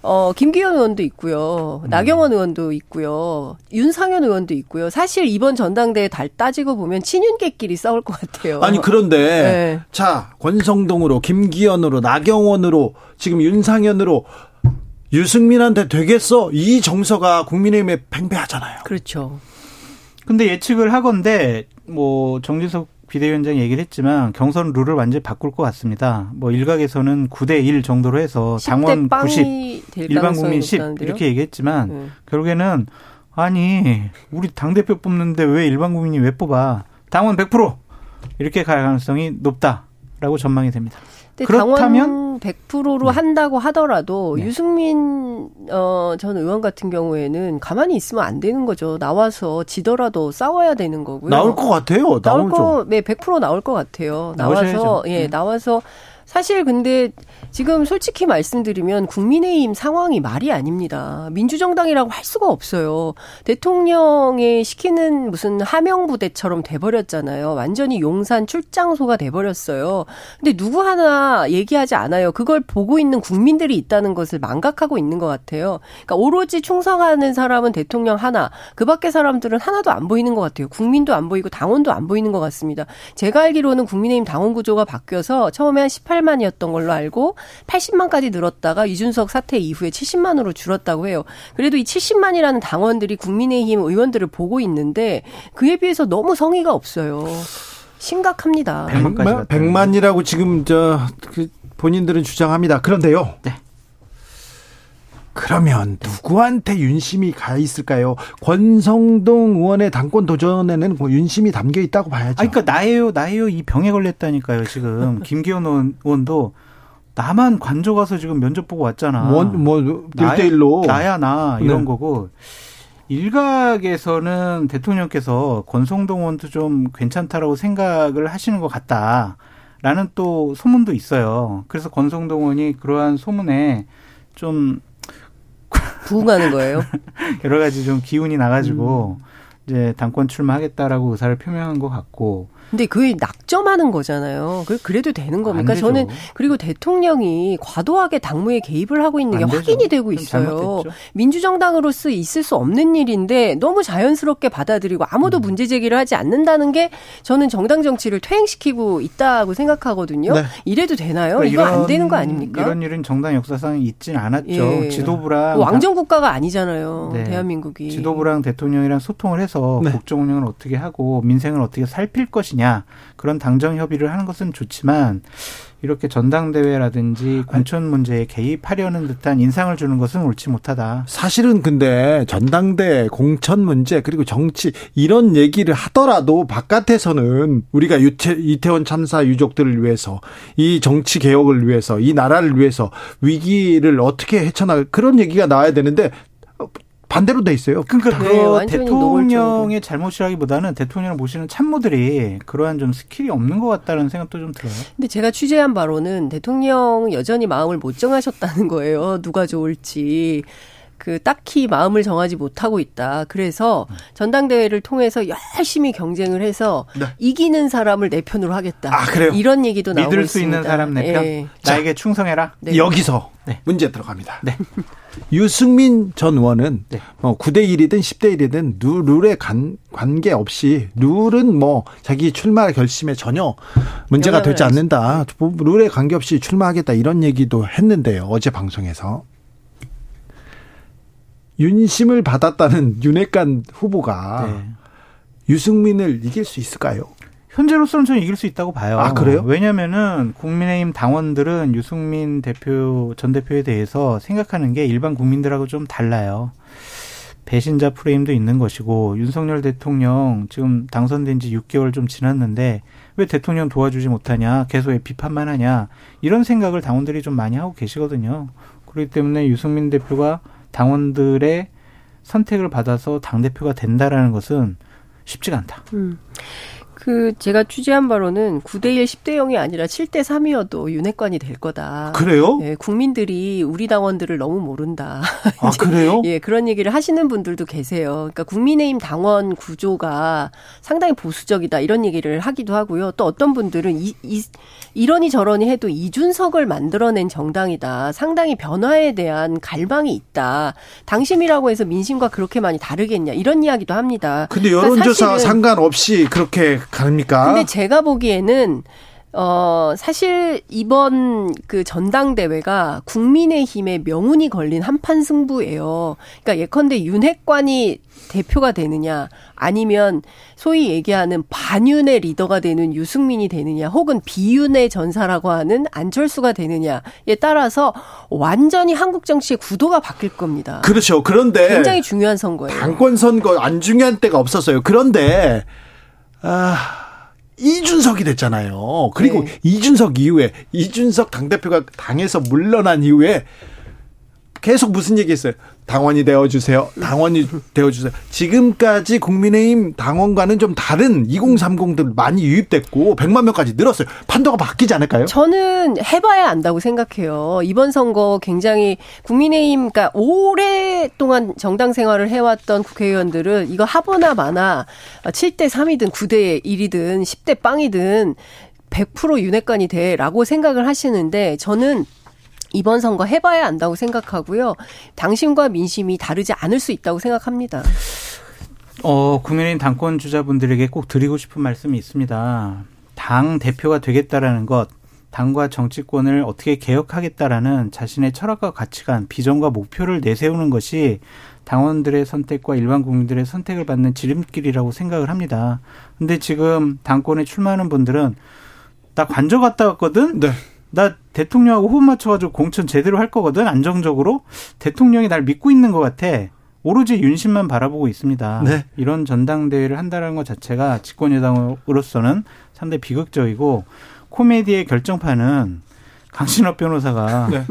어, 김기현 의원도 있고요. 음. 나경원 의원도 있고요. 윤상현 의원도 있고요. 사실 이번 전당대회 달 따지고 보면 친윤계끼리 싸울 것 같아요.
아니, 그런데, 네. 자, 권성동으로, 김기현으로, 나경원으로, 지금 윤상현으로, 유승민한테 되겠어? 이 정서가 국민의힘에 팽배하잖아요.
그렇죠.
근데 예측을 하건데, 뭐, 정진석 비대위원장이 얘기를 했지만 경선 룰을 완전히 바꿀 것 같습니다. 뭐 일각에서는 9대 1 정도로 해서 당원 90, 일반 국민 10 높다는데요? 이렇게 얘기했지만 네. 결국에는 아니 우리 당 대표 뽑는데 왜 일반 국민이 왜 뽑아? 당원 100% 이렇게 갈 가능성이 높다라고 전망이 됩니다.
그렇다면 100%로 한다고 하더라도 네. 유승민 어, 전 의원 같은 경우에는 가만히 있으면 안 되는 거죠. 나와서 지더라도 싸워야 되는 거고요.
나올 것 같아요.
나올 거, 네, 100% 나올 것 같아요. 나와서 나오셔야죠. 예, 네. 나와서 사실 근데 지금 솔직히 말씀드리면 국민의힘 상황이 말이 아닙니다. 민주정당이라고 할 수가 없어요. 대통령의 시키는 무슨 하명부대처럼 돼버렸잖아요. 완전히 용산 출장소가 돼버렸어요. 근데 누구 하나 얘기하지 않아요. 그걸 보고 있는 국민들이 있다는 것을 망각하고 있는 것 같아요. 그러니까 오로지 충성하는 사람은 대통령 하나, 그 밖의 사람들은 하나도 안 보이는 것 같아요. 국민도 안 보이고 당원도 안 보이는 것 같습니다. 제가 알기로는 국민의힘 당원 구조가 바뀌어서 처음에 한 18, 18만이었던 걸로 알고 80만까지 늘었다가 이준석 사태 이후에 70만으로 줄었다고 해요. 그래도 이 70만이라는 당원들이 국민의힘 의원들을 보고 있는데 그에 비해서 너무 성의가 없어요. 심각합니다.
100만, 100만이라고 지금 저 그 본인들은 주장합니다. 그런데요. 네. 그러면 누구한테 윤심이 가 있을까요? 권성동 의원의 당권 도전에는 뭐 윤심이 담겨 있다고 봐야죠.
아, 그러니까 나예요, 나예요 이 병에 걸렸다니까요. 지금 [laughs] 김기현 의원도 나만 관저 가서 지금 면접 보고 왔잖아.
뭐, 뭐 1대1로.
나야, 나, 이런 네. 거고. 일각에서는 대통령께서 권성동 의원도 좀 괜찮다라고 생각을 하시는 것 같다. 라는 또 소문도 있어요. 그래서 권성동 의원이 그러한 소문에 좀
부응하는 거예요. [laughs]
여러 가지 좀 기운이 나가지고 음. 이제 당권 출마하겠다라고 의사를 표명한 것 같고
근데 그게 낙점하는 거잖아요. 그래도 되는 겁니까? 저는 그리고 대통령이 과도하게 당무에 개입을 하고 있는 게 확인이 되고 있어요. 민주정당으로서 있을 수 없는 일인데 너무 자연스럽게 받아들이고 아무도 음. 문제 제기를 하지 않는다는 게 저는 정당 정치를 퇴행시키고 있다고 생각하거든요. 네. 이래도 되나요? 그러니까 이거 이런, 안 되는 거 아닙니까?
이런 일은 정당 역사상 있진 않았죠. 예. 지도부랑
왕정 국가가 아니잖아요. 네. 대한민국이
지도부랑 대통령이랑 소통을 해서 네. 국정 운영을 어떻게 하고 민생을 어떻게 살필 것이냐 것이냐 그런 당정 협의를 하는 것은 좋지만 이렇게 전당대회라든지 공천 문제에 개입하려는 듯한 인상을 주는 것은 옳지 못하다.
사실은 근데 전당대 공천 문제 그리고 정치 이런 얘기를 하더라도 바깥에서는 우리가 유태, 이태원 참사 유족들을 위해서 이 정치 개혁을 위해서 이 나라를 위해서 위기를 어떻게 헤쳐나갈 그런 얘기가 나와야 되는데 반대로 돼 있어요.
그러니까 네, 그 대통령의 잘못이라기보다는 대통령을 모시는 참모들이 그러한 좀 스킬이 없는 것 같다는 생각도 좀 들어요.
근데 제가 취재한 바로는 대통령 여전히 마음을 못 정하셨다는 거예요. 누가 좋을지. 그 딱히 마음을 정하지 못하고 있다. 그래서 전당대회를 통해서 열심히 경쟁을 해서 네. 이기는 사람을 내 편으로 하겠다.
아, 그래요?
이런 얘기도 나오고
믿을 수 있는 사람 내 편. 네. 나에게 충성해라.
네. 여기서 네. 문제 들어갑니다. 네. [laughs] 유승민 전 의원은 네. 뭐 9대 1이든 10대 1이든 룰에 관, 관계없이 룰은 뭐 자기 출마 결심에 전혀 문제가 되지 않는다. 룰에 관계없이 출마하겠다 이런 얘기도 했는데요. 어제 방송에서. 윤심을 받았다는 윤핵관 후보가 네. 유승민을 이길 수 있을까요?
현재로서는 저는 이길 수 있다고 봐요.
아, 그래요?
왜냐면은 국민의힘 당원들은 유승민 대표, 전 대표에 대해서 생각하는 게 일반 국민들하고 좀 달라요. 배신자 프레임도 있는 것이고 윤석열 대통령 지금 당선된 지 6개월 좀 지났는데 왜 대통령 도와주지 못하냐 계속 비판만 하냐 이런 생각을 당원들이 좀 많이 하고 계시거든요. 그렇기 때문에 유승민 대표가 당원들의 선택을 받아서 당 대표가 된다라는 것은 쉽지가 않다. 음.
그 제가 취재한 바로는 9대 1, 10대 0이 아니라 7대 3이어도 윤핵관이 될 거다.
그래요?
예, 국민들이 우리 당원들을 너무 모른다. [laughs]
아, 그래요? [laughs]
예, 그런 얘기를 하시는 분들도 계세요. 그러니까 국민의힘 당원 구조가 상당히 보수적이다 이런 얘기를 하기도 하고요. 또 어떤 분들은 이, 이 이러니 저러니 해도 이준석을 만들어낸 정당이다. 상당히 변화에 대한 갈망이 있다. 당심이라고 해서 민심과 그렇게 많이 다르겠냐 이런 이야기도 합니다.
근데 그러니까 여론조사 그러니까 상관없이 그렇게 가닙니까?
근데 제가 보기에는 어, 사실 이번 그 전당대회가 국민의힘의 명운이 걸린 한판 승부예요. 그러니까 예컨대 윤핵관이 대표가 되느냐, 아니면 소위 얘기하는 반윤의 리더가 되는 유승민이 되느냐, 혹은 비윤의 전사라고 하는 안철수가 되느냐에 따라서 완전히 한국 정치의 구도가 바뀔 겁니다.
그렇죠. 그런데
굉장히 중요한 선거예요.
당권 선거 안 중요한 때가 없었어요. 그런데 아, 이준석이 됐잖아요. 그리고 네. 이준석 이후에 이준석 당대표가 당에서 물러난 이후에 계속 무슨 얘기했어요? 당원이 되어주세요. 당원이 되어주세요. 지금까지 국민의힘 당원과는 좀 다른 2030들 많이 유입됐고 100만 명까지 늘었어요. 판도가 바뀌지 않을까요?
저는 해봐야 안다고 생각해요. 이번 선거 굉장히 국민의힘, 그러니까 오랫동안 정당 생활을 해왔던 국회의원들은 이거 하거나 마나 7대 3이든 9대 1이든 10대 빵이든 100% 윤핵관이 돼라고 생각을 하시는데 저는 이번 선거 해봐야 안다고 생각하고요. 당신과 민심이 다르지 않을 수 있다고 생각합니다.
어, 국민의힘 당권 주자분들에게 꼭 드리고 싶은 말씀이 있습니다. 당 대표가 되겠다라는 것, 당과 정치권을 어떻게 개혁하겠다라는 자신의 철학과 가치관, 비전과 목표를 내세우는 것이 당원들의 선택과 일반 국민들의 선택을 받는 지름길이라고 생각을 합니다. 근데 지금 당권에 출마하는 분들은 나 관저 갔다 왔거든? 네. 나 대통령하고 호흡 맞춰가지고 공천 제대로 할 거거든 안정적으로 대통령이 날 믿고 있는 것 같아. 오로지 윤심만 바라보고 있습니다. 네. 이런 전당대회를 한다는 것 자체가 집권 여당으로서는 상당히 비극적이고 코미디의 결정판은 강신업 변호사가 [laughs] 네.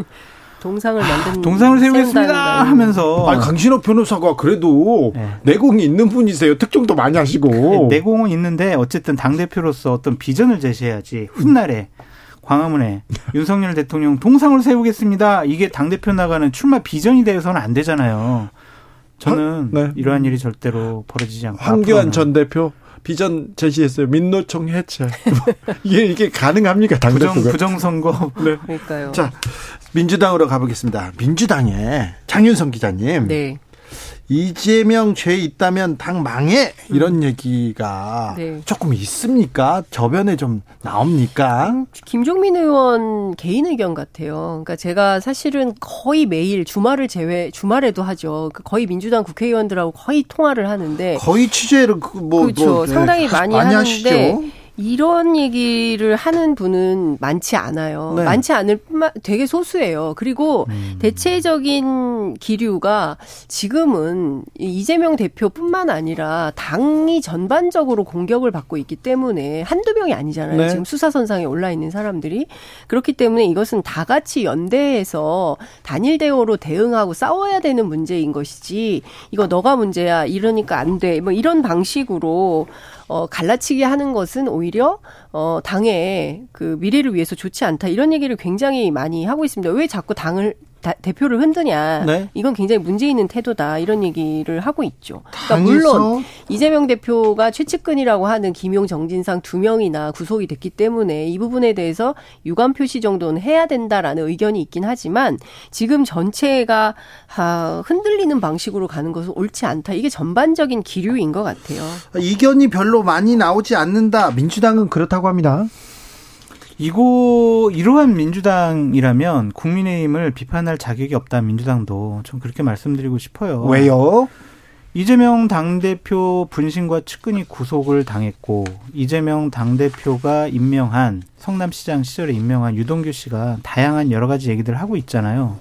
동상을 만든
동상을 세우겠습니다 하면서
아니 강신업 변호사가 그래도 네. 내공이 있는 분이세요. 특종도 많이 하시고 네,
내공은 있는데 어쨌든 당 대표로서 어떤 비전을 제시해야지 훗날에 광화문에 윤석열 대통령 동상을 세우겠습니다. 이게 당 대표 나가는 출마 비전이 되어서는 안 되잖아요. 저는 네. 이러한 일이 절대로 벌어지지 않고
황교안 전 대표 비전 제시했어요. 민노총 해체. [laughs] 이게 이게 가능합니까?
당대표가 부정, 부정 선거.
네. 그러니까요.
자, 민주당으로 가보겠습니다. 민주당의 장윤성 기자님. 네. 이재명 죄 있다면 당 망해 이런 음. 얘기가 네. 조금 있습니까? 저변에 좀 나옵니까?
김종민 의원 개인 의견 같아요. 그러니까 제가 사실은 거의 매일 주말을 제외 주말에도 하죠. 그 거의 민주당 국회의원들하고 거의 통화를 하는데
거의 취재를 그 뭐,
그렇죠. 뭐, 네. 상당히 많이, 많이 하는데 하시죠? 이런 얘기를 하는 분은 많지 않아요. 네. 많지 않을 뿐만 되게 소수예요. 그리고 음. 대체적인 기류가 지금은 이재명 대표뿐만 아니라 당이 전반적으로 공격을 받고 있기 때문에 한두 명이 아니잖아요. 네. 지금 수사선상에 올라 있는 사람들이 그렇기 때문에 이것은 다 같이 연대해서 단일 대우로 대응하고 싸워야 되는 문제인 것이지 이거 너가 문제야 이러니까 안 돼. 뭐 이런 방식으로 어, 갈라치기 하는 것은 오히려 어, 당의 그 미래를 위해서 좋지 않다 이런 얘기를 굉장히 많이 하고 있습니다. 왜 자꾸 당을 다, 대표를 흔드냐. 네. 이건 굉장히 문제 있는 태도다. 이런 얘기를 하고 있죠. 그러니까 물론 이재명 대표가 최측근이라고 하는 김용 정진상 두 명이나 구속이 됐기 때문에 이 부분에 대해서 유감 표시 정도는 해야 된다라는 의견이 있긴 하지만 지금 전체가 아, 흔들리는 방식으로 가는 것은 옳지 않다. 이게 전반적인 기류인 것 같아요.
이견이 별로 많이 나오지 않는다. 민주당은 그렇다고 합니다.
이거 이러한 민주당이라면 국민의힘을 비판할 자격이 없다 민주당도 좀 그렇게 말씀드리고 싶어요.
왜요?
이재명 당대표 분신과 측근이 구속을 당했고 이재명 당대표가 임명한 성남시장 시절에 임명한 유동규 씨가 다양한 여러 가지 얘기들을 하고 있잖아요.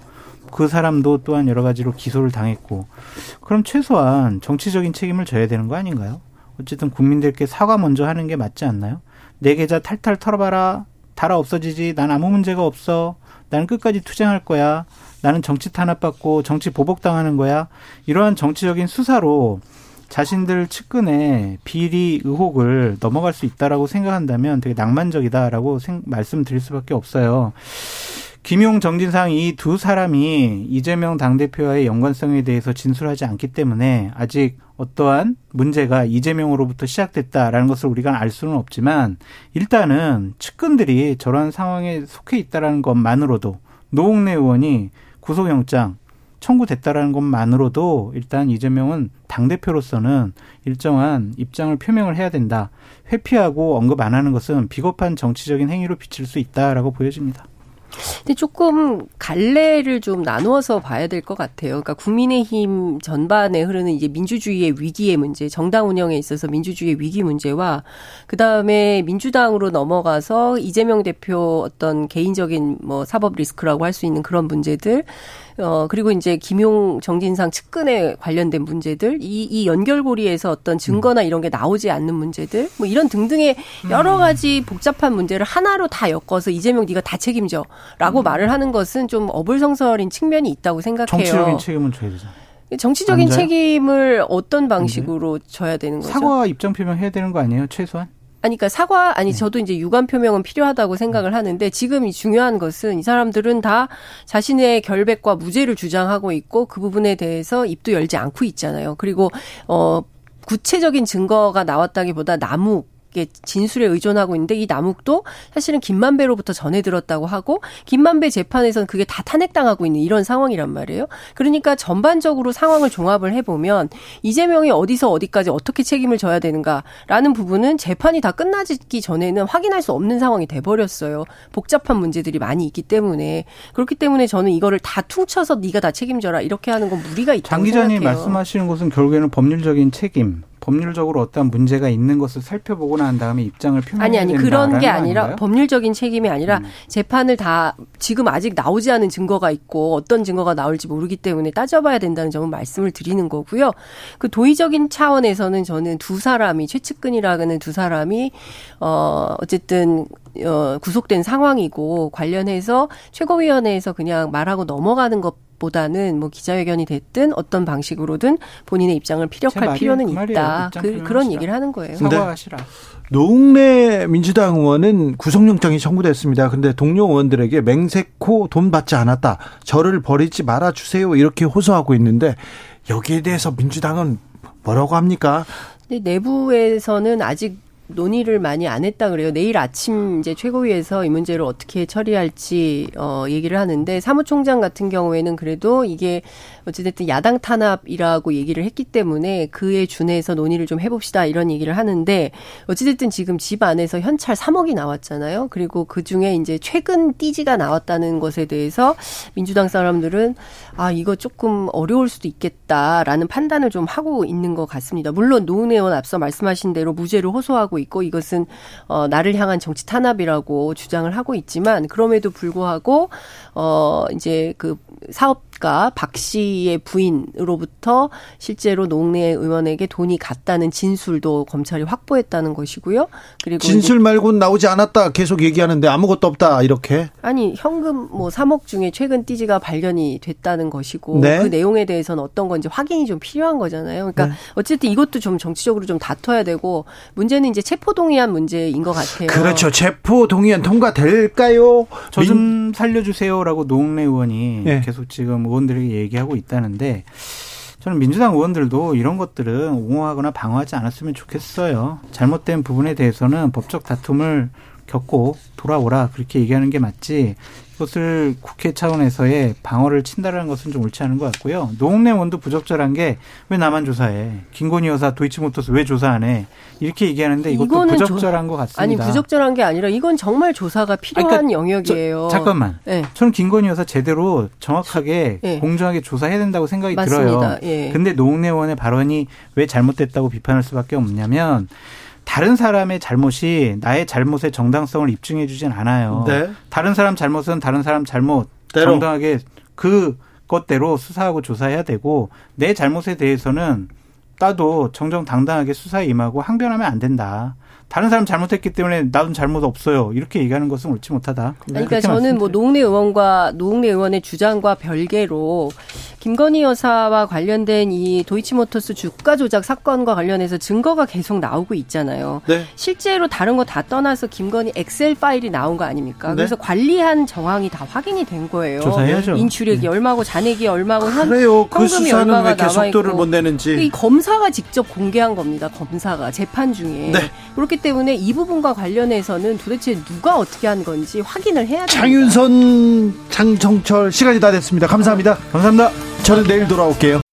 그 사람도 또한 여러 가지로 기소를 당했고 그럼 최소한 정치적인 책임을 져야 되는 거 아닌가요? 어쨌든 국민들께 사과 먼저 하는 게 맞지 않나요? 내 계좌 탈탈 털어봐라. 달아 없어지지. 난 아무 문제가 없어. 나는 끝까지 투쟁할 거야. 나는 정치 탄압받고 정치 보복당하는 거야. 이러한 정치적인 수사로 자신들 측근의 비리 의혹을 넘어갈 수 있다라고 생각한다면 되게 낭만적이다라고 생, 말씀드릴 수밖에 없어요. 김용 정진상 이 두 사람이 이재명 당대표와의 연관성에 대해서 진술하지 않기 때문에 아직 어떠한 문제가 이재명으로부터 시작됐다라는 것을 우리가 알 수는 없지만 일단은 측근들이 저러한 상황에 속해 있다라는 것만으로도 노웅래 의원이 구속영장 청구됐다라는 것만으로도 일단 이재명은 당대표로서는 일정한 입장을 표명을 해야 된다. 회피하고 언급 안 하는 것은 비겁한 정치적인 행위로 비칠 수 있다라고 보여집니다.
근데 조금 갈래를 좀 나누어서 봐야 될 것 같아요. 그러니까 국민의힘 전반에 흐르는 이제 민주주의의 위기의 문제, 정당 운영에 있어서 민주주의의 위기 문제와 그 다음에 민주당으로 넘어가서 이재명 대표 어떤 개인적인 뭐 사법 리스크라고 할 수 있는 그런 문제들 어, 그리고 이제 김용 정진상 측근에 관련된 문제들, 이, 이 연결고리에서 어떤 증거나 이런 게 나오지 않는 문제들, 뭐 이런 등등의 여러 가지 복잡한 문제를 하나로 다 엮어서 이재명 네가 다 책임져. 라고 음. 말을 하는 것은 좀 어불성설인 측면이 있다고 생각해요.
정치적인 책임은 져야 되잖아요.
정치적인 책임을 어떤 방식으로 져야 되는 거죠?
사과 입장 표명해야 되는 거 아니에요? 최소한?
아니, 그러니까 사과, 아니, 네. 저도 이제 유감 표명은 필요하다고 생각을 하는데 지금 이 중요한 것은 이 사람들은 다 자신의 결백과 무죄를 주장하고 있고 그 부분에 대해서 입도 열지 않고 있잖아요. 그리고, 어, 구체적인 증거가 나왔다기보다 나무 게 진술에 의존하고 있는데 이 남욱도 사실은 김만배로부터 전해 들었다고 하고 김만배 재판에서는 그게 다 탄핵당하고 있는 이런 상황이란 말이에요. 그러니까 전반적으로 상황을 종합을 해보면 이재명이 어디서 어디까지 어떻게 책임을 져야 되는가라는 부분은 재판이 다 끝나기 전에는 확인할 수 없는 상황이 돼버렸어요. 복잡한 문제들이 많이 있기 때문에 그렇기 때문에 저는 이거를 다 퉁쳐서 네가 다 책임져라 이렇게 하는 건 무리가 있다고
장
기자님
말씀하시는 것은 결국에는 법률적인 책임 법률적으로 어떤 문제가 있는 것을 살펴보고 난 다음에 입장을 표명해야 아니 아니
그런 게 아니라 아닌가요? 법률적인 책임이 아니라 음. 재판을 다 지금 아직 나오지 않은 증거가 있고 어떤 증거가 나올지 모르기 때문에 따져봐야 된다는 점은 말씀을 드리는 거고요. 그 도의적인 차원에서는 저는 두 사람이 최측근이라는 두 사람이 어 어쨌든 어 구속된 상황이고 관련해서 최고위원회에서 그냥 말하고 넘어가는 것 보다는 뭐 기자회견이 됐든 어떤 방식으로든 본인의 입장을 피력할 필요는 그 있다. 그, 그런 얘기를 하는 거예요.
사과하시라. 네.
노웅래 민주당 의원은 구속영장이 청구됐습니다. 그런데 동료 의원들에게 맹세코 돈 받지 않았다. 저를 버리지 말아 주세요. 이렇게 호소하고 있는데 여기에 대해서 민주당은 뭐라고 합니까?
내부에서는 아직 논의를 많이 안 했다 그래요. 내일 아침 이제 최고위에서 이 문제를 어떻게 처리할지 어 얘기를 하는데 사무총장 같은 경우에는 그래도 이게 어찌됐든 야당 탄압이라고 얘기를 했기 때문에 그에 준해서 논의를 좀 해봅시다 이런 얘기를 하는데 어찌됐든 지금 집 안에서 현찰 3억이 나왔잖아요. 그리고 그 중에 이제 최근 띠지가 나왔다는 것에 대해서 민주당 사람들은 아 이거 조금 어려울 수도 있겠다라는 판단을 좀 하고 있는 것 같습니다. 물론 노은 의원 앞서 말씀하신 대로 무죄를 호소하고 있고 이것은 어 나를 향한 정치 탄압이라고 주장을 하고 있지만 그럼에도 불구하고 어 이제 그 사업 가박 씨의 부인으로부터 실제로 농내 의원에게 돈이 갔다는 진술도 검찰이 확보했다는 것이고요.
그리고 진술 말고는 나오지 않았다 계속 얘기하는데 아무것도 없다 이렇게.
아니 현금 뭐 3억 중에 최근 띠지가 발견이 됐다는 것이고 네. 그 내용에 대해서는 어떤 건지 확인이 좀 필요한 거잖아요. 그러니까 네. 어쨌든 이것도 좀 정치적으로 좀 다퉈야 되고 문제는 이제 체포 동의안 문제인 것 같아요.
그렇죠. 체포 동의안 통과될까요?
저 좀 살려주세요라고 노웅래 의원이 네. 계속 지금 의원들에게 얘기하고 있다는데 저는 민주당 의원들도 이런 것들은 옹호하거나 방어하지 않았으면 좋겠어요. 잘못된 부분에 대해서는 법적 다툼을 겪고 돌아오라 그렇게 얘기하는 게 맞지 이 것을 국회 차원에서의 방어를 친다라는 것은 좀 옳지 않은 것 같고요. 노웅래 의원도 부적절한 게 왜 나만 조사해? 김건희 여사 도이치모터스 왜 조사 안 해? 이렇게 얘기하는데 이것도 부적절한 조, 것 같습니다.
아니 부적절한 게 아니라 이건 정말 조사가 필요한 그러니까 영역이에요.
저, 잠깐만. 네. 저는 김건희 여사 제대로 정확하게 네. 공정하게 조사해야 된다고 생각이 맞습니다. 들어요. 예. 근데 노웅래 의원의 발언이 왜 잘못됐다고 비판할 수밖에 없냐면 다른 사람의 잘못이 나의 잘못의 정당성을 입증해 주진 않아요. 네. 다른 사람 잘못은 다른 사람 잘못 대로. 정당하게 그 것대로 수사하고 조사해야 되고 내 잘못에 대해서는 따도 정정당당하게 수사에 임하고 항변하면 안 된다. 다른 사람 잘못했기 때문에 나도 잘못 없어요. 이렇게 얘기하는 것은 옳지 못하다.
그러니까 저는 뭐 노웅래 의원과 노웅래 의원의 주장과 별개로 김건희 여사와 관련된 이 도이치모터스 주가 조작 사건과 관련해서 증거가 계속 나오고 있잖아요. 네. 실제로 다른 거 다 떠나서 김건희 엑셀 파일이 나온 거 아닙니까? 네. 그래서 관리한 정황이 다 확인이 된 거예요.
조사해야죠.
인출액이 네. 얼마고 잔액이 얼마고 현,
그래요. 그 수사는 왜 계속 도를 못 내는지.
이 검사가 직접 공개한 겁니다. 검사가 재판 중에. 네. 그렇기 때문에 이 부분과 관련해서는 도대체 누가 어떻게 한 건지 확인을 해야 됩니다.
장윤선, 장정철 시간이 다 됐습니다. 감사합니다.
감사합니다.
저는 내일 돌아올게요.